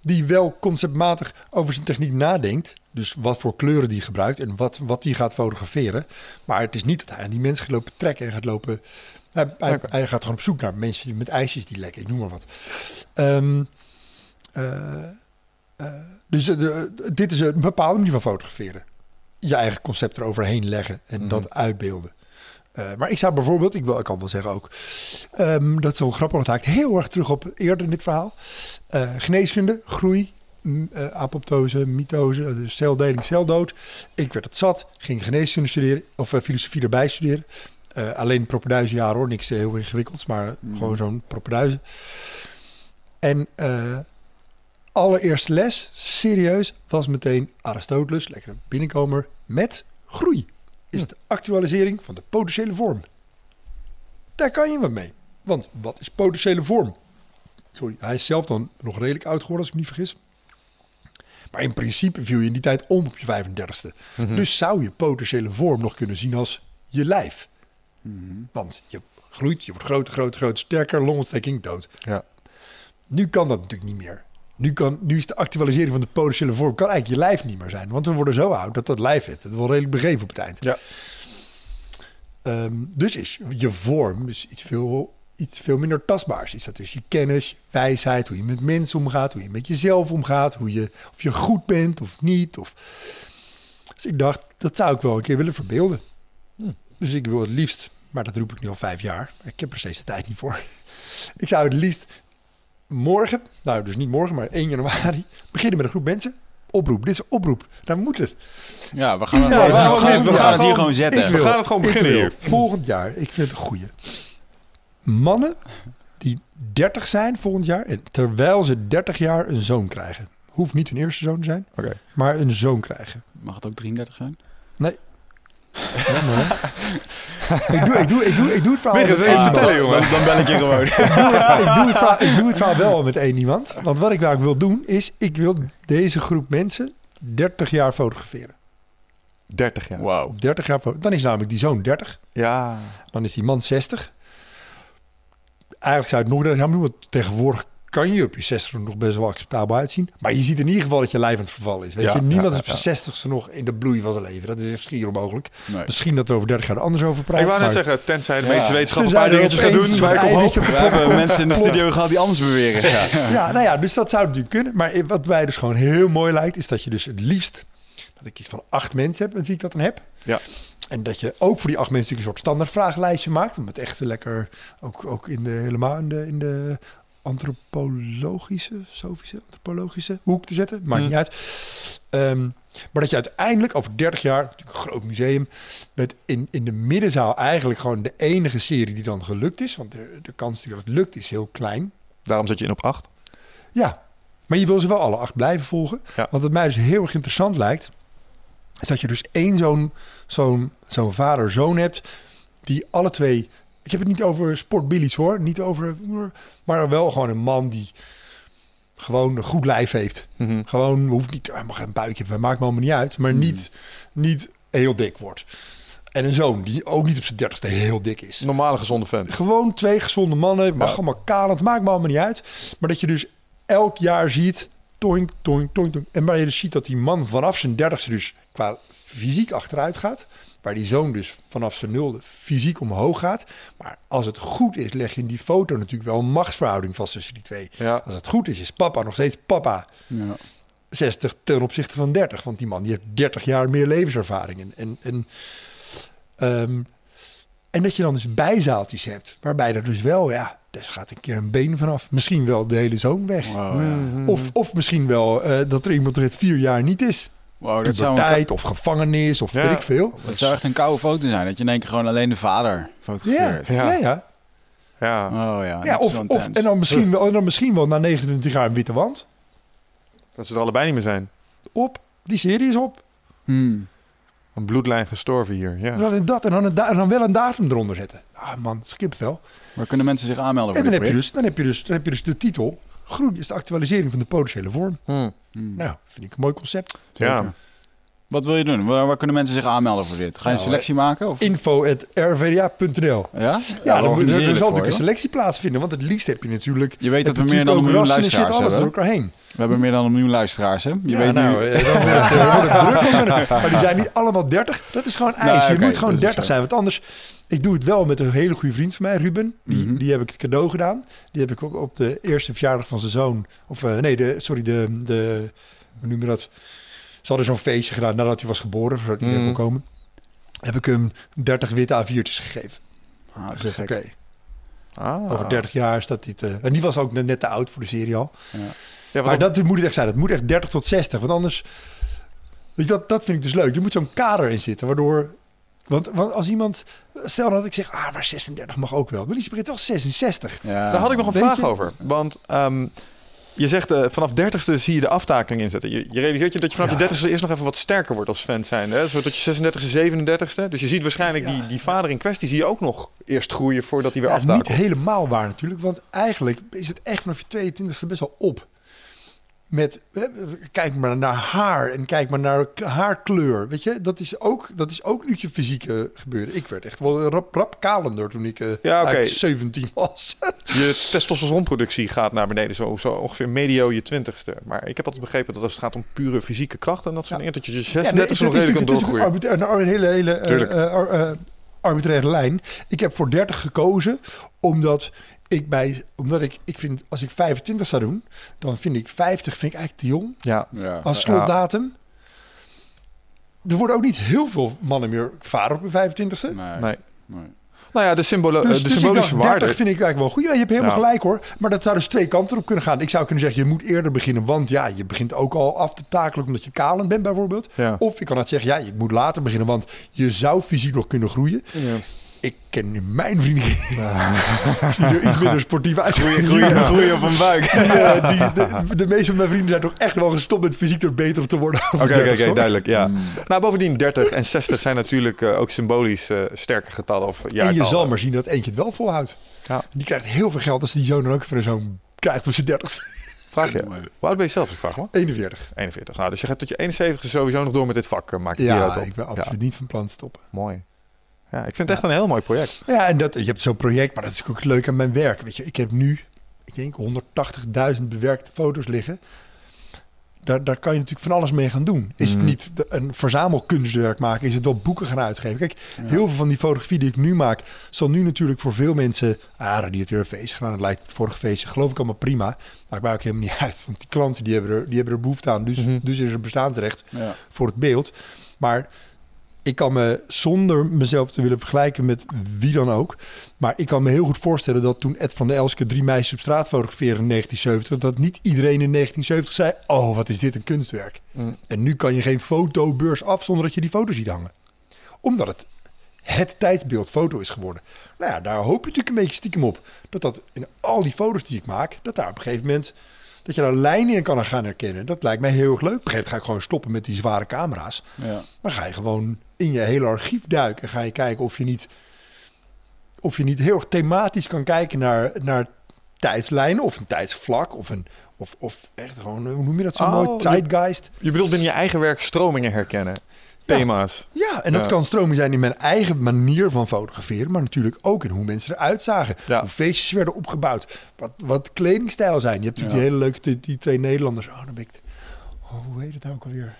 Speaker 4: Die wel conceptmatig over zijn techniek nadenkt. Dus wat voor kleuren die gebruikt en wat, wat die gaat fotograferen. Maar het is niet dat hij aan die mensen gaat lopen trekken en gaat lopen... Hij, hij, gaat gewoon op zoek naar mensen die met ijsjes die lekken, ik noem maar wat. Ehm, eh, eh, dus eh, de- dit is een bepaalde manier van fotograferen. Je eigen concept eroverheen leggen en
Speaker 3: Mhm.
Speaker 4: dat uitbeelden. Eh, maar ik zou bijvoorbeeld, ik, wil, ik kan wel zeggen ook, ehm, dat is zo grappig, want het haakt heel erg terug op eerder in dit verhaal. Eh, geneeskunde, groei, eh, apoptose, mitose, dus celdeling, celdood. Ik werd het zat, ging geneeskunde studeren, of filosofie erbij studeren. Alleen propeduizen jaar hoor, niks heel ingewikkelds, maar
Speaker 1: Mhm.
Speaker 4: gewoon zo'n propeduizen. En allereerste les, serieus, was meteen Aristoteles, lekker een binnenkomer, met groei. Is de actualisering van de potentiële vorm. Daar kan je wat mee. Want wat is potentiële vorm? Sorry, hij is zelf dan nog redelijk oud geworden, als ik me niet vergis. Maar in principe viel je in die tijd om op je 35ste.
Speaker 3: Mhm.
Speaker 4: Dus zou je potentiële vorm nog kunnen zien als je lijf.
Speaker 1: Mhm.
Speaker 4: Want je groeit, je wordt groter, groter, groter, sterker, longontsteking, dood.
Speaker 3: Ja.
Speaker 4: Nu kan dat natuurlijk niet meer. Nu, kan, nu is de actualisering van de potentiële vorm kan eigenlijk je lijf niet meer zijn. Want we worden zo oud dat dat lijf het. Het wel redelijk begeven op het eind.
Speaker 3: Ja.
Speaker 4: Ehm, dus is je vorm dus iets veel, iets veel minder tastbaars. Is dat dus je kennis, wijsheid, hoe je met mensen omgaat, hoe je met jezelf omgaat, hoe je, of je goed bent of niet. Of... Dus ik dacht, dat zou ik wel een keer willen verbeelden.
Speaker 3: Hm.
Speaker 4: Dus ik wil het liefst, maar dat roep ik nu al vijf jaar. Ik heb er steeds de tijd niet voor. Ik zou het liefst morgen, nou dus niet morgen, maar 1 januari, beginnen met een groep mensen. Oproep, dit is een oproep. Dan moet het.
Speaker 2: Ja, we gaan, het,
Speaker 4: Ja,
Speaker 2: we gaan, we het hier
Speaker 4: gewoon-
Speaker 2: zetten.
Speaker 3: We gaan het gewoon beginnen
Speaker 4: wil
Speaker 3: hier.
Speaker 4: Volgend jaar, ik vind het een goeie. Mannen die 30 zijn volgend jaar en terwijl ze 30 jaar een zoon krijgen. Hoeft niet hun eerste zoon te zijn, maar een zoon krijgen.
Speaker 2: Mag het ook 33 zijn?
Speaker 4: Hè? Ik, doe, ik, doe, ik, doe, ik doe het verhaal. Één
Speaker 3: vertellen, jongen?
Speaker 2: Dan bel ik je gewoon.
Speaker 4: ik, doe het verhaal, ik doe het verhaal wel met één iemand. Want wat ik daar wil doen is, ik wil deze groep mensen 30 jaar fotograferen.
Speaker 3: 30 jaar.
Speaker 2: Wauw.
Speaker 4: 30 jaar Dan is namelijk die zoon 30.
Speaker 3: Ja.
Speaker 4: Dan is die man 60. Eigenlijk zou je het nog 30 jaar doen. Want tegenwoordig kan je op je 60 er nog best wel acceptabel uitzien. Maar je ziet in ieder geval dat je lijf aan het vervallen is. Weet
Speaker 3: Ja,
Speaker 4: je, niemand
Speaker 3: ja,
Speaker 4: is op zijn 60ste nog in de bloei van zijn leven. Dat is schier onmogelijk.
Speaker 2: Nee.
Speaker 4: Misschien dat we over 30 jaar er anders over praten.
Speaker 3: Ik wou net
Speaker 4: maar-
Speaker 3: zeggen, tenzij de
Speaker 2: Ja.
Speaker 3: medische wetenschap een paar dingetjes gaat
Speaker 4: opeens
Speaker 3: doen, ik op
Speaker 2: We
Speaker 4: de
Speaker 2: hebben mensen in de studio gehad die anders beweren. Ja.
Speaker 4: Ja, nou ja, dus dat zou natuurlijk kunnen. Maar wat mij dus gewoon heel mooi lijkt, is dat je dus het liefst dat ik iets van acht mensen heb met wie ik dat dan heb.
Speaker 3: Ja.
Speaker 4: En dat je ook voor die acht mensen natuurlijk een soort standaard vragenlijstje maakt. Om het echt lekker ook, ook in de helemaal in de, in de antropologische, sofische, antropologische hoek te zetten. Maakt
Speaker 3: Hmm.
Speaker 4: niet uit. Ehm, maar dat je uiteindelijk over 30 jaar, natuurlijk een groot museum, met in, in de middenzaal eigenlijk gewoon de enige serie die dan gelukt is. Want de, de kans dat het lukt is heel klein.
Speaker 3: Daarom zet je in op 8.
Speaker 4: Ja, maar je wil ze wel alle acht blijven volgen.
Speaker 3: Ja.
Speaker 4: Want wat mij dus heel erg interessant lijkt... is dat je dus één zo'n zo'n zo'n vader-zoon hebt... die alle twee... Ik heb het niet over sportbillies hoor. Niet over... Maar wel gewoon een man die gewoon een goed lijf heeft.
Speaker 3: Mhm.
Speaker 4: Gewoon, hoeft niet... Hij mag een buikje hebben, maakt me allemaal niet uit. Maar niet, niet heel dik wordt. En een zoon die ook niet op zijn dertigste heel dik is.
Speaker 3: Normale gezonde vent.
Speaker 4: Gewoon twee gezonde mannen. Mag
Speaker 3: Ja.
Speaker 4: allemaal kalend. Het maakt me allemaal niet uit. Maar dat je dus elk jaar ziet... Toink, toink, toink, toink. En waar je dus ziet dat die man vanaf zijn dertigste dus qua fysiek achteruit gaat. Waar die zoon dus vanaf zijn nulde fysiek omhoog gaat. Maar als het goed is, leg je in die foto natuurlijk wel een machtsverhouding vast tussen die twee.
Speaker 3: Ja.
Speaker 4: Als het goed is, is papa nog steeds papa.
Speaker 1: Ja.
Speaker 4: 60 ten opzichte van 30. Want die man die heeft 30 jaar meer levenservaring. En, en, en, ehm, en dat je dan dus bijzaaltjes hebt. Waarbij er dus wel, ja, dus gaat een keer een been vanaf. Misschien wel de hele zoon weg.
Speaker 1: Wow, ja.
Speaker 3: Mhm.
Speaker 4: Of, of misschien wel eh, dat er iemand er het vier jaar niet is.
Speaker 1: Wow, dat, zou een,
Speaker 4: Puberteit of gevangenis of
Speaker 3: Ja.
Speaker 4: weet ik veel.
Speaker 1: dat zou echt een koude foto zijn. Dat je in één keer gewoon alleen de vader
Speaker 4: Ja,
Speaker 1: fotografeert.
Speaker 4: ja,
Speaker 3: Ja.
Speaker 4: ja.
Speaker 3: Ja.
Speaker 1: Oh ja,
Speaker 4: ja
Speaker 1: dat
Speaker 4: of, en, dan misschien wel, en dan misschien wel na 29 jaar een witte wand.
Speaker 3: Dat ze er allebei niet meer zijn.
Speaker 4: Op, die serie is op.
Speaker 1: Hmm.
Speaker 3: Een bloedlijn gestorven hier. Ja.
Speaker 4: Dan en dat en dan, en dan wel een datum eronder zetten. Ah man, skip wel.
Speaker 1: Waar kunnen mensen zich aanmelden
Speaker 4: En
Speaker 1: voor
Speaker 4: dan
Speaker 1: dit
Speaker 4: heb, je
Speaker 1: project?
Speaker 4: dus, dan, heb je dus, dan heb je dus de titel. Groei is de actualisering van de potentiële vorm.
Speaker 3: Hmm.
Speaker 1: Hmm.
Speaker 4: Nou, vind ik een mooi concept.
Speaker 3: Ja.
Speaker 1: Wat wil je doen? Waar, waar kunnen mensen zich aanmelden voor dit? Ga je een
Speaker 4: Nou,
Speaker 1: selectie maken? Of?
Speaker 4: Info.rvda.nl
Speaker 1: Ja?
Speaker 4: Ja,
Speaker 1: we
Speaker 4: dan moet, er zal natuurlijk een
Speaker 1: je.
Speaker 4: selectie plaatsvinden. Want het liefst heb je natuurlijk...
Speaker 1: Je weet dat we meer dan een miljoen luisteraars
Speaker 4: alles door
Speaker 1: hebben.
Speaker 4: elkaar heen.
Speaker 1: We hebben meer dan een miljoen luisteraars, hè? Je
Speaker 4: ja,
Speaker 1: weet
Speaker 4: nou,
Speaker 1: nu...
Speaker 4: eh, dan wordt het, eh, wordt het druk. Maar die zijn niet allemaal 30. Dat is gewoon ijs.
Speaker 1: Nou,
Speaker 4: je
Speaker 1: oké,
Speaker 4: moet gewoon
Speaker 1: dat is ook
Speaker 4: 30
Speaker 1: zo.
Speaker 4: zijn. Want anders... Ik doe het wel met een hele goede vriend van mij, Ruben. Die,
Speaker 1: Mhm.
Speaker 4: die heb ik het cadeau gedaan. Die heb ik ook op de eerste verjaardag van zijn zoon... Of eh, nee, de, sorry, de, de... Hoe noem je dat? Ze hadden zo'n feestje gedaan nadat hij was geboren. Zodat hij
Speaker 3: Mhm.
Speaker 4: er kon komen. Heb ik hem 30 witte A4'tjes gegeven.
Speaker 1: Ah, te
Speaker 4: Ik zeg, oké,
Speaker 3: Ah.
Speaker 4: over 30 jaar staat dit... eh, en die was ook net te oud voor de serie al.
Speaker 3: Ja,
Speaker 4: Maar dat moet het echt zijn. Het moet echt 30 tot 60. Want anders... Je, dat, dat vind ik dus leuk. Er moet zo'n kader in zitten. Waardoor... Want, want als iemand... Stel dat ik zeg... Ah, maar 36 mag ook wel. Dan is het wel 66.
Speaker 1: Ja.
Speaker 3: Daar had ik nog een
Speaker 4: Weet
Speaker 3: vraag
Speaker 4: je-
Speaker 3: over. Want ehm, je zegt eh, vanaf 30ste zie je de aftakeling inzetten. Je, je realiseert je dat je vanaf je 30ste eerst nog even wat sterker wordt als fan zijn. Hè? Zodat je 36e, 37e. Dus je ziet waarschijnlijk die, die vader in kwestie zie je ook nog eerst groeien voordat hij weer aftakelt.
Speaker 4: niet helemaal waar natuurlijk. Want eigenlijk is het echt vanaf je 22e best wel op. Met, eh, kijk maar naar haar en kijk maar naar k- haarkleur. Weet je, dat is ook, dat is ook nu je fysieke gebeuren. Ik werd echt wel rap, rap kalender toen ik eh,
Speaker 3: Ja, oké.
Speaker 4: eigenlijk 17 was.
Speaker 3: Je testosteronproductie gaat naar beneden, zo, zo ongeveer medio je 20ste. Maar ik heb altijd begrepen dat als het gaat om pure fysieke kracht en dat soort dingen, dat je je 36
Speaker 4: Ja,
Speaker 3: nog redelijk kan doorgroeien.
Speaker 4: Een, een hele, hele eh, eh, eh, arbitraire lijn. Ik heb voor 30 gekozen omdat ik bij, omdat ik, ik vind als ik 25 zou doen, dan vind ik 50 vind ik eigenlijk te jong
Speaker 3: Ja.
Speaker 1: Ja.
Speaker 4: als slotdatum. Er worden ook niet heel veel mannen meer vader op hun 25ste.
Speaker 1: Nee.
Speaker 3: Nee.
Speaker 1: nee.
Speaker 3: Nou ja, de, symbolo
Speaker 4: Dus,
Speaker 3: de
Speaker 4: dus ik
Speaker 3: symbolische
Speaker 4: dacht, 30
Speaker 3: waarde.
Speaker 4: vind ik eigenlijk wel goed. Ja, je hebt helemaal
Speaker 3: Ja.
Speaker 4: gelijk hoor. Maar dat zou dus twee kanten op kunnen gaan. Ik zou kunnen zeggen, je moet eerder beginnen. Want ja, je begint ook al af te takelen omdat je kalend bent bijvoorbeeld.
Speaker 3: Ja.
Speaker 4: Of ik kan het zeggen, ja, je moet later beginnen. Want je zou fysiek nog kunnen groeien.
Speaker 3: Ja.
Speaker 4: Ik ken in mijn vrienden die er iets minder sportief uitgroeien.
Speaker 1: Groeien, groeien op een buik.
Speaker 4: Die, eh, die, de, de meeste van mijn vrienden zijn toch echt wel gestopt met fysiek er beter op te worden.
Speaker 3: Oké, duidelijk. Ja. Nou, bovendien 30 en 60 zijn natuurlijk eh, ook symbolisch eh, sterke getallen. Of
Speaker 4: En je zal maar zien dat eentje het wel volhoudt.
Speaker 3: Ja.
Speaker 4: Die krijgt heel veel geld als die zoon dan ook voor zo'n krijgt op zijn dertigste.
Speaker 3: Vraag je. Hoe oud ben je zelf? Ik vraag me.
Speaker 4: 41.
Speaker 3: 41. Nou, dus je gaat tot je 71 sowieso nog door met dit vak. Maak je
Speaker 4: Ja,
Speaker 3: uit
Speaker 4: ik ben
Speaker 3: Ja,
Speaker 4: absoluut niet van plan te stoppen.
Speaker 3: mooi. Ja, ik vind het echt een heel mooi project.
Speaker 4: Ja, en dat, je hebt zo'n project, maar dat is ook leuk aan mijn werk. Weet je, ik heb nu, ik denk, 180.000 bewerkte foto's liggen. Daar, daar kan je natuurlijk van alles mee gaan doen. Is het
Speaker 3: Mhm.
Speaker 4: niet een verzamelkunstwerk maken? Is het wel boeken gaan uitgeven? Kijk, heel veel van die fotografie die ik nu maak... zal nu natuurlijk voor veel mensen... Ah, die heeft weer een feestje gedaan. Het lijkt het vorige feestje. Geloof ik allemaal prima. Maakt mij ook helemaal niet uit. Want die klanten die hebben er, die hebben er behoefte aan. Dus,
Speaker 3: Mhm.
Speaker 4: dus is er bestaansrecht
Speaker 1: Ja.
Speaker 4: voor het beeld. Maar ik kan me, zonder mezelf te willen vergelijken met wie dan ook... maar ik kan me heel goed voorstellen dat toen Ed van der Elske... drie meisjes op straat fotografeerde in 1970... dat niet iedereen in 1970 zei... oh, wat is dit een kunstwerk.
Speaker 3: Mm.
Speaker 4: En nu kan je geen fotobeurs af zonder dat je die foto ziet hangen. Omdat het het tijdsbeeld foto is geworden. Nou ja, daar hoop je natuurlijk een beetje stiekem op. Dat dat in al die foto's die ik maak, dat daar op een gegeven moment... dat je daar lijnen in kan gaan herkennen. Dat lijkt mij heel erg leuk. Op een gegeven moment ga ik gewoon stoppen met die zware camera's.
Speaker 1: Ja.
Speaker 4: Maar ga je gewoon in je hele archief duiken. Ga je kijken of je niet, of je niet heel erg thematisch kan kijken naar, naar tijdslijnen of een tijdsvlak of een of, of echt gewoon, hoe noem je dat zo
Speaker 3: Oh,
Speaker 4: mooi?
Speaker 3: je-
Speaker 4: Zeitgeist.
Speaker 3: Je bedoelt binnen je eigen werk stromingen herkennen. Thema's.
Speaker 4: Ja, en dat kan stroming zijn in mijn eigen manier van fotograferen, maar natuurlijk ook in hoe mensen eruit zagen.
Speaker 3: Ja.
Speaker 4: Hoe feestjes werden opgebouwd. Wat, wat kledingstijl zijn. Je hebt natuurlijk die hele leuke, die, die twee Nederlanders. Oh, dan ben ik. Oh, hoe heet het nou ook alweer?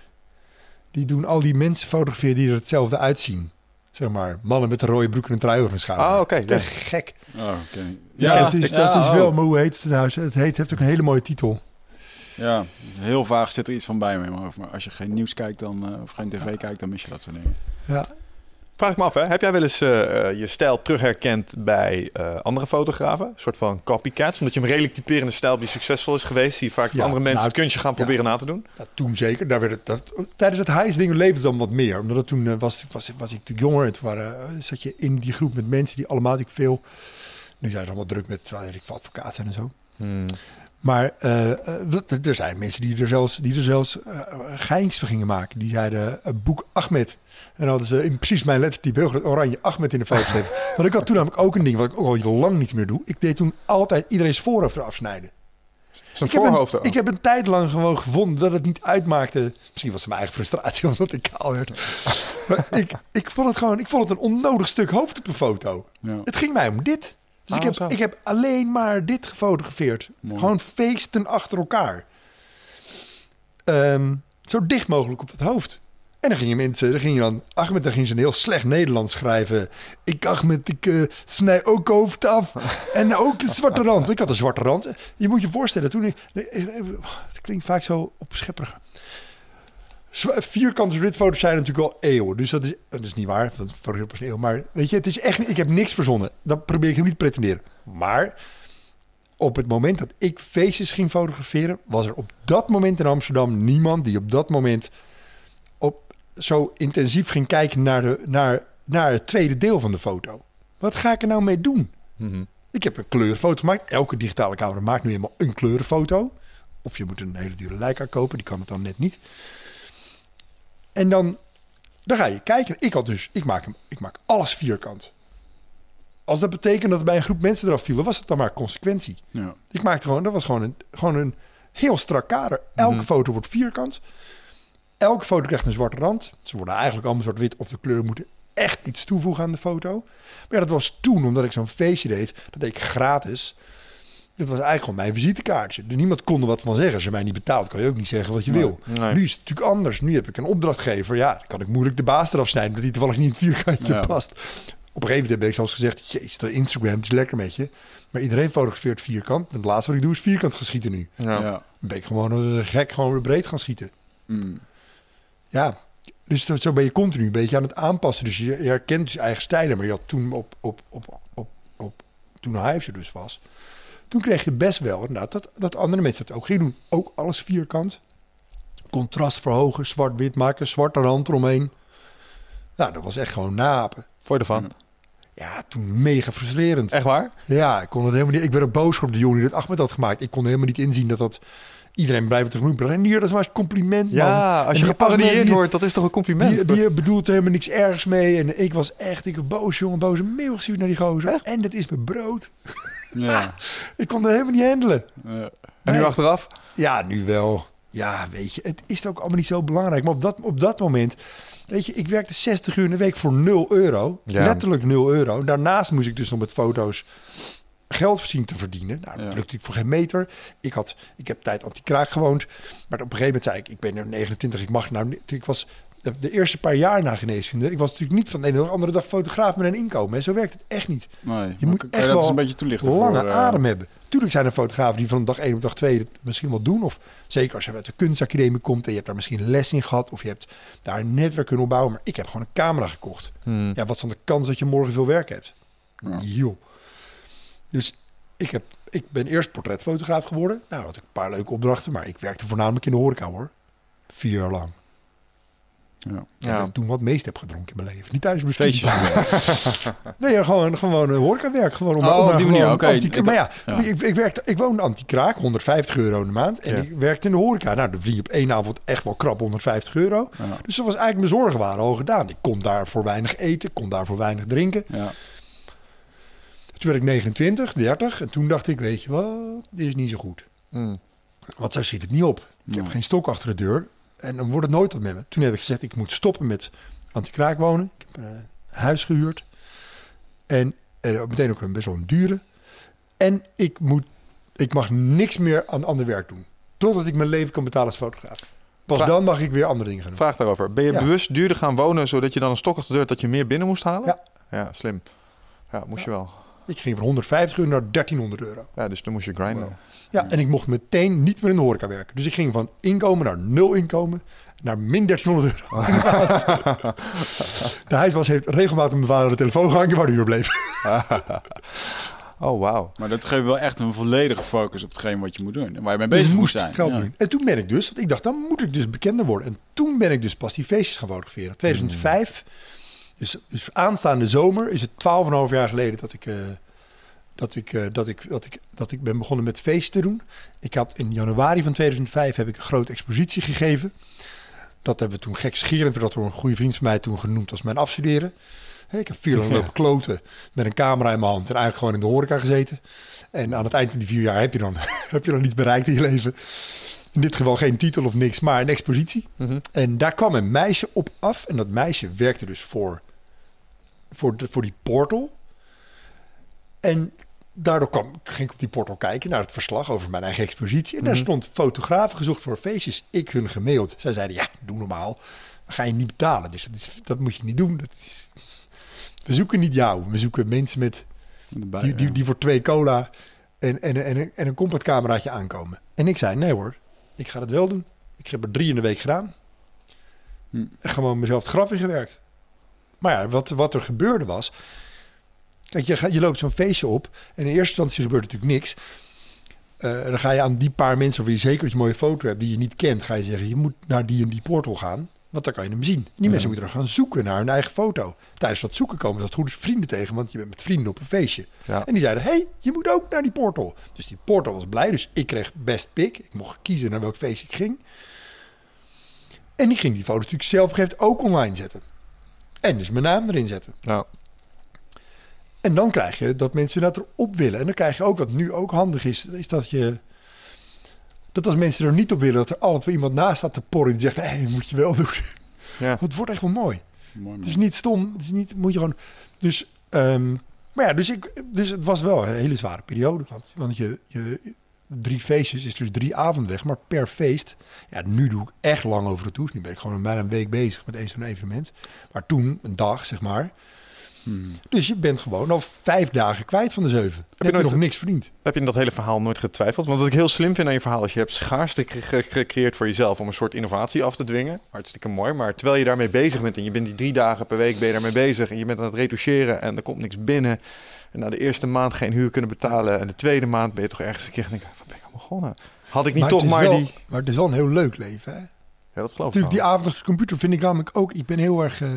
Speaker 4: Die doen al die mensen fotograferen die er hetzelfde uitzien. Zeg maar, mannen met een rode broek en een trui over hun schouder.
Speaker 3: Ah, oké,
Speaker 4: Te
Speaker 3: ja.
Speaker 4: gek.
Speaker 1: Oh, oké.
Speaker 4: Ja, het is,
Speaker 1: ja,
Speaker 4: dat is
Speaker 1: oh.
Speaker 4: wel, maar hoe heet het nou? Het heet, heeft ook een hele mooie titel.
Speaker 1: Ja,
Speaker 2: Heel vaag zit er iets van bij me. Maar maar als je geen nieuws kijkt dan, eh, of geen tv kijkt, dan mis je dat soort dingen.
Speaker 4: Ja,
Speaker 3: Vraag ik me af, hè? heb jij wel eens eh, eh, je stijl terugherkend bij eh, andere fotografen? Een soort van copycats? Omdat je een redelijk typerende stijl die succesvol is geweest, je vaak
Speaker 4: Ja,
Speaker 3: andere mensen
Speaker 4: nou,
Speaker 3: het kunstje gaan
Speaker 4: ja.
Speaker 3: proberen na te doen.
Speaker 4: Toen zeker. Daar werd het, dat, tijdens het Heijs-ding leefde het dan wat meer. Omdat het toen was, was, was ik natuurlijk jonger. En toen waren, zat je in die groep met mensen die allemaal natuurlijk veel... Nu zijn ze allemaal druk met ik, zijn en zo.
Speaker 3: Hmm.
Speaker 4: Maar eh, eh, er zijn mensen die er zelfs, die er zelfs geins van gingen maken. Die zeiden boek Ahmed. En dan hadden ze in precies mijn lettertype heel groot oranje Ahmed in de foto gezet. Want ik had toen namelijk ook een ding wat ik ook al lang niet meer doe. Ik deed toen altijd iedereen's voorhoofd eraf snijden.
Speaker 3: Zijn
Speaker 4: Ik heb,
Speaker 3: voorhoofd
Speaker 4: een,
Speaker 3: ook.
Speaker 4: ik heb een tijd lang gewoon gevonden dat het niet uitmaakte. Misschien was het mijn eigen frustratie omdat ik kaal werd. maar ik, ik, vond het gewoon, ik vond het een onnodig stuk hoofd op een foto.
Speaker 1: ja.
Speaker 4: Het ging mij om dit. Dus
Speaker 3: Oh,
Speaker 4: ik,
Speaker 3: zo.
Speaker 4: heb, ik heb alleen maar dit gefotografeerd.
Speaker 1: Mooi.
Speaker 4: Gewoon feesten achter elkaar. Ehm, zo dicht mogelijk op het hoofd. En dan gingen mensen, dan ging je dan, Ahmed, dan ging ze een heel slecht Nederlands schrijven. Ik, Ahmed, ik eh, snij ook hoofd af. en ook een zwarte rand. Ik had een zwarte rand. Je moet je voorstellen, toen ik, het klinkt vaak zo opschepperig. Vierkante ritfoto's zijn natuurlijk al eeuwen. Dus dat is, dat is niet waar. Dat pas een eeuw. Maar weet je, het is echt, ik heb niks verzonnen. Dat probeer ik hem niet te pretenderen. Maar op het moment dat ik feestjes ging fotograferen, was er op dat moment in Amsterdam niemand die op dat moment op zo intensief ging kijken naar, de, naar, naar het tweede deel van de foto. Wat ga ik er nou mee doen?
Speaker 3: Mhm.
Speaker 4: Ik heb een kleurenfoto gemaakt. Elke digitale camera maakt nu helemaal een kleurenfoto. Of je moet een hele dure Leica kopen, die kan het dan net niet. En dan, dan ga je kijken. Ik had dus, ik maak, hem, ik maak alles vierkant. Als dat betekent dat bij een groep mensen eraf vielen, was het dan maar consequentie.
Speaker 1: Ja.
Speaker 4: Ik maakte gewoon, dat was gewoon een, gewoon een heel strak kader. Elke
Speaker 3: Mhm.
Speaker 4: foto wordt vierkant. Elke foto krijgt een zwarte rand. Ze worden eigenlijk allemaal zwart-wit of de kleuren moeten echt iets toevoegen aan de foto. Maar ja, dat was toen, omdat ik zo'n feestje deed, dat deed ik gratis. Dat was eigenlijk gewoon mijn visitekaartje. Er niemand kon er wat van zeggen. Als je mij niet betaalt, kan je ook niet zeggen wat je
Speaker 1: Nee,
Speaker 4: wil.
Speaker 3: nee.
Speaker 4: Nu is het natuurlijk anders. Nu heb ik een opdrachtgever. Ja, dan kan ik moeilijk de baas eraf snijden, omdat hij toevallig niet in het vierkantje
Speaker 1: Ja.
Speaker 4: past. Op een gegeven moment heb ik zelfs gezegd, jezus, de Instagram is lekker met je. Maar iedereen fotografeert vierkant. En het laatste wat ik doe is vierkant gaan schieten nu.
Speaker 3: Ja.
Speaker 1: Ja.
Speaker 4: Dan ben ik gewoon gek, gewoon weer breed gaan schieten.
Speaker 1: Mm.
Speaker 4: Ja, dus zo- ben je continu een beetje aan het aanpassen. Dus je, herkent dus je eigen stijlen. Maar je had toen op, op, op, op, op toen Hives er dus was, toen kreeg je best wel inderdaad dat, dat andere mensen dat ook gingen doen. Ook alles vierkant. Contrast verhogen, zwart-wit maken, zwarte rand eromheen. Nou, dat was echt gewoon napen.
Speaker 3: Voor je ervan.
Speaker 4: Ja, toen mega frustrerend.
Speaker 3: Echt waar?
Speaker 4: Ja, ik kon het helemaal niet. Ik werd ook boos op de jongen die dat Ahmed had gemaakt. Ik kon helemaal niet inzien dat dat iedereen blijft tegemoet. Renier, dat is maar een compliment. man.
Speaker 3: Ja, als je
Speaker 4: die
Speaker 3: geparodieerd wordt, dat is toch een compliment?
Speaker 4: Die, die bedoelt er helemaal niks ergs mee. En ik was echt, ik was boos, jongen, boze mail gestuurd naar die gozer. En dat is mijn brood.
Speaker 1: Ja.
Speaker 4: Ik kon het helemaal niet handelen.
Speaker 1: Ja.
Speaker 3: en nu
Speaker 4: Nee.
Speaker 3: achteraf?
Speaker 4: Ja, nu wel. Ja, weet je, het is ook allemaal niet zo belangrijk. Maar op dat, op dat moment, weet je, ik werkte 60 uur in de week voor 0 euro.
Speaker 3: Ja.
Speaker 4: Letterlijk 0 euro. Daarnaast moest ik dus nog met foto's geld zien te verdienen. Nou, dat lukte ik voor geen meter. Ik, had, ik heb tijd anti-kraak gewoond. Maar op een gegeven moment zei ik, ik ben nu 29, ik mag nou. Ik was de, de eerste paar jaar na geneeskunde. Ik was natuurlijk niet van de ene op de andere dag fotograaf met een inkomen. hè. Zo werkt het echt niet.
Speaker 1: Nee.
Speaker 4: Je moet
Speaker 1: kan
Speaker 4: echt
Speaker 1: je dat eens
Speaker 4: wel
Speaker 1: een beetje toelichten
Speaker 4: lange
Speaker 1: voor, eh,
Speaker 4: adem hebben. Tuurlijk zijn er fotografen die van dag 1 op dag 2 het misschien wel doen. Of zeker als je uit de kunstacademie komt en je hebt daar misschien les in gehad. Of je hebt daar een netwerk kunnen opbouwen. Maar ik heb gewoon een camera gekocht.
Speaker 3: Hmm.
Speaker 4: Ja, wat is dan de kans dat je morgen veel werk hebt?
Speaker 1: Ja.
Speaker 4: Joh. Dus ik, heb, ik ben eerst portretfotograaf geworden. Nou, had ik een paar leuke opdrachten. Maar ik werkte voornamelijk in de horeca hoor. Vier jaar lang.
Speaker 2: Ja.
Speaker 4: En
Speaker 3: Ja.
Speaker 4: dat ik toen wat meest heb gedronken in mijn leven. Niet tijdens mijn studie. Nee, ja, gewoon, gewoon een horecawerk. Gewoon om,
Speaker 2: Oh,
Speaker 4: om
Speaker 2: op die manier, oké.
Speaker 4: maar ja,
Speaker 2: ja.
Speaker 4: Ik, ik, werkte, ik woonde anti-kraak, 150 euro in de maand. En
Speaker 3: Ja.
Speaker 4: ik werkte in de horeca. Nou, dan verdien je op één avond echt wel krap 150 euro.
Speaker 2: Ja.
Speaker 4: Dus dat was eigenlijk mijn zorgen waren al gedaan. Ik kon daar voor weinig eten, kon daar voor weinig drinken.
Speaker 2: Ja.
Speaker 4: Toen werd ik 29, 30. En toen dacht ik, weet je wat, dit is niet zo goed.
Speaker 3: Mm.
Speaker 4: Want zo ziet het niet op. Ik heb
Speaker 2: Nee.
Speaker 4: geen stok achter de deur. En dan wordt het nooit wat met me. Toen heb ik gezegd, ik moet stoppen met anti-kraak wonen. Ik heb eh, een huis gehuurd. En eh, meteen ook een best wel een dure. En ik, moet, ik mag niks meer aan ander werk doen. Totdat ik mijn leven kan betalen als fotograaf. Pas dan mag ik weer andere dingen gaan doen.
Speaker 3: Vraag daarover. Ben je
Speaker 4: Ja.
Speaker 3: bewust duurder gaan wonen zodat je dan een stok achter de deur dat je meer binnen moest halen?
Speaker 4: Ja.
Speaker 3: Ja, slim. Ja, moest je wel.
Speaker 4: Ik ging van 150 euro naar 1300 euro.
Speaker 3: Ja, dus dan moest je grinden.
Speaker 4: Ja, en ik mocht meteen niet meer in de horeca werken. Dus ik ging van inkomen naar nul inkomen naar min 1300 euro. de huisbaas heeft regelmatig mijn vader de telefoon gehangen waar hij weer bleef.
Speaker 3: Oh, wauw.
Speaker 2: Maar dat geeft wel echt een volledige focus op hetgeen wat je moet doen. en Waar je mee bezig moet
Speaker 4: moest
Speaker 2: zijn.
Speaker 4: geld
Speaker 2: Ja.
Speaker 4: En toen ben ik dus, want ik dacht, dan moet ik dus bekender worden. En toen ben ik dus pas die feestjes gaan fotograferen. 2005, dus, dus aanstaande zomer is het 12,5 jaar geleden dat ik, eh, dat, ik, eh, dat, ik, dat, ik, dat ik ben begonnen met feesten te doen. Ik had in januari van 2005 heb ik een grote expositie gegeven. Dat hebben we toen gekscherend, dat door een goede vriend van mij toen genoemd als mijn afstuderen. Ik heb vier jaar lopen kloten met een camera in mijn hand en eigenlijk gewoon in de horeca gezeten. En aan het eind van die vier jaar heb je dan, heb je dan niet bereikt in je leven. In dit geval geen titel of niks, maar een expositie.
Speaker 3: Mhm.
Speaker 4: En daar kwam een meisje op af. En dat meisje werkte dus voor, voor, de, voor die portal. En daardoor kwam, ging ik op die portal kijken naar het verslag over mijn eigen expositie. En daar
Speaker 3: Mhm.
Speaker 4: stond fotografen gezocht voor feestjes. Ik hun gemaild. Zij zeiden, ja, doe normaal. Dan ga je niet betalen. Dus dat, is, dat moet je niet doen. Dat is, we zoeken niet jou. We zoeken mensen met die, die,
Speaker 2: ja.
Speaker 4: die voor twee cola en, en, en, en, en een compactcameraatje aankomen. En ik zei, nee hoor, ik ga het wel doen. Ik heb er drie in de week gedaan.
Speaker 2: Hm.
Speaker 4: En gewoon mezelf het graf in gewerkt. Maar ja, wat, wat er gebeurde was... Kijk, je, gaat, je loopt zo'n feestje op en in eerste instantie gebeurt natuurlijk niks. Eh, dan ga je aan die paar mensen waar je zeker dat je een mooie foto hebt die je niet kent, ga je zeggen, je moet naar die en die portal gaan. Want dan kan je hem zien. Die mensen moeten er gaan zoeken naar hun eigen foto. Tijdens dat zoeken komen dat goed is vrienden tegen, want je bent met vrienden op een feestje.
Speaker 3: Ja.
Speaker 4: En die zeiden, hey, je moet ook naar die portal. Dus die portal was blij, dus ik kreeg best pick. Ik mocht kiezen naar welk feestje ik ging. En die ging die foto's natuurlijk zelf gegeven ook online zetten. En dus mijn naam erin zetten.
Speaker 3: Nou,
Speaker 4: En dan krijg je dat mensen dat erop willen. En dan krijg je ook, wat nu ook handig is, is dat je... Dat als mensen er niet op willen, dat er altijd iemand naast staat te porren. Die zegt, nee, dat moet je wel doen.
Speaker 3: ja.
Speaker 4: Want het wordt echt wel mooi.
Speaker 2: Mooi,
Speaker 4: Het is niet stom. Het is niet, moet je gewoon... Dus, ehm, maar ja, dus, ik, dus het was wel een hele zware periode. Want, want je, je, drie feestjes is dus drie avonden weg. Maar per feest, ja, nu doe ik echt lang over de toes. Nu ben ik gewoon bijna een week bezig met één zo'n evenement. Maar toen, een dag, zeg maar.
Speaker 2: Hmm.
Speaker 4: Dus je bent gewoon al vijf dagen kwijt van de zeven. Heb je,
Speaker 3: nooit
Speaker 4: nog niks verdiend.
Speaker 3: Heb je in dat hele verhaal nooit getwijfeld? Want wat ik heel slim vind aan je verhaal is... je hebt schaarste gecre- gecre- gecreëerd voor jezelf... om een soort innovatie af te dwingen. Hartstikke mooi. Maar terwijl je daarmee bezig bent... en je bent die drie dagen per week ben je daarmee bezig... en je bent aan het retoucheren en er komt niks binnen... en na de eerste maand geen huur kunnen betalen... en de tweede maand ben je toch ergens een keer... denk ik, wat ben ik aan begonnen? Had ik niet
Speaker 4: Maar
Speaker 3: toch maar
Speaker 4: wel-
Speaker 3: die...
Speaker 4: Maar het is wel een heel leuk leven, hè?
Speaker 3: Ja, dat geloof ik
Speaker 4: Natuurlijk, die
Speaker 3: wel.
Speaker 4: avond op de computer vind ik namelijk ook... Ik ben heel erg eh,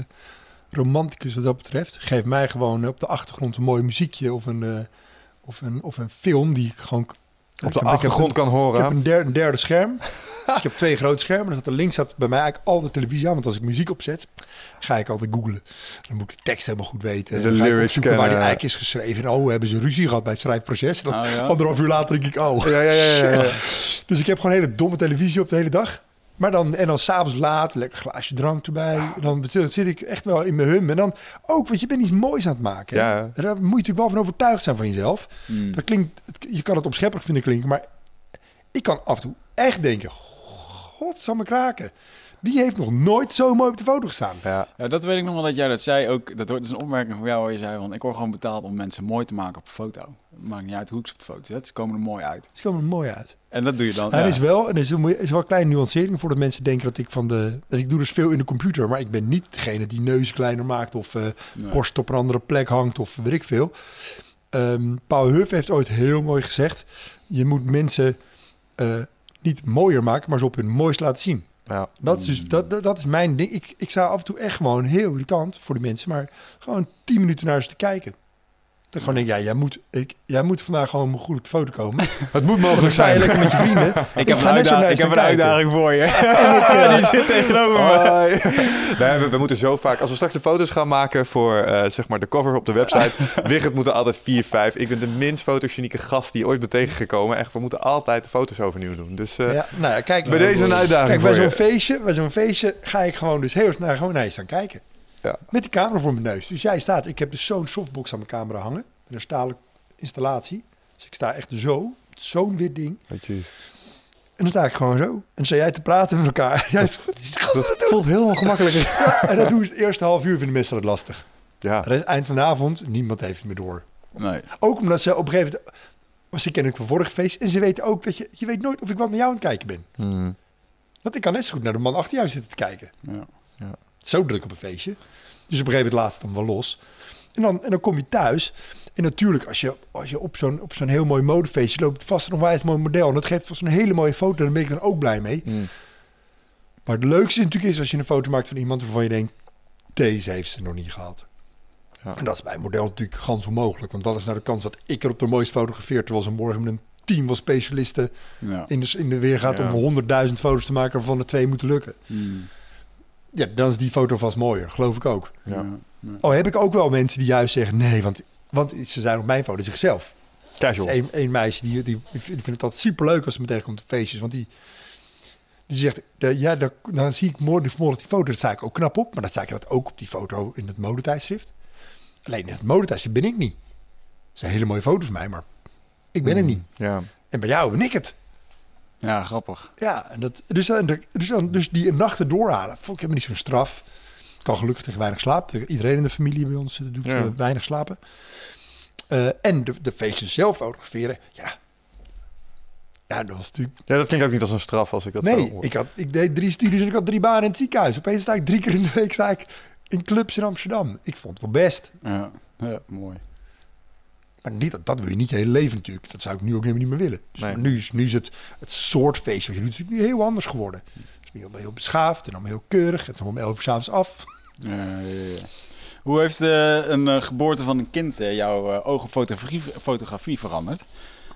Speaker 4: romanticus wat dat betreft. Geef mij gewoon op de achtergrond een mooi muziekje of een, eh, of een, of een film die ik gewoon...
Speaker 3: Op de achtergrond kan
Speaker 4: Ik heb
Speaker 3: horen.
Speaker 4: een derde, een derde scherm. dus ik heb twee grote schermen. Dan staat er links staat bij mij eigenlijk altijd televisie aan. Want als ik muziek opzet, ga ik altijd googlen. Dan moet ik de tekst helemaal goed weten.
Speaker 3: De
Speaker 4: Dan ga ik
Speaker 3: lyrics
Speaker 4: opzoeken waar die
Speaker 3: kennen.
Speaker 4: eigenlijk is geschreven. En oh, hebben ze ruzie gehad bij het schrijfproces. En dan
Speaker 2: Oh, ja?
Speaker 4: anderhalf uur later denk ik, oh.
Speaker 3: Ja, ja, ja, ja, ja.
Speaker 4: Dus ik heb gewoon een hele domme televisie op de hele dag. Maar dan, en dan s'avonds laat, lekker glaasje drank erbij. Dan zit ik echt wel in mijn hum. En dan ook, want je bent iets moois aan het maken.
Speaker 3: Ja.
Speaker 4: Daar moet je natuurlijk wel van overtuigd zijn van jezelf.
Speaker 2: Hmm.
Speaker 4: Dat klinkt, je kan het opschepperig vinden klinken, maar ik kan af en toe echt denken, godsamme kraken. Die heeft nog nooit zo mooi op de foto gestaan.
Speaker 3: Ja.
Speaker 2: Ja, dat weet ik nog wel dat jij dat zei. Ook, dat is een opmerking van jou waar je zei van... ik word gewoon betaald om mensen mooi te maken op een foto. Het maakt niet uit hoe ik ze op de foto zet. Ze komen er mooi uit.
Speaker 4: Ze komen er mooi uit.
Speaker 2: En dat doe je dan.
Speaker 4: Er
Speaker 2: ja.
Speaker 4: is wel, en er is, een, is wel een kleine nuancering voordat mensen denken dat ik van de... dat Ik doe dus veel in de computer, maar ik ben niet degene die neus kleiner maakt of eh
Speaker 2: Nee.
Speaker 4: borst op een andere plek hangt of weet ik veel. Ehm Paul Huff heeft ooit heel mooi gezegd: je moet mensen eh, niet mooier maken, maar ze op hun mooist laten zien.
Speaker 3: Ja.
Speaker 4: Dat is, dus, dat, dat, is mijn ding. Ik, ik sta af en toe echt gewoon heel irritant voor die mensen, maar gewoon tien minuten naar ze te kijken. Ik gewoon denk, ja, jij moet, ik, jij moet vandaag gewoon goed op de foto komen.
Speaker 3: Het moet
Speaker 4: Dan
Speaker 3: mogelijk zijn.
Speaker 4: lekker met je vrienden.
Speaker 2: Ik heb,
Speaker 4: ga
Speaker 2: een, ik heb een uitdaging voor je.
Speaker 4: En ik, eh,
Speaker 2: Die zit tegenover me.
Speaker 3: Nee, we, we moeten zo vaak... Als we straks de foto's gaan maken voor eh, zeg maar de cover op de website... Wigert moeten altijd 4, 5. Ik ben de minst fotogenieke gast die je ooit bent tegengekomen. Echt, we moeten altijd de foto's overnieuw doen. Dus eh,
Speaker 4: ja, nou ja, kijk.
Speaker 3: bij deze een uitdaging
Speaker 4: Kijk, bij zo'n
Speaker 3: je.
Speaker 4: feestje, bij zo'n feestje ga ik gewoon dus heel erg naar, gewoon naar je staan kijken.
Speaker 3: Ja.
Speaker 4: Met die camera voor mijn neus. Dus jij staat, ik heb dus zo'n softbox aan mijn camera hangen. Met een stalen installatie. Dus ik sta echt zo, zo'n wit ding.
Speaker 3: Oh, jeez.
Speaker 4: En dan sta ik gewoon zo. En dan sta jij te praten met elkaar. Ja, is goed, is de gast aan
Speaker 3: Dat voelt heel ongemakkelijk.
Speaker 4: En dat doen ze het eerste half uur, vinden mensen dat lastig.
Speaker 3: Ja.
Speaker 4: De rest, eind van de avond, niemand heeft het meer door.
Speaker 2: Nee.
Speaker 4: Ook omdat ze op een gegeven moment... Ze kennen ik van vorige feest. En ze weten ook dat je... Je weet nooit of ik wat naar jou aan het kijken ben.
Speaker 3: Hmm.
Speaker 4: Want ik kan net zo goed naar de man achter jou zitten te kijken.
Speaker 2: Ja.
Speaker 4: Zo druk op een feestje. Dus op een gegeven moment laat het dan wel los. En dan, en dan kom je thuis. En natuurlijk, als je, als je op zo'n op zo'n heel mooi modefeestje loopt, vast nog wel eens een mooi model. En dat geeft vast een hele mooie foto. Dan ben ik dan ook blij mee.
Speaker 3: Hmm.
Speaker 4: Maar het leukste natuurlijk is als je een foto maakt van iemand waarvan je denkt, deze heeft ze nog niet gehad.
Speaker 3: Ja.
Speaker 4: En dat is bij een model natuurlijk gans onmogelijk. Want wat is nou de kans dat ik er op de mooiste fotografeer, terwijl ze morgen met een team van specialisten
Speaker 2: Ja.
Speaker 4: in de, in de weer gaat
Speaker 3: Ja.
Speaker 4: om 100.000 foto's te maken waarvan er twee moeten lukken.
Speaker 2: Mm.
Speaker 4: Ja, dan is die foto vast mooier, geloof ik ook.
Speaker 3: Ja.
Speaker 4: Oh, heb ik ook wel mensen die juist zeggen nee, want, want ze zijn op mijn foto zichzelf. Er
Speaker 3: Casual.
Speaker 4: is één, één meisje die, die, die vindt het altijd superleuk als ze me tegenkomt op feestjes. Want die, die zegt, ja, dan zie ik morgen morgen die foto. Dat sta ik ook knap op. Maar dat sta ik dat ook op die foto in het modetijdschrift. Alleen in het modetijdschrift ben ik niet. Het zijn hele mooie foto's van mij, maar ik ben er niet.
Speaker 3: Ja.
Speaker 4: En bij jou ben ik het.
Speaker 2: Ja, grappig.
Speaker 4: Ja, en dat, dus, dan- dus, dus die nachten doorhalen, vond ik helemaal niet zo'n straf. Ik kan gelukkig tegen weinig slapen. Iedereen in de familie bij ons eh, doet
Speaker 3: Ja.
Speaker 4: eh, weinig slapen. Eh, en de, de feestjes zelf fotograferen, ja. Ja, dat was natuurlijk...
Speaker 3: ja, dat klinkt ook niet als een straf als ik dat zo
Speaker 4: nee, ik, had, ik deed drie studies en ik had drie banen in het ziekenhuis. Opeens sta ik drie keer in de week sta ik in clubs in Amsterdam. Ik vond het wel best.
Speaker 2: Ja, ja mooi.
Speaker 4: Maar niet, dat, dat wil je niet je hele leven natuurlijk. Dat zou ik nu ook helemaal niet meer willen. Dus
Speaker 3: Nee.
Speaker 4: nu, is, nu is het, het soort feest wat je doet natuurlijk nu heel anders geworden. Het is nu allemaal heel beschaafd en allemaal heel keurig. Het is allemaal om elf uur s'avonds af.
Speaker 2: Ja, ja, ja. Hoe heeft eh, een eh, geboorte van een kind eh, jouw oog op fotografie, fotografie veranderd?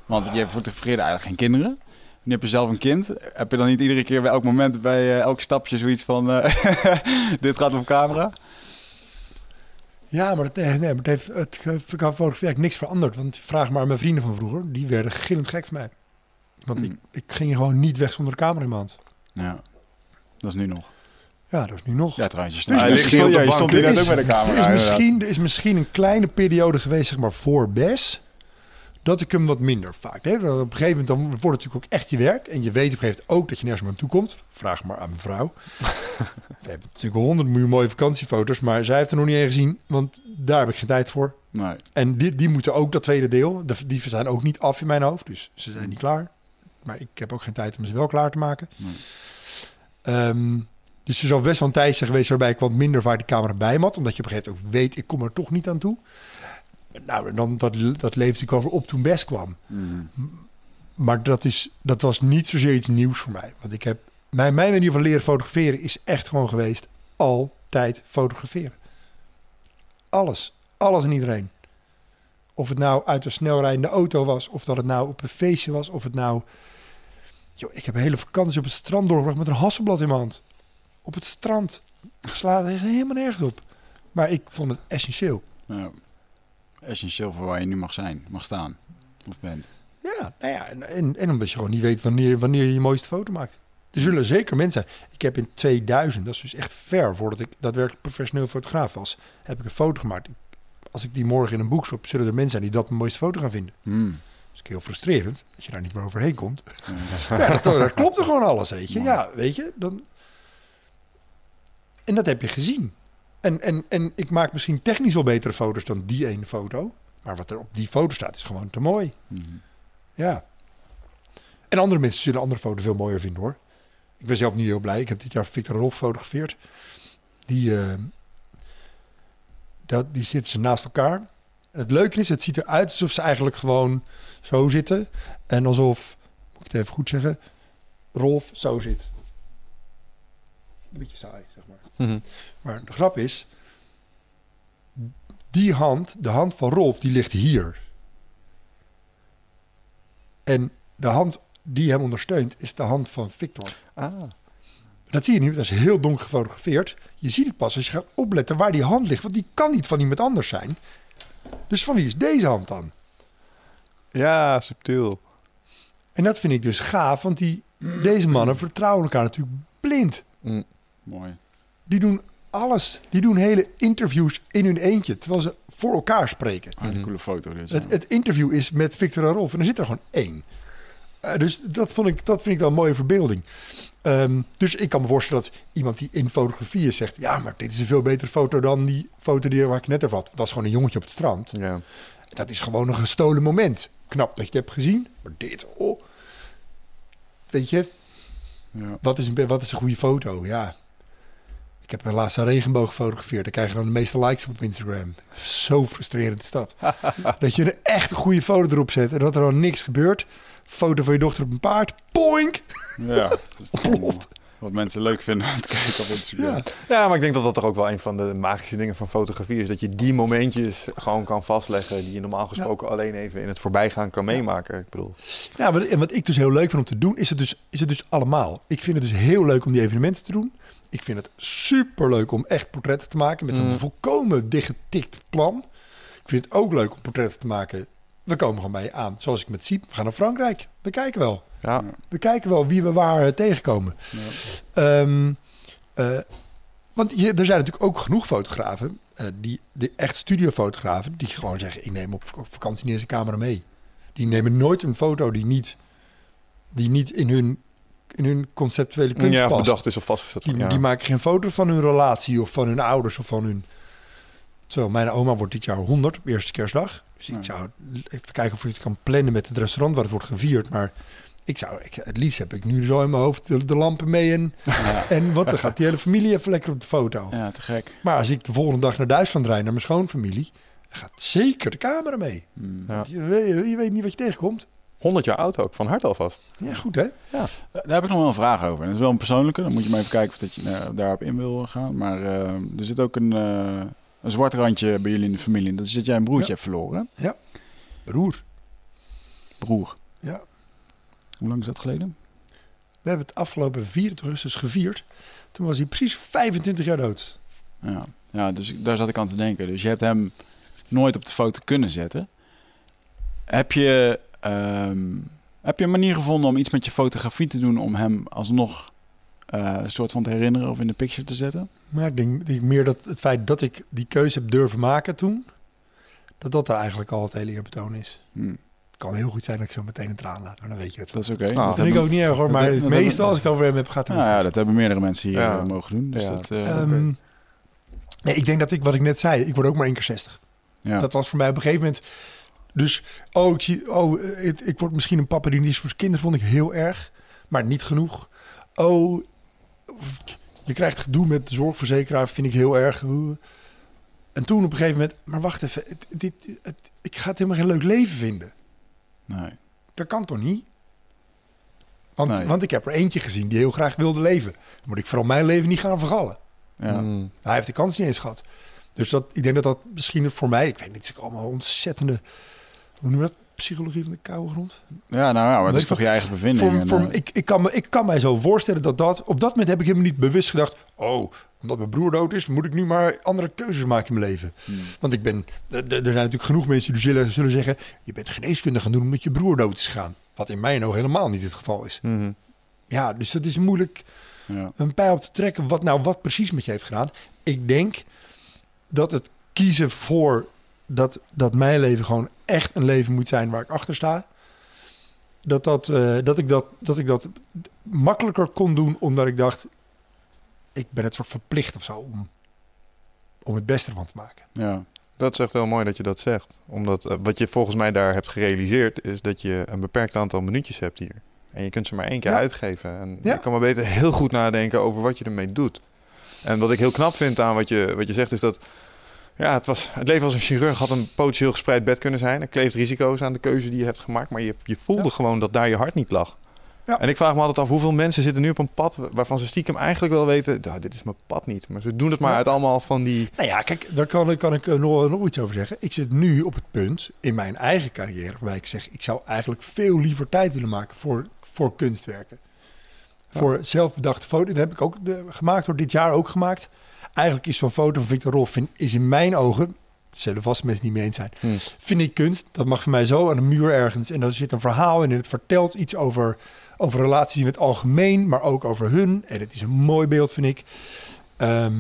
Speaker 2: Want je fotografeerde eigenlijk geen kinderen. Nu heb je zelf een kind. Heb je dan niet iedere keer bij elk moment, bij eh, elk stapje zoiets van... eh, dit gaat op camera?
Speaker 4: Ja, maar het, nee, nee, maar het heeft het eigenlijk niks veranderd. Want vraag maar aan mijn vrienden van vroeger. Die werden gillend gek van mij. Want ik,
Speaker 2: Hmm.
Speaker 4: ik ging gewoon niet weg zonder de camera in mijn hand.
Speaker 2: Ja, dat is nu nog.
Speaker 4: Ja, dat is nu nog.
Speaker 2: Ja, trouwens. Je stond, je stond, stond hier net ook bij de camera.
Speaker 4: er, is misschien, er is misschien een kleine periode geweest, zeg maar, voor BES. Dat ik hem wat minder vaak. Want Op een gegeven moment dan wordt het natuurlijk ook echt je werk. En je weet op een gegeven moment ook dat je nergens meer aan toe komt. Vraag maar aan mijn vrouw. We hebben natuurlijk honderd miljoen mooie vakantiefoto's. Maar zij heeft er nog niet één gezien. Want daar heb ik geen tijd voor.
Speaker 2: Nee.
Speaker 4: En die, die moeten ook dat tweede deel. de- Die zijn ook niet af in mijn hoofd. Dus ze zijn niet klaar. Maar ik heb ook geen tijd om ze wel klaar te maken.
Speaker 2: Nee.
Speaker 4: Ehm, dus er zal best wel een tijdje geweest waarbij ik wat minder vaak de camera bij had. Omdat je op een gegeven moment ook weet, ik kom er toch niet aan toe. Nou, en dan, dat, dat leefde ik over op toen best kwam.
Speaker 2: Mm.
Speaker 4: Maar dat, is, dat was niet zozeer iets nieuws voor mij. Want ik heb, mijn, mijn manier van leren fotograferen is echt gewoon geweest altijd fotograferen. Alles. Alles en iedereen. Of het nou uit een snelrijdende auto was, of dat het nou op een feestje was, of het nou... Yo, ik heb een hele vakantie op het strand doorgebracht met een hasselblad in mijn hand. Op het strand. Het slaat helemaal nergens op. Maar ik vond het essentieel.
Speaker 2: Ja. Essentieel voor waar je nu mag zijn, mag staan. Of bent.
Speaker 4: Ja, nou ja, en, en, en omdat je gewoon niet weet wanneer, wanneer je je mooiste foto maakt. Er zullen zeker mensen zijn. Ik heb in 2000, dat is dus echt ver voordat ik daadwerkelijk professioneel fotograaf was, heb ik een foto gemaakt. Als ik die morgen in een boek zullen er mensen zijn die dat mijn mooiste foto gaan vinden.
Speaker 2: Mm.
Speaker 4: Dat is heel frustrerend, dat je daar niet meer overheen komt.
Speaker 2: Ja.
Speaker 4: Ja, dat, dat klopt er gewoon alles, weet je. Ja, weet je, dan... En dat heb je gezien. En, en, en ik maak misschien technisch wel betere foto's dan die ene foto. Maar wat er op die foto staat is gewoon te mooi.
Speaker 2: Mm.
Speaker 4: Ja. En andere mensen zullen andere foto's veel mooier vinden hoor. Ik ben zelf niet heel blij. Ik heb dit jaar Victor Rolf gefotografeerd. Die, eh, dat, die zitten ze naast elkaar. En het leuke is, het ziet eruit alsof ze eigenlijk gewoon zo zitten. En alsof, moet ik het even goed zeggen, Rolf zo zit. Een beetje saai, zeg maar.
Speaker 3: Mhm.
Speaker 4: Maar de grap is, die hand, de hand van Rolf, die ligt hier. En de hand die hem ondersteunt, is de hand van Victor.
Speaker 3: Ah.
Speaker 4: Dat zie je niet, dat is heel donker gefotografeerd. Je ziet het pas als je gaat opletten waar die hand ligt, want die kan niet van iemand anders zijn. Dus van wie is deze hand dan?
Speaker 3: Ja, subtiel.
Speaker 4: En dat vind ik dus gaaf, want die, deze mannen vertrouwen elkaar natuurlijk blind.
Speaker 3: Mm.
Speaker 2: Mooi.
Speaker 4: Die doen alles. Die doen hele interviews in hun eentje, terwijl ze voor elkaar spreken.
Speaker 2: Ah, een coole foto dus.
Speaker 4: Het, het interview is met Victor en Rolf en er zit er gewoon één. Eh, dus dat, vond ik, dat vind ik wel een mooie verbeelding. Ehm, dus ik kan me voorstellen dat iemand die in fotografie is zegt... ja, maar dit is een veel betere foto dan die foto die, waar ik net over had. Dat is gewoon een jongetje op het strand.
Speaker 3: Ja.
Speaker 4: Dat is gewoon een gestolen moment. Knap dat je het hebt gezien, maar dit... Oh. Weet je,
Speaker 2: Ja.
Speaker 4: wat is, een, wat is een goede foto? Ja. Ik heb laatst een regenboog gefotografeerd. Dan krijg je dan de meeste likes op Instagram. Zo frustrerend is dat. dat je een echt goede foto erop zet en dat er dan niks gebeurt. Foto van je dochter op een paard. Poink!
Speaker 2: Ja, dat is toch allemaal wat mensen leuk vinden om te kijken op Instagram.
Speaker 4: Ja.
Speaker 3: ja, maar ik denk dat dat toch ook wel een van de magische dingen van fotografie is. Dat je die momentjes gewoon kan vastleggen die je normaal gesproken alleen even in het voorbijgaan kan meemaken. Ik bedoel,
Speaker 4: Ja, wat, en wat ik dus heel leuk vind om te doen, is het, dus, is het dus allemaal. Ik vind het dus heel leuk om die evenementen te doen. Ik vind het super leuk om echt portretten te maken met een
Speaker 3: Mm.
Speaker 4: volkomen dichtgetikt plan. Ik vind het ook leuk om portretten te maken. We komen gewoon bij je aan. Zoals ik met Siep. We gaan naar Frankrijk. We kijken wel.
Speaker 3: ja.
Speaker 4: We kijken wel wie we waar eh, tegenkomen. Ehm, eh, want je, er zijn natuurlijk ook genoeg fotografen, eh, die, die echt studiofotografen, die gewoon zeggen: ik neem op vakantie niet eens een camera mee. Die nemen nooit een foto die niet, die niet in, hun, in hun conceptuele kunst
Speaker 3: ja,
Speaker 4: past.
Speaker 3: bedacht is of vastgezet.
Speaker 4: Die,
Speaker 3: ja.
Speaker 4: die maken geen foto van hun relatie of van hun ouders of van hun. Zo, mijn oma wordt dit jaar 100 op eerste kerstdag. Dus ik zou even kijken of je het kan plannen met het restaurant waar het wordt gevierd. Maar ik zou, ik, het liefst heb ik nu zo in mijn hoofd de, de lampen mee. En, en wat, dan gaat die hele familie even lekker op de foto.
Speaker 2: Ja, te gek.
Speaker 4: Maar als ik de volgende dag naar Duitsland rijd, naar mijn schoonfamilie, dan gaat zeker de camera mee.
Speaker 2: Hmm.
Speaker 3: Ja.
Speaker 4: Je, weet, je weet niet wat je tegenkomt.
Speaker 3: 100 jaar oud ook, van hart alvast.
Speaker 4: Ja, goed hè?
Speaker 2: Daar heb ik nog wel een vraag over. En dat is wel een persoonlijke. Dan moet je maar even kijken of dat je eh, daarop in wil gaan. Maar eh, er zit ook een, eh, een zwart randje bij jullie in de familie. En Dat is dat jij een broertje
Speaker 4: Ja.
Speaker 2: hebt verloren. hè?
Speaker 4: Broer.
Speaker 2: Broer.
Speaker 4: Ja.
Speaker 2: Hoe lang is dat geleden?
Speaker 4: We hebben het afgelopen 24 augustus gevierd. Toen was hij precies 25 jaar dood.
Speaker 2: Ja. ja, dus daar zat ik aan te denken. Dus je hebt hem nooit op de foto kunnen zetten. Heb je, ehm, heb je een manier gevonden om iets met je fotografie te doen... om hem alsnog eh, een soort van te herinneren of in de picture te zetten?
Speaker 4: Maar ik denk, denk meer dat het feit dat ik die keuze heb durven maken toen, dat dat eigenlijk al het hele eerbetoon is.
Speaker 2: Hm,
Speaker 4: Het kan heel goed zijn dat ik zo meteen een traan laat, maar dan weet je het.
Speaker 2: dat is oké.
Speaker 3: Ah,
Speaker 2: Dat
Speaker 4: dat vind ik ook niet erg hoor, maar het
Speaker 2: hebben-
Speaker 4: als ik over hem heb gaat
Speaker 2: Nou ja, dat hebben meerdere mensen hier
Speaker 3: Ja.
Speaker 2: eh, mogen doen. Dus
Speaker 3: Ja.
Speaker 2: dat, eh,
Speaker 4: Ehm, nee, ik denk dat ik, wat ik net zei, ik word ook maar één keer 60.
Speaker 2: ja.
Speaker 4: Dat was voor mij op een gegeven moment. Dus, oh, ik zie, oh, ik word misschien een papa die niet is voor zijn kinderen, vond ik heel erg, maar niet genoeg. Oh, je krijgt gedoe met de zorgverzekeraar, vind ik heel erg. En toen op een gegeven moment, maar wacht even, het, dit, het, ik ga het helemaal geen leuk leven vinden.
Speaker 2: nee.
Speaker 4: Dat kan toch niet? Want,
Speaker 2: Nee.
Speaker 4: want ik heb er eentje gezien die heel graag wilde leven. Dan moet ik vooral mijn leven niet gaan vergallen.
Speaker 2: Ja.
Speaker 3: Mm.
Speaker 4: Hij heeft de kans niet eens gehad. Dus dat, ik denk dat dat misschien voor mij, ik weet niet, het is allemaal ontzettende, hoe noem je dat? Psychologie van de koude grond.
Speaker 2: ja, nou ja, maar
Speaker 4: Weet
Speaker 2: is toch
Speaker 4: je,
Speaker 2: eigen bevinding.
Speaker 4: Voor,
Speaker 2: en,
Speaker 4: voor,
Speaker 2: eh,
Speaker 4: ik, ik, kan me, ik kan mij zo voorstellen dat dat, op dat moment heb ik helemaal niet bewust gedacht, oh, omdat mijn broer dood is, moet ik nu maar andere keuzes maken in mijn leven.
Speaker 2: hmm.
Speaker 4: Want ik ben, er, zijn natuurlijk genoeg mensen die zullen, zullen zeggen, je bent geneeskunde gaan doen omdat je broer dood is gegaan. Wat in mijn ogen helemaal niet het geval is.
Speaker 3: Mhm.
Speaker 4: Ja, dus dat is moeilijk
Speaker 2: ja.
Speaker 4: een pijl op te trekken wat nou wat precies met je heeft gedaan. Ik denk dat het kiezen voor dat, dat mijn leven gewoon echt een leven moet zijn waar ik achter sta. Dat, dat, eh, dat, ik dat, dat ik dat makkelijker kon doen omdat ik dacht, ik ben het soort verplicht of zo om, om het beste ervan te maken.
Speaker 2: ja.
Speaker 3: Dat is echt heel mooi dat je dat zegt. Omdat eh, wat je volgens mij daar hebt gerealiseerd... is dat je een beperkt aantal minuutjes hebt hier. En je kunt ze maar één keer
Speaker 4: Ja.
Speaker 3: uitgeven. En
Speaker 4: Ja.
Speaker 3: je kan maar beter heel goed nadenken over wat je ermee doet. En wat ik heel knap vind aan wat je, wat je zegt is dat... Ja, het, was, het leven als een chirurg had een potentieel gespreid bed kunnen zijn. Er kleeft risico's aan de keuze die je hebt gemaakt. Maar je, je voelde
Speaker 4: Ja.
Speaker 3: gewoon dat daar je hart niet lag.
Speaker 4: Ja.
Speaker 3: En ik vraag me altijd af, hoeveel mensen zitten nu op een pad waarvan ze stiekem eigenlijk wel weten, "Nou, dit is mijn pad niet. Maar ze doen het maar uit allemaal van die...
Speaker 4: Nou ja, kijk, daar kan, ik- kan ik eh, nog, nog iets over zeggen. Ik zit nu op het punt in mijn eigen carrière waarbij ik zeg, ik zou eigenlijk veel liever tijd willen maken voor, voor kunstwerken. Voor zelfbedachte foto's. Dat heb ik ook de- gemaakt, door dit jaar ook gemaakt. Eigenlijk is zo'n foto van Victor Rolf, vind, is in mijn ogen, dat zullen vast mensen niet mee eens zijn,
Speaker 3: Hmm.
Speaker 4: vind ik kunst. Dat mag voor mij zo aan een muur ergens. En daar zit een verhaal in en het vertelt iets over, over relaties in het algemeen, maar ook over hun. En het is een mooi beeld, vind ik. Ehm,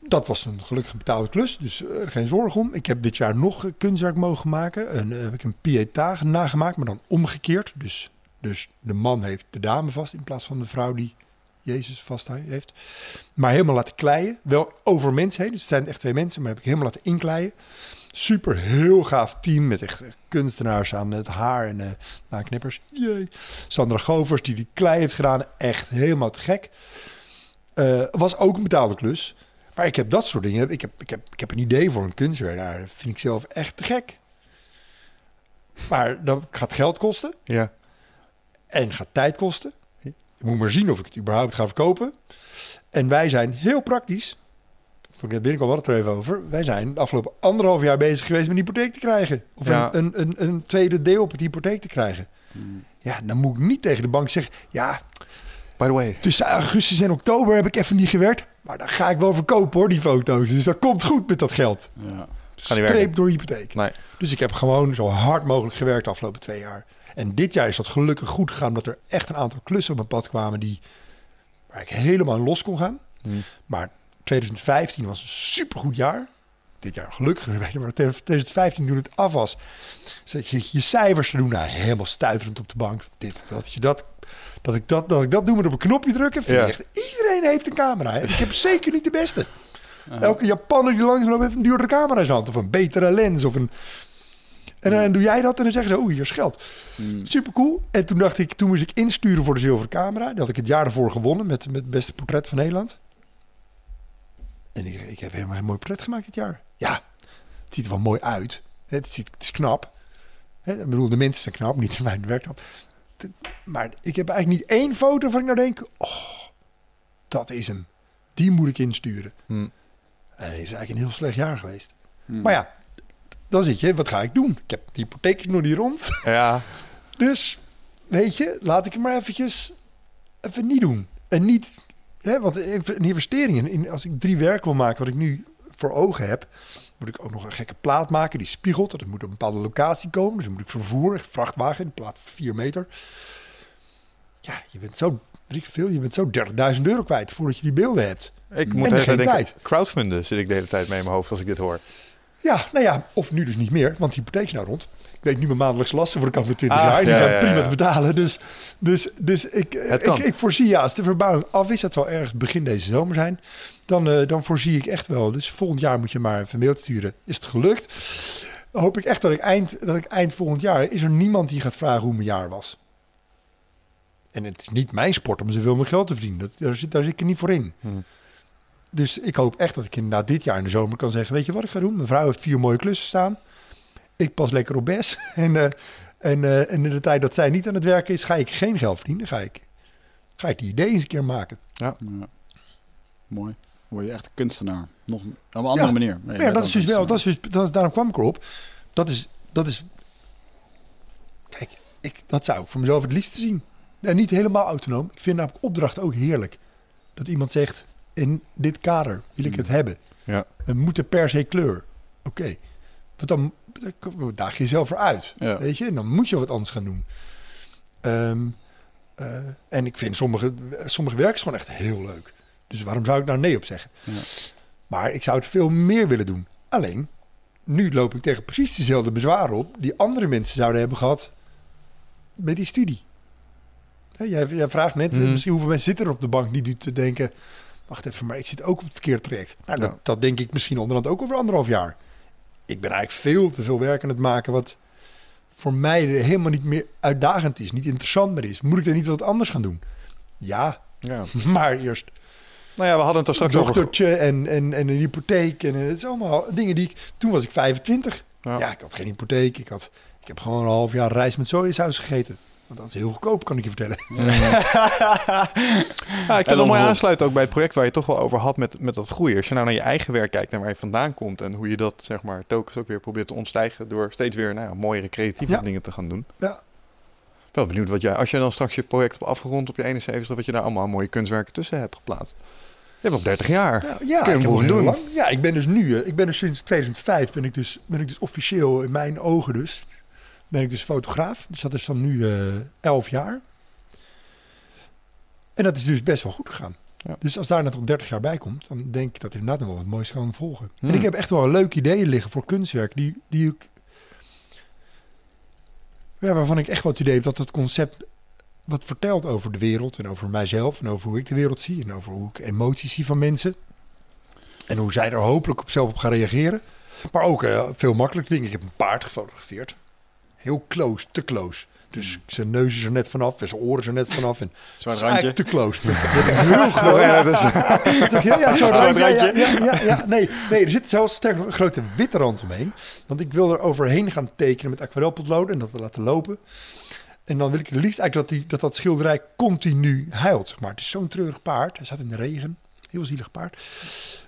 Speaker 4: dat was een gelukkig betaalde klus, dus eh, geen zorg om. Ik heb dit jaar nog een kunstwerk mogen maken. En eh, heb ik een pieta nagemaakt, maar dan omgekeerd. Dus, dus de man heeft de dame vast in plaats van de vrouw die Jezus vast heeft. Maar helemaal laten kleien. Wel over mensen heen. Dus het zijn echt twee mensen, maar heb ik helemaal laten inkleien. Super, heel gaaf team met echt kunstenaars aan het haar en naknippers. Jee. Sandra Govers die die klei heeft gedaan. Echt helemaal te gek. Eh, was ook een betaalde klus. Maar ik heb dat soort dingen. Ik heb, ik heb, ik heb een idee voor een kunstwerk. Nou, dat vind ik zelf echt te gek. Maar dat gaat geld kosten.
Speaker 3: Ja.
Speaker 4: En gaat tijd kosten. Moet maar zien of ik het überhaupt ga verkopen. En wij zijn heel praktisch. Vond ik net binnenkwam, hadden het er even over. Wij zijn de afgelopen anderhalf jaar bezig geweest met een hypotheek te krijgen. Of
Speaker 3: Ja.
Speaker 4: een, een, een, een tweede deel op het hypotheek te krijgen. Ja, dan moet ik niet tegen de bank zeggen... Ja,
Speaker 3: By the way.
Speaker 4: tussen augustus en oktober heb ik even niet gewerkt. Maar dan ga ik wel verkopen hoor, die foto's. Dus dat komt goed met dat geld.
Speaker 2: Ja.
Speaker 4: Streep door hypotheek.
Speaker 3: Nee.
Speaker 4: Dus ik heb gewoon zo hard mogelijk gewerkt de afgelopen twee jaar. En dit jaar is dat gelukkig goed gegaan, omdat er echt een aantal klussen op mijn pad kwamen die, waar ik helemaal los kon gaan.
Speaker 3: Hmm.
Speaker 4: Maar 2015 was een supergoed jaar. Dit jaar gelukkig weer maar 2015 toen het af was, zat je je cijfers te doen, nou, helemaal stuiterend op de bank. Dit, dat je dat, dat ik dat, dat ik dat doe met op een knopje drukken, vind
Speaker 3: Ja.
Speaker 4: ik echt. Iedereen heeft een camera. hè. Ik heb zeker niet de beste. Elke Japanner die langs loopt heeft een duurdere camera in zijn hand. Of een betere lens. Of een... En dan doe jij dat en dan zeggen ze, oeh, hier is geld. Super cool. En toen dacht ik, toen moest ik insturen voor de zilveren camera. Had ik het jaar ervoor gewonnen met, met het beste portret van Nederland. En ik, ik heb helemaal een mooi portret gemaakt dit jaar. Ja, het ziet er wel mooi uit. Het, ziet, het is knap. Ik bedoel, de mensen zijn knap, niet mijn werk knap. Maar ik heb eigenlijk niet één foto van ik nou denk, oh, dat is hem. Die moet ik insturen.
Speaker 3: Hmm.
Speaker 4: En het is eigenlijk een heel slecht jaar geweest.
Speaker 2: Hmm.
Speaker 4: Maar ja, dan zit je, wat ga ik doen? Ik heb de hypotheek nog niet rond.
Speaker 3: Ja.
Speaker 4: Dus, weet je, laat ik het maar eventjes even niet doen. En niet, hè, want een investering, in, als ik drie werken wil maken wat ik nu voor ogen heb, moet ik ook nog een gekke plaat maken die spiegelt. Dat moet op een bepaalde locatie komen. Dus dan moet ik vervoer, vrachtwagen, die plaat van 4 meter. Ja, je bent zo, weet ik veel, je bent zo 30.000 euro kwijt voordat je die beelden hebt.
Speaker 3: Ik
Speaker 4: En
Speaker 3: moet
Speaker 4: geen
Speaker 3: tijd denken,
Speaker 4: tijd.
Speaker 3: crowdfunden zit ik de hele tijd mee in mijn hoofd als ik dit hoor.
Speaker 4: Ja, nou ja, of nu dus niet meer, want hypotheek is nou rond. Ik weet nu mijn maandelijkse lasten voor de komende 20
Speaker 3: Ah,
Speaker 4: jaar. Die
Speaker 3: ja,
Speaker 4: zijn
Speaker 3: ja,
Speaker 4: prima
Speaker 3: ja.
Speaker 4: te betalen. Dus, dus, dus ik, ik, ik voorzie, ja, als de verbouwing af is, dat zal ergens begin deze zomer zijn, dan, eh, dan voorzie ik echt wel. Dus volgend jaar moet je maar een mailtje sturen. Is het gelukt? Hoop ik echt dat ik, eind, dat ik eind volgend jaar, is er niemand die gaat vragen hoe mijn jaar was. En het is niet mijn sport om zoveel mogelijk geld te verdienen. Dat, daar, zit, daar zit ik er niet voor in.
Speaker 3: Hmm.
Speaker 4: Dus ik hoop echt dat ik inderdaad dit jaar in de zomer kan zeggen... weet je wat ik ga doen? Mijn vrouw heeft vier mooie klussen staan. Ik pas lekker op bes. En, eh, en, eh, en in de tijd dat zij niet aan het werken is... ga ik geen geld verdienen. Ga ik, ga ik die idee eens een keer maken.
Speaker 2: Ja. Mooi. Word je echt een kunstenaar. Nog op een andere
Speaker 4: Ja.
Speaker 2: manier. Nee,
Speaker 4: ja, dat is dus
Speaker 2: wel
Speaker 4: Dat is dus, dat, is- daarom kwam ik erop. Dat is... Dat is kijk, ik, dat zou ik voor mezelf het liefste zien. En niet helemaal autonoom. Ik vind namelijk opdracht ook heerlijk. Dat iemand zegt... in dit kader wil ik het hebben.
Speaker 3: Ja.
Speaker 4: We moeten per se kleur. Oké. Want dan dan daag je jezelf eruit.
Speaker 2: Ja.
Speaker 4: Weet je? En dan moet je wat anders gaan doen. Ehm, eh, en ik vind sommige, sommige werk gewoon echt heel leuk. Dus waarom zou ik daar nee op zeggen?
Speaker 2: Ja.
Speaker 4: Maar ik zou het veel meer willen doen. Alleen, nu loop ik tegen precies dezelfde bezwaren op... die andere mensen zouden hebben gehad met die studie. Jij, jij vraagt net,
Speaker 3: Mhm.
Speaker 4: misschien hoeveel mensen zitten er op de bank... die nu te denken, wacht even, maar ik zit ook op het verkeerde traject. Nou, dat, denk ik misschien onderhand ook over anderhalf jaar. Ik ben eigenlijk veel te veel werk aan het maken... wat voor mij helemaal niet meer uitdagend is, niet interessant meer is. Moet ik dan niet wat anders gaan doen? Ja,
Speaker 3: Ja.
Speaker 4: maar eerst
Speaker 3: Nou ja, we hadden het er straks
Speaker 4: een
Speaker 3: over.
Speaker 4: dochtertje en, en, en een hypotheek. En het is allemaal dingen die ik... Toen was ik 25.
Speaker 3: Ja.
Speaker 4: Ja, ik had geen hypotheek. Ik had, Ik heb gewoon een half jaar rijst met sojasaus gegeten. Want dat is heel goedkoop, kan ik je vertellen.
Speaker 3: Ja, ik vind het mooi aansluiten ook bij het project waar je het toch wel over had met, met dat groeien. Als je nou naar je eigen werk kijkt en waar je vandaan komt en hoe je dat zeg maar telkens ook weer probeert te ontstijgen door steeds weer nou, ja, mooiere creatieve
Speaker 4: Ja.
Speaker 3: dingen te gaan doen.
Speaker 4: Ja.
Speaker 3: Wel benieuwd wat jij, als je dan straks je project hebt afgerond op je 71, wat je daar allemaal mooie kunstwerken tussen hebt geplaatst. Je hebt nog 30 jaar.
Speaker 4: Ja,
Speaker 3: Kun
Speaker 4: ja
Speaker 3: je
Speaker 4: ik heb
Speaker 3: doen.
Speaker 4: lang. Ja, ik ben dus nu, eh, ik ben dus sinds 2005 ben ik dus, ben ik dus officieel in mijn ogen dus, ben ik dus fotograaf. Dus dat is dan nu eh 11 jaar. En dat is dus best wel goed gegaan.
Speaker 3: Ja.
Speaker 4: Dus als daar net op 30 jaar bij komt, dan denk ik dat er inderdaad nog wel wat moois kan volgen.
Speaker 3: Hmm.
Speaker 4: En ik heb echt wel leuke ideeën liggen voor kunstwerk die, die ik, ja, waarvan ik echt wel het idee heb dat het concept wat vertelt over de wereld en over mijzelf en over hoe ik de wereld zie en over hoe ik emoties zie van mensen en hoe zij er hopelijk op zelf op gaan reageren. Maar ook eh, veel makkelijke dingen. Ik heb een paard gefotografeerd. Heel close, te close. Dus zijn neus is er net vanaf en zijn oren er net vanaf. En
Speaker 2: Zwart randje.
Speaker 4: te close. Heel groot.
Speaker 3: Ja, dat is-
Speaker 4: Ja, ja, zo'n randje. Ja, ja, ja, ja. Nee, nee, er zit zelfs sterk een grote witte rand omheen. Want ik wil er overheen gaan tekenen met aquarelpotloden en dat we laten lopen. En dan wil ik het liefst eigenlijk dat, die, dat dat schilderij continu huilt. Zeg maar. Het is zo'n treurig paard. Hij staat in de regen. Heel zielig paard.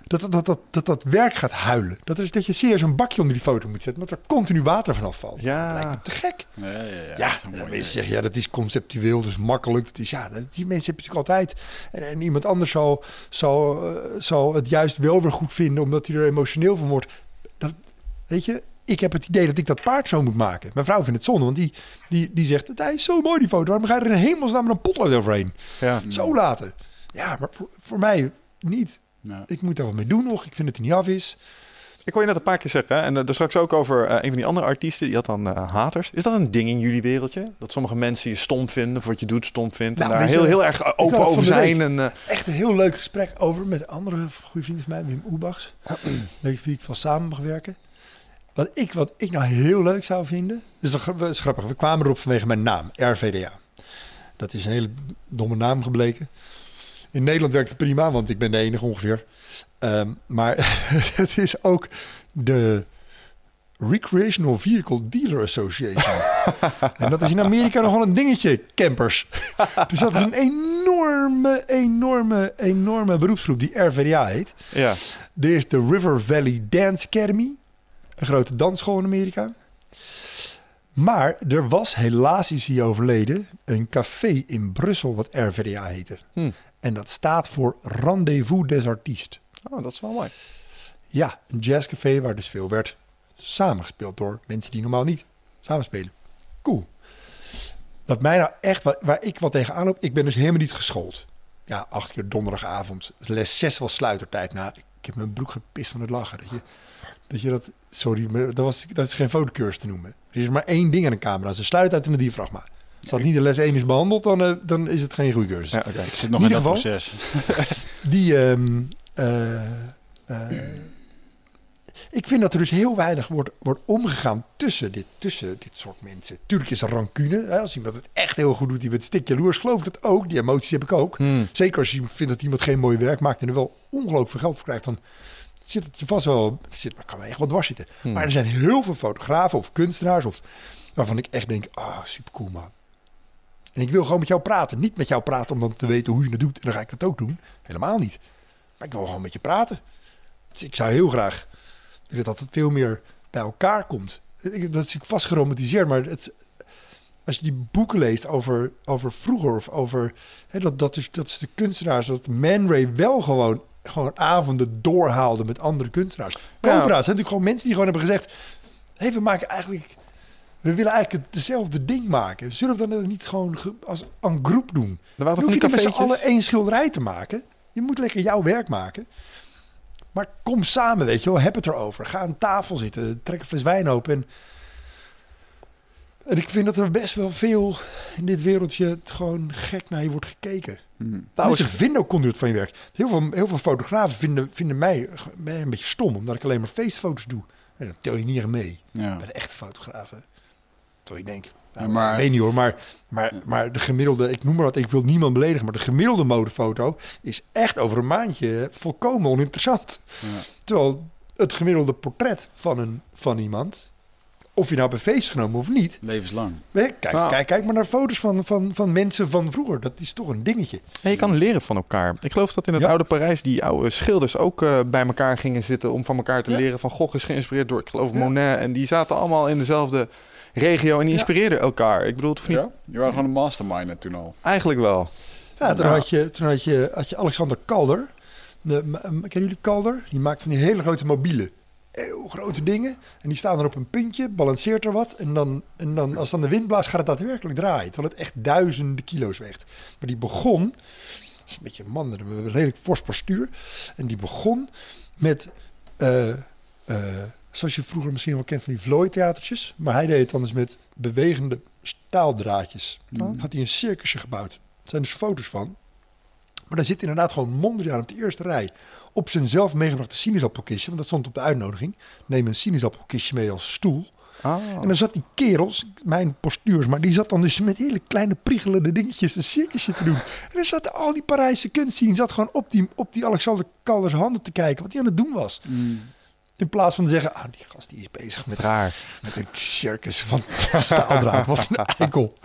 Speaker 4: Dat dat, dat, dat, dat, dat werk gaat huilen. Dat, is, dat je serieus een bakje onder die foto moet zetten. Omdat er continu water vanaf valt.
Speaker 3: Ja.
Speaker 4: Dat lijkt me te gek.
Speaker 2: Ja, ja, ja.
Speaker 4: Ja,
Speaker 2: dat is
Speaker 4: mensen zeggen, ja, dat is conceptueel, dus makkelijk. Dat is, ja, dat, die mensen hebben natuurlijk altijd. En, en iemand anders zal, zal, eh, zal het juist wel weer goed vinden, omdat hij er emotioneel van wordt. Dat, weet je, ik heb het idee dat ik dat paard zo moet maken. Mijn vrouw vindt het zonde, want die, die, die zegt, hij is zo mooi die foto. Waarom ga je er in hemelsnaam met een potlood overheen?
Speaker 3: ja.
Speaker 4: Zo laten. Ja, maar voor, voor mij niet.
Speaker 2: Ja.
Speaker 4: Ik moet daar wat mee doen nog. Ik vind dat hij niet af is.
Speaker 3: Ik hoor je net een paar keer zeggen, hè, en uh, daar straks ook over eh, een van die andere artiesten, die had dan eh, haters. Is dat een ding in jullie wereldje? Dat sommige mensen je stom vinden, of wat je doet stom vindt,
Speaker 4: Nou,
Speaker 3: en daar
Speaker 4: je,
Speaker 3: heel, heel erg open
Speaker 4: het
Speaker 3: over zijn.
Speaker 4: week.
Speaker 3: En, eh,
Speaker 4: echt een heel leuk gesprek over met een andere goede vriend van mij, Wim Oebachs. met wie ik van samen mag werken. Wat ik, wat ik nou heel leuk zou vinden. Dus dat is- is grappig. We kwamen erop vanwege mijn naam, RVDA. Dat is een hele domme naam gebleken. In Nederland werkt het prima, want ik ben de enige ongeveer. Ehm, maar het is ook de Recreational Vehicle Dealer Association. en dat is in Amerika nogal een dingetje, campers. dus dat is een enorme, enorme, enorme beroepsgroep die RVDA heet.
Speaker 3: ja.
Speaker 4: Er is de River Valley Dance Academy, een grote dansschool in Amerika. Maar er was helaas, is hij overleden, een café in Brussel wat RVDA heette.
Speaker 3: Hm.
Speaker 4: En dat staat voor Rendezvous des Artistes.
Speaker 3: Oh, dat is wel mooi.
Speaker 4: Ja, een jazzcafé waar dus veel werd samengespeeld door mensen die normaal niet samenspelen. Cool. Wat mij nou echt, waar, ik wat tegenaan loop, ik ben dus helemaal niet geschoold. Ja, acht keer donderdagavond. Les zes was sluitertijd. Nou, ik, ik heb mijn broek gepist van het lachen. Dat je dat, je dat sorry, maar dat, was, dat is geen fotocursus te noemen. Er is maar één ding aan een camera, is een sluitertijd en een diafragma. Als dat niet de les 1 is behandeld, dan, eh, dan is het geen goede cursus.
Speaker 3: Ja, oké.
Speaker 2: Ik zit nog
Speaker 4: In
Speaker 2: in,
Speaker 4: ieder
Speaker 2: dat
Speaker 4: geval-
Speaker 2: proces.
Speaker 4: Die, ehm, eh, eh, ik vind dat er dus heel weinig wordt, wordt omgegaan tussen dit, tussen dit soort mensen. Tuurlijk is er rancune. Hè? Als iemand het echt heel goed doet, die met stik jaloers, geloof ik dat ook. Die emoties heb ik ook.
Speaker 3: Hmm.
Speaker 4: Zeker als je vindt dat iemand geen mooi werk maakt en er wel ongelooflijk veel geld voor krijgt, dan zit het je vast wel, het zit, maar kan wel echt wel dwars zitten.
Speaker 3: Hmm.
Speaker 4: Maar er zijn heel veel fotografen of kunstenaars of, waarvan ik echt denk, ah, super cool man. En ik wil gewoon met jou praten. Niet met jou praten om dan te weten hoe je het doet. En dan ga ik dat ook doen. Helemaal niet. Maar ik wil gewoon met je praten. Dus ik zou heel graag dat het veel meer bij elkaar komt. Ik- Dat is ik vast geromantiseerd, maar het, als je die boeken leest over, over vroeger of over hè, dat, dat, is, dat is de kunstenaars, dat Man Ray wel gewoon, gewoon avonden doorhaalde met andere kunstenaars. Cobra's zijn natuurlijk gewoon mensen die gewoon hebben gezegd: hey, we maken eigenlijk, we willen eigenlijk hetzelfde ding maken. Zullen we dan niet gewoon ge- als een groep doen? Dan hoef je niet met z'n allen één schilderij te maken. Je moet lekker jouw werk maken. Maar kom samen, weet je wel. Heb het erover. Ga aan tafel zitten. Trek een fles wijn open. En, en ik vind dat er best wel veel in dit wereldje gewoon gek naar je wordt gekeken.
Speaker 2: Hmm.
Speaker 4: Mensen vinden ook conduit van je werk. Heel veel, heel veel fotografen vinden, vinden mij, mij een beetje stom. Omdat ik alleen maar feestfoto's doe. En dan tel je niet mee.
Speaker 2: Ja.
Speaker 4: Bij de echte fotografen. Terwijl ik denk,
Speaker 2: Ja,
Speaker 4: nou,
Speaker 2: maar-
Speaker 4: ik weet niet hoor, maar, maar, maar de gemiddelde, ik noem maar wat, ik wil niemand beledigen, maar de gemiddelde modefoto is echt over een maandje volkomen oninteressant.
Speaker 2: Ja.
Speaker 4: Terwijl het gemiddelde portret van, een, van iemand of je nou bij feest genomen of niet.
Speaker 2: Levenslang.
Speaker 4: Kijk,
Speaker 3: Nou.
Speaker 4: kijk, kijk maar naar foto's van, van, van mensen van vroeger. Dat is toch een dingetje.
Speaker 3: En je kan leren van elkaar. Ik geloof dat in het
Speaker 4: Ja.
Speaker 3: oude Parijs die oude schilders ook eh, bij elkaar gingen zitten om van elkaar te
Speaker 4: Ja.
Speaker 3: leren. Van Gogh is geïnspireerd door, ik geloof,
Speaker 4: Ja.
Speaker 3: Monet. En die zaten allemaal in dezelfde regio en die
Speaker 4: Ja.
Speaker 3: inspireerden elkaar. Ik bedoel, het niet...
Speaker 2: Ja? Je waren gewoon een mastermind toen al.
Speaker 3: Eigenlijk wel.
Speaker 4: Ja, toen. Had, je, toen had, je, had je Alexander Calder. De, kennen jullie Calder? Die maakt van die hele grote mobielen. Heel grote dingen. En die staan er op een puntje, balanceert er wat. En, dan, en dan, als dan de wind blaast, gaat het daadwerkelijk draaien. Terwijl het echt duizenden kilo's weegt. Maar die begon, dat is een beetje een man een redelijk fors postuur. En die begon met, eh, eh, zoals je vroeger misschien wel kent van die vlooitheatertjes. Maar hij deed het dan dus met bewegende staaldraadjes. Dan had hij een circusje gebouwd. Er zijn dus foto's van. Maar daar zit inderdaad gewoon Mondriaan op de eerste rij. Op zijn zelf meegebrachte sinaasappelkistje. Want dat stond op de uitnodiging. Neem een sinaasappelkistje mee als stoel.
Speaker 3: Ah.
Speaker 4: En dan zat die kerels, mijn postuurs, maar die zat dan dus met hele kleine priegelende dingetjes een circusje te doen. En dan zaten al die Parijse kunstzien, zat gewoon op die, op die Alexander Kalders handen te kijken wat hij aan het doen was. In plaats van te zeggen, ah, die gast die is bezig met,
Speaker 3: raar.
Speaker 4: met een circus van staaldraad. Wat een eikel.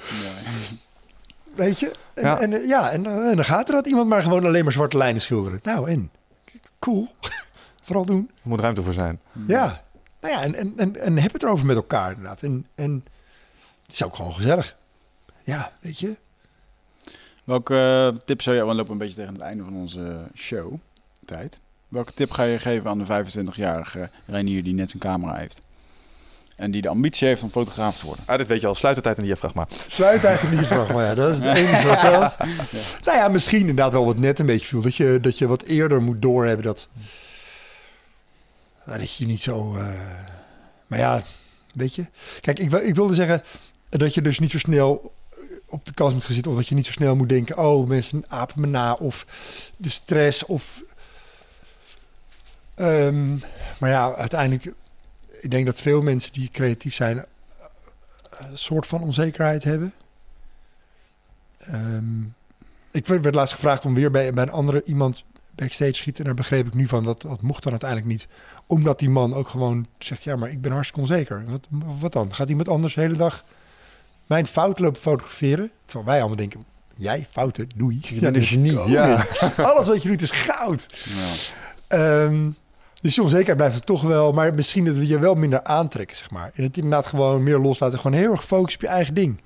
Speaker 4: Weet je? En,
Speaker 3: Ja.
Speaker 4: en, ja, en, eh, en dan gaat er dat iemand maar gewoon alleen maar zwarte lijnen schilderen. Nou, en? Cool. Vooral doen.
Speaker 3: Er moet ruimte voor zijn.
Speaker 4: Ja. Nou ja, en, en, en, en heb het erover met elkaar inderdaad. En, en het is ook gewoon gezellig. Ja, weet je.
Speaker 2: Welke eh, tip zou je, we lopen een beetje tegen het einde van onze show, tijd. Welke tip ga je geven aan de 25-jarige Reinier die net zijn camera heeft? En die de ambitie heeft om fotograaf te worden.
Speaker 3: Ah, dit weet je al. Sluit de tijd in die diafragma.
Speaker 4: Sluit eigenlijk niet vraag, maar ja, dat is het enige wat telt. Nou ja, misschien inderdaad wel wat net een beetje viel. Dat je, dat je wat eerder moet doorhebben dat... nou, dat je niet zo... eh, maar ja, weet je. Kijk, ik, ik wilde zeggen dat je dus niet zo snel op de kast moet gaan zitten. Of dat je niet zo snel moet denken... Oh, mensen apen me na. Of de stress. Of... Ehm, maar ja, uiteindelijk... Ik denk dat veel mensen die creatief zijn... een soort van onzekerheid hebben. Ehm, ik werd, laatst gevraagd om weer bij, bij een andere iemand backstage te schieten. En daar begreep ik nu van dat dat mocht dan uiteindelijk niet. Omdat die man ook gewoon zegt: Ja, maar ik ben hartstikke onzeker. Wat, wat dan? Gaat iemand anders de hele dag mijn fout lopen fotograferen? Terwijl wij allemaal denken: Jij fouten, doei.
Speaker 3: Je bent
Speaker 4: dus
Speaker 3: genie.
Speaker 4: koning.
Speaker 3: Ja.
Speaker 4: Alles wat je doet is goud.
Speaker 2: Ja.
Speaker 4: Ehm, dus die onzekerheid blijft er toch wel. Maar misschien dat we je wel minder aantrekken, zeg maar. En het inderdaad gewoon meer loslaten. Gewoon heel erg focussen op je eigen ding.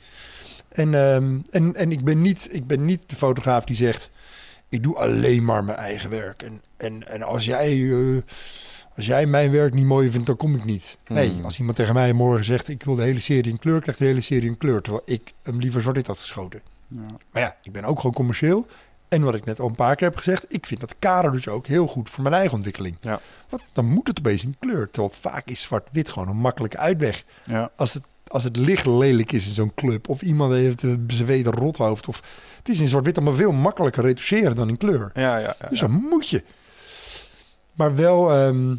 Speaker 4: En, ehm, en, en ik, ben niet, ik ben niet de fotograaf die zegt... ik doe alleen maar mijn eigen werk. En, en, en als, jij, eh, als jij mijn werk niet mooi vindt, dan kom ik niet. Nee,
Speaker 3: Hmm.
Speaker 4: als iemand tegen mij morgen zegt... ik wil de hele serie in kleur, krijgt de hele serie in kleur. Terwijl ik hem liever zwart-wit had geschoten.
Speaker 2: Ja.
Speaker 4: Maar ja, ik ben ook gewoon commercieel. En wat ik net al een paar keer heb gezegd, ik vind dat kader dus ook heel goed voor mijn eigen ontwikkeling.
Speaker 3: Ja.
Speaker 4: Want dan moet het opeens in kleur. Terwijl vaak is zwart-wit gewoon een makkelijke uitweg.
Speaker 2: Ja.
Speaker 4: Als het, als het licht lelijk is in zo'n club, of iemand heeft een bezweten rothoofd, of het is in zwart-wit allemaal veel makkelijker retoucheren dan in kleur.
Speaker 3: Ja, ja, ja,
Speaker 4: Dus dan moet je. Maar wel, ehm,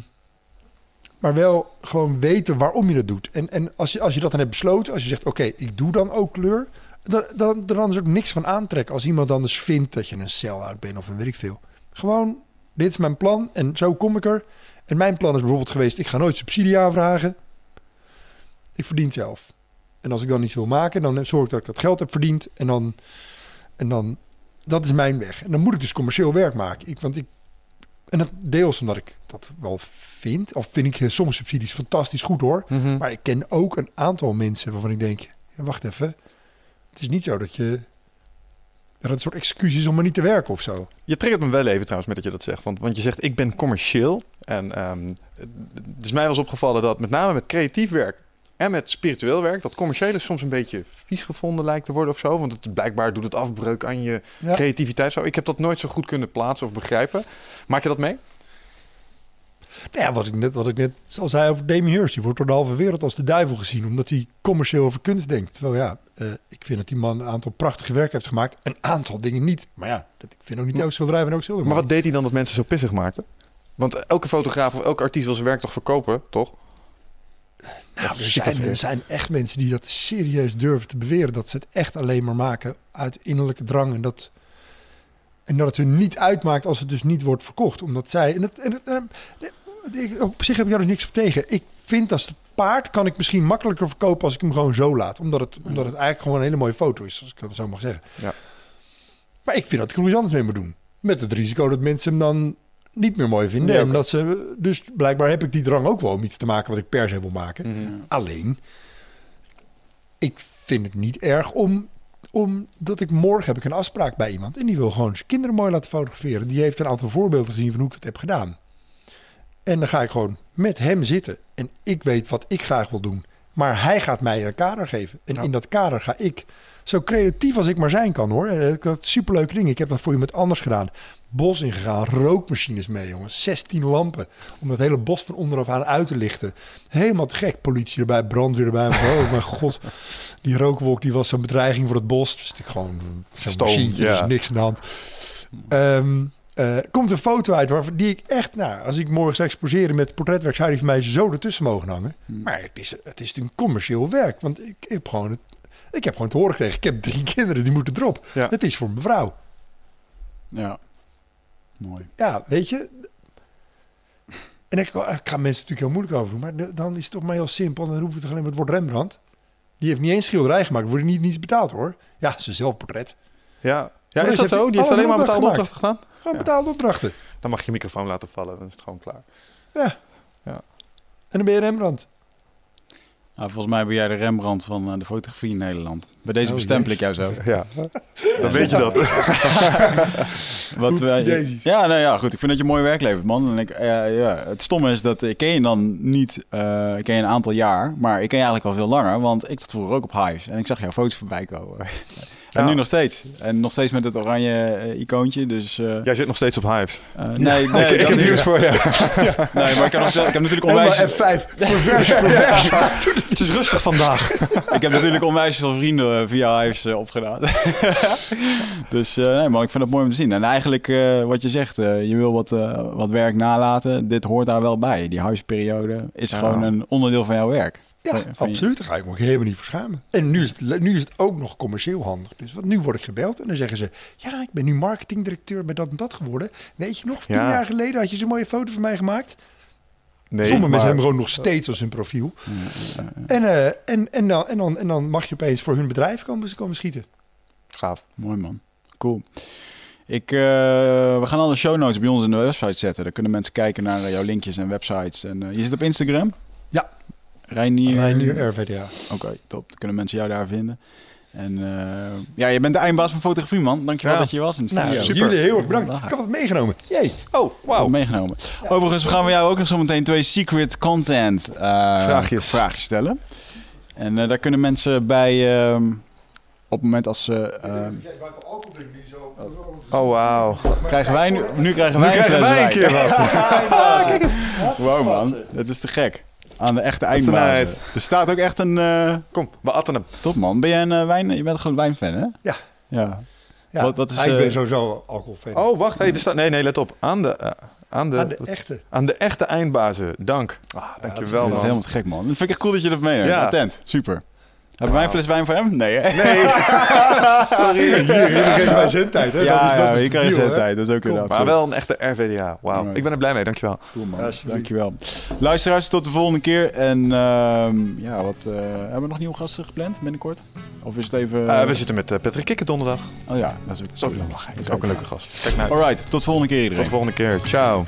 Speaker 4: maar wel gewoon weten waarom je dat doet. En, en als, je, als je dat dan hebt besloten, als je zegt, oké, ik doe dan ook kleur, dan, dan, dan is er ook niks van aantrekken. Als iemand anders vindt dat je een sell-out bent of een weet ik veel. Gewoon, dit is mijn plan en zo kom ik er. En mijn plan is bijvoorbeeld geweest, ik ga nooit subsidie aanvragen. Ik verdien zelf. En als ik dan iets wil maken, dan zorg ik dat ik dat geld heb verdiend. En dan, en dan dat is mijn weg. En dan moet ik dus commercieel werk maken. Ik, want ik, en dat deels omdat ik dat wel vind. Of vind ik sommige subsidies fantastisch goed hoor.
Speaker 3: Mhm.
Speaker 4: Maar ik ken ook een aantal mensen waarvan ik denk... Ja, wacht even. Het is niet zo dat je... Dat het een soort excuus is om maar niet te werken of zo.
Speaker 3: Je triggert me wel even trouwens met dat je dat zegt. Want, want je zegt, ik ben commercieel. En ehm het is mij was opgevallen dat met name met creatief werk en met spiritueel werk... dat commerciële soms een beetje vies gevonden lijkt te worden of zo. Want het, blijkbaar doet het afbreuk aan je
Speaker 4: Ja.
Speaker 3: creativiteit. Zo. Ik heb dat nooit zo goed kunnen plaatsen of begrijpen. Maak je dat mee?
Speaker 4: Nou ja, wat ik net, wat ik net al zei over Damien Hirst. Die wordt door de halve wereld als de duivel gezien. Omdat hij commercieel over kunst denkt. Terwijl ja, eh, ik vind dat die man een aantal prachtige werken heeft gemaakt. Een aantal dingen niet. Maar ja, dat, ik vind ook niet elk schilderij van ook schilder.
Speaker 3: Maar wat deed hij dan dat mensen zo pissig maakten? Want elke fotograaf of elke artiest wil zijn werk toch verkopen, toch?
Speaker 4: Nou, er, zijn, er zijn echt mensen die dat serieus durven te beweren. Dat ze het echt alleen maar maken uit innerlijke drang. En dat, en dat het hun niet uitmaakt als het dus niet wordt verkocht. Omdat zij... En het, en het, ik- op zich heb ik daar dus niks op tegen. Ik vind als het paard kan ik misschien makkelijker verkopen als ik hem gewoon zo laat. Omdat het, omdat het eigenlijk gewoon een hele mooie foto is, als ik dat zo mag zeggen.
Speaker 3: Ja.
Speaker 4: Maar ik vind dat ik er iets anders mee moet doen. Met het risico dat mensen hem dan niet meer mooi vinden.
Speaker 3: Ja,
Speaker 4: en
Speaker 3: oké.
Speaker 4: dat ze, dus blijkbaar heb ik die drang ook wel om iets te maken wat ik per se wil maken.
Speaker 3: Mhm.
Speaker 4: Alleen, ik vind het niet erg om, omdat ik morgen heb ik een afspraak bij iemand en die wil gewoon zijn kinderen mooi laten fotograferen. Die heeft een aantal voorbeelden gezien van hoe ik dat heb gedaan. En dan ga ik gewoon met hem zitten en ik weet wat ik graag wil doen. Maar hij gaat mij een kader geven. En
Speaker 3: Ja.
Speaker 4: in dat kader ga ik zo creatief als ik maar zijn kan hoor. En Ik had superleuke dingen. Ik heb dat voor iemand anders gedaan. Bos ingegaan, rookmachines mee jongens. 16 lampen. Om dat hele bos van onderaf aan uit te lichten. Helemaal te gek. Politie erbij, brandweer erbij. Oh mijn god. Die rookwolk die was zo'n bedreiging voor het bos. Dus ik gewoon zo'n machientje.
Speaker 3: ja.
Speaker 4: Dus niks aan de hand. Ehm, eh, komt een foto uit waarvan die ik echt, nou, als ik morgen zou exposeren met portretwerk, zou die van mij zo ertussen mogen hangen. Maar het is, het is natuurlijk commercieel werk, want ik heb gewoon het, ik heb gewoon te horen gekregen. Ik heb drie kinderen, die moeten erop.
Speaker 3: Ja.
Speaker 4: Het is voor mevrouw.
Speaker 2: Ja. Mooi.
Speaker 4: Ja, weet je. En ik, ik ga mensen natuurlijk heel moeilijk over doen, maar dan is het toch maar heel simpel. Dan hoeven we toch alleen maar het woord Rembrandt. Die heeft niet eens schilderij gemaakt, wordt niet niets betaald hoor. Ja, zijn zelfportret.
Speaker 3: Ja. Ja, is dat zo? Die heeft alleen maar betaalde
Speaker 4: opdracht
Speaker 3: opdrachten gedaan?
Speaker 4: Gewoon betaalde opdrachten.
Speaker 3: Dan mag je je microfoon laten vallen, dan is het gewoon klaar.
Speaker 4: Ja.
Speaker 3: Ja.
Speaker 4: En dan ben je Rembrandt.
Speaker 2: Nou, volgens mij ben jij de Rembrandt van eh, de fotografie in Nederland. Bij deze
Speaker 4: Oh,
Speaker 2: bestempel ik jou zo.
Speaker 3: Ja, dan weet je dat.
Speaker 2: Wat wij-
Speaker 4: Oepsie-daisies.
Speaker 2: ja, nou ja, goed. Ik vind dat je mooi werk levert, man. En ik, ja, ja, het stomme is dat ik ken je dan niet, eh, ik ken je een aantal jaar, maar ik ken je eigenlijk al veel langer, want ik zat vroeger ook op Hives en ik zag jouw foto's voorbij komen. En
Speaker 3: Ja.
Speaker 2: nu nog steeds. En nog steeds met het oranje eh, icoontje. Dus eh,
Speaker 3: Jij zit nog steeds op Hives.
Speaker 2: eh, nee, nee,
Speaker 3: ik, heb nieuws voor je.
Speaker 2: Nee, maar ik heb, nog, ik heb natuurlijk onwijs,
Speaker 4: F5. Ververs, ververs.
Speaker 3: Het is rustig vandaag.
Speaker 2: ik heb natuurlijk onwijs veel vrienden via Hives opgedaan. dus eh, nee, maar ik vind het mooi om te zien. En eigenlijk eh, wat je zegt, eh, je wil wat, eh, wat werk nalaten. Dit hoort daar wel bij. Die huisperiode is
Speaker 3: Ja.
Speaker 2: gewoon een onderdeel van jouw werk.
Speaker 4: Ja,
Speaker 2: Van- van je-
Speaker 4: absoluut. Daar ga ik me ook helemaal niet voor schamen. En nu is, het, nu is het ook nog commercieel handig. Dus want nu word ik gebeld en dan zeggen ze... Ja, ik ben nu marketingdirecteur bij dat en dat geworden. Weet je nog, tien
Speaker 3: Ja.
Speaker 4: jaar geleden had je zo'n mooie foto van mij gemaakt.
Speaker 3: Nee,
Speaker 4: Sommige mensen hebben gewoon nog steeds als hun profiel. En, eh, en, en, dan, en, dan, en dan mag je opeens voor hun bedrijf komen, ze komen schieten.
Speaker 3: Gaaf.
Speaker 2: Mooi man. Cool. Ik, eh, we gaan alle show notes bij ons in de website zetten. Dan kunnen mensen kijken naar eh, jouw linkjes en websites. En, je zit op Instagram?
Speaker 4: Ja.
Speaker 2: Reinier.
Speaker 4: Reinier RVDA.
Speaker 2: Oké, top. Dan kunnen mensen jou daar vinden. En eh, ja, je bent de eindbaas van fotografie, man. Dankjewel
Speaker 3: Ja.
Speaker 2: dat je hier was in de
Speaker 4: Nou,
Speaker 2: studio.
Speaker 3: super.
Speaker 4: jullie heel erg bedankt. Ik had het meegenomen. Jee.
Speaker 3: Oh, wauw.
Speaker 2: Meegenomen. Overigens gaan we jou ook nog zo meteen twee secret content eh,
Speaker 3: Vraagjes.
Speaker 2: vraagjes stellen. En eh, daar kunnen mensen bij, ehm, op het moment als ze... ehm,
Speaker 3: Oh, wauw.
Speaker 2: krijgen wij nu, nu krijgen
Speaker 3: Nu
Speaker 2: wij
Speaker 3: krijgen
Speaker 2: fles
Speaker 3: wij een keer wat.
Speaker 2: Wow man, dat is te gek. Aan de echte
Speaker 3: is
Speaker 2: eindbazen.
Speaker 3: nice.
Speaker 2: Er staat ook echt een... eh,
Speaker 3: Kom, we atten hem.
Speaker 2: top man. Ben jij een eh, wijn... Je bent gewoon een wijnfan, hè?
Speaker 4: Ja.
Speaker 2: Ja.
Speaker 4: Ja,
Speaker 2: Wat- wat is,
Speaker 4: Ah, ik
Speaker 2: eh,
Speaker 4: ben sowieso alcoholfan.
Speaker 3: Oh, wacht. Hey, er staat... Nee, nee, let op. Aan de, eh, aan de,
Speaker 4: Aan de echte.
Speaker 3: aan de echte eindbazen. Dank. Ah, dankjewel,
Speaker 2: dat is
Speaker 3: man.
Speaker 2: helemaal te gek man. Dat vind ik echt cool dat je dat meeneemt.
Speaker 3: Ja.
Speaker 2: Attent. Super. Hebben wij een fles wijn voor hem? Nee hè?
Speaker 3: Nee. Sorry.
Speaker 4: Hier, hier geven wij zendtijd. Hè?
Speaker 2: Ja,
Speaker 4: dat is, dat
Speaker 2: ja,
Speaker 4: is
Speaker 2: je krijgt zendtijd. Dat is ook inderdaad
Speaker 3: Maar wel een echte RVDA. Wauw. Ik ben er blij mee. Dankjewel.
Speaker 2: Cool man, dankjewel. Luisteraars, tot de volgende keer. En ehm, ja, wat, eh, hebben we nog nieuwe gasten gepland binnenkort? Of is het even...
Speaker 3: Eh, we zitten met eh, Patrick Kikker donderdag.
Speaker 2: Oh ja, dat is ook,
Speaker 3: Dat is ook,
Speaker 2: leuk.
Speaker 3: dat is ook een leuke gast. Kijk naar.
Speaker 2: Alright, tot de volgende keer
Speaker 3: Tot
Speaker 2: iedereen.
Speaker 3: de volgende keer. Ciao.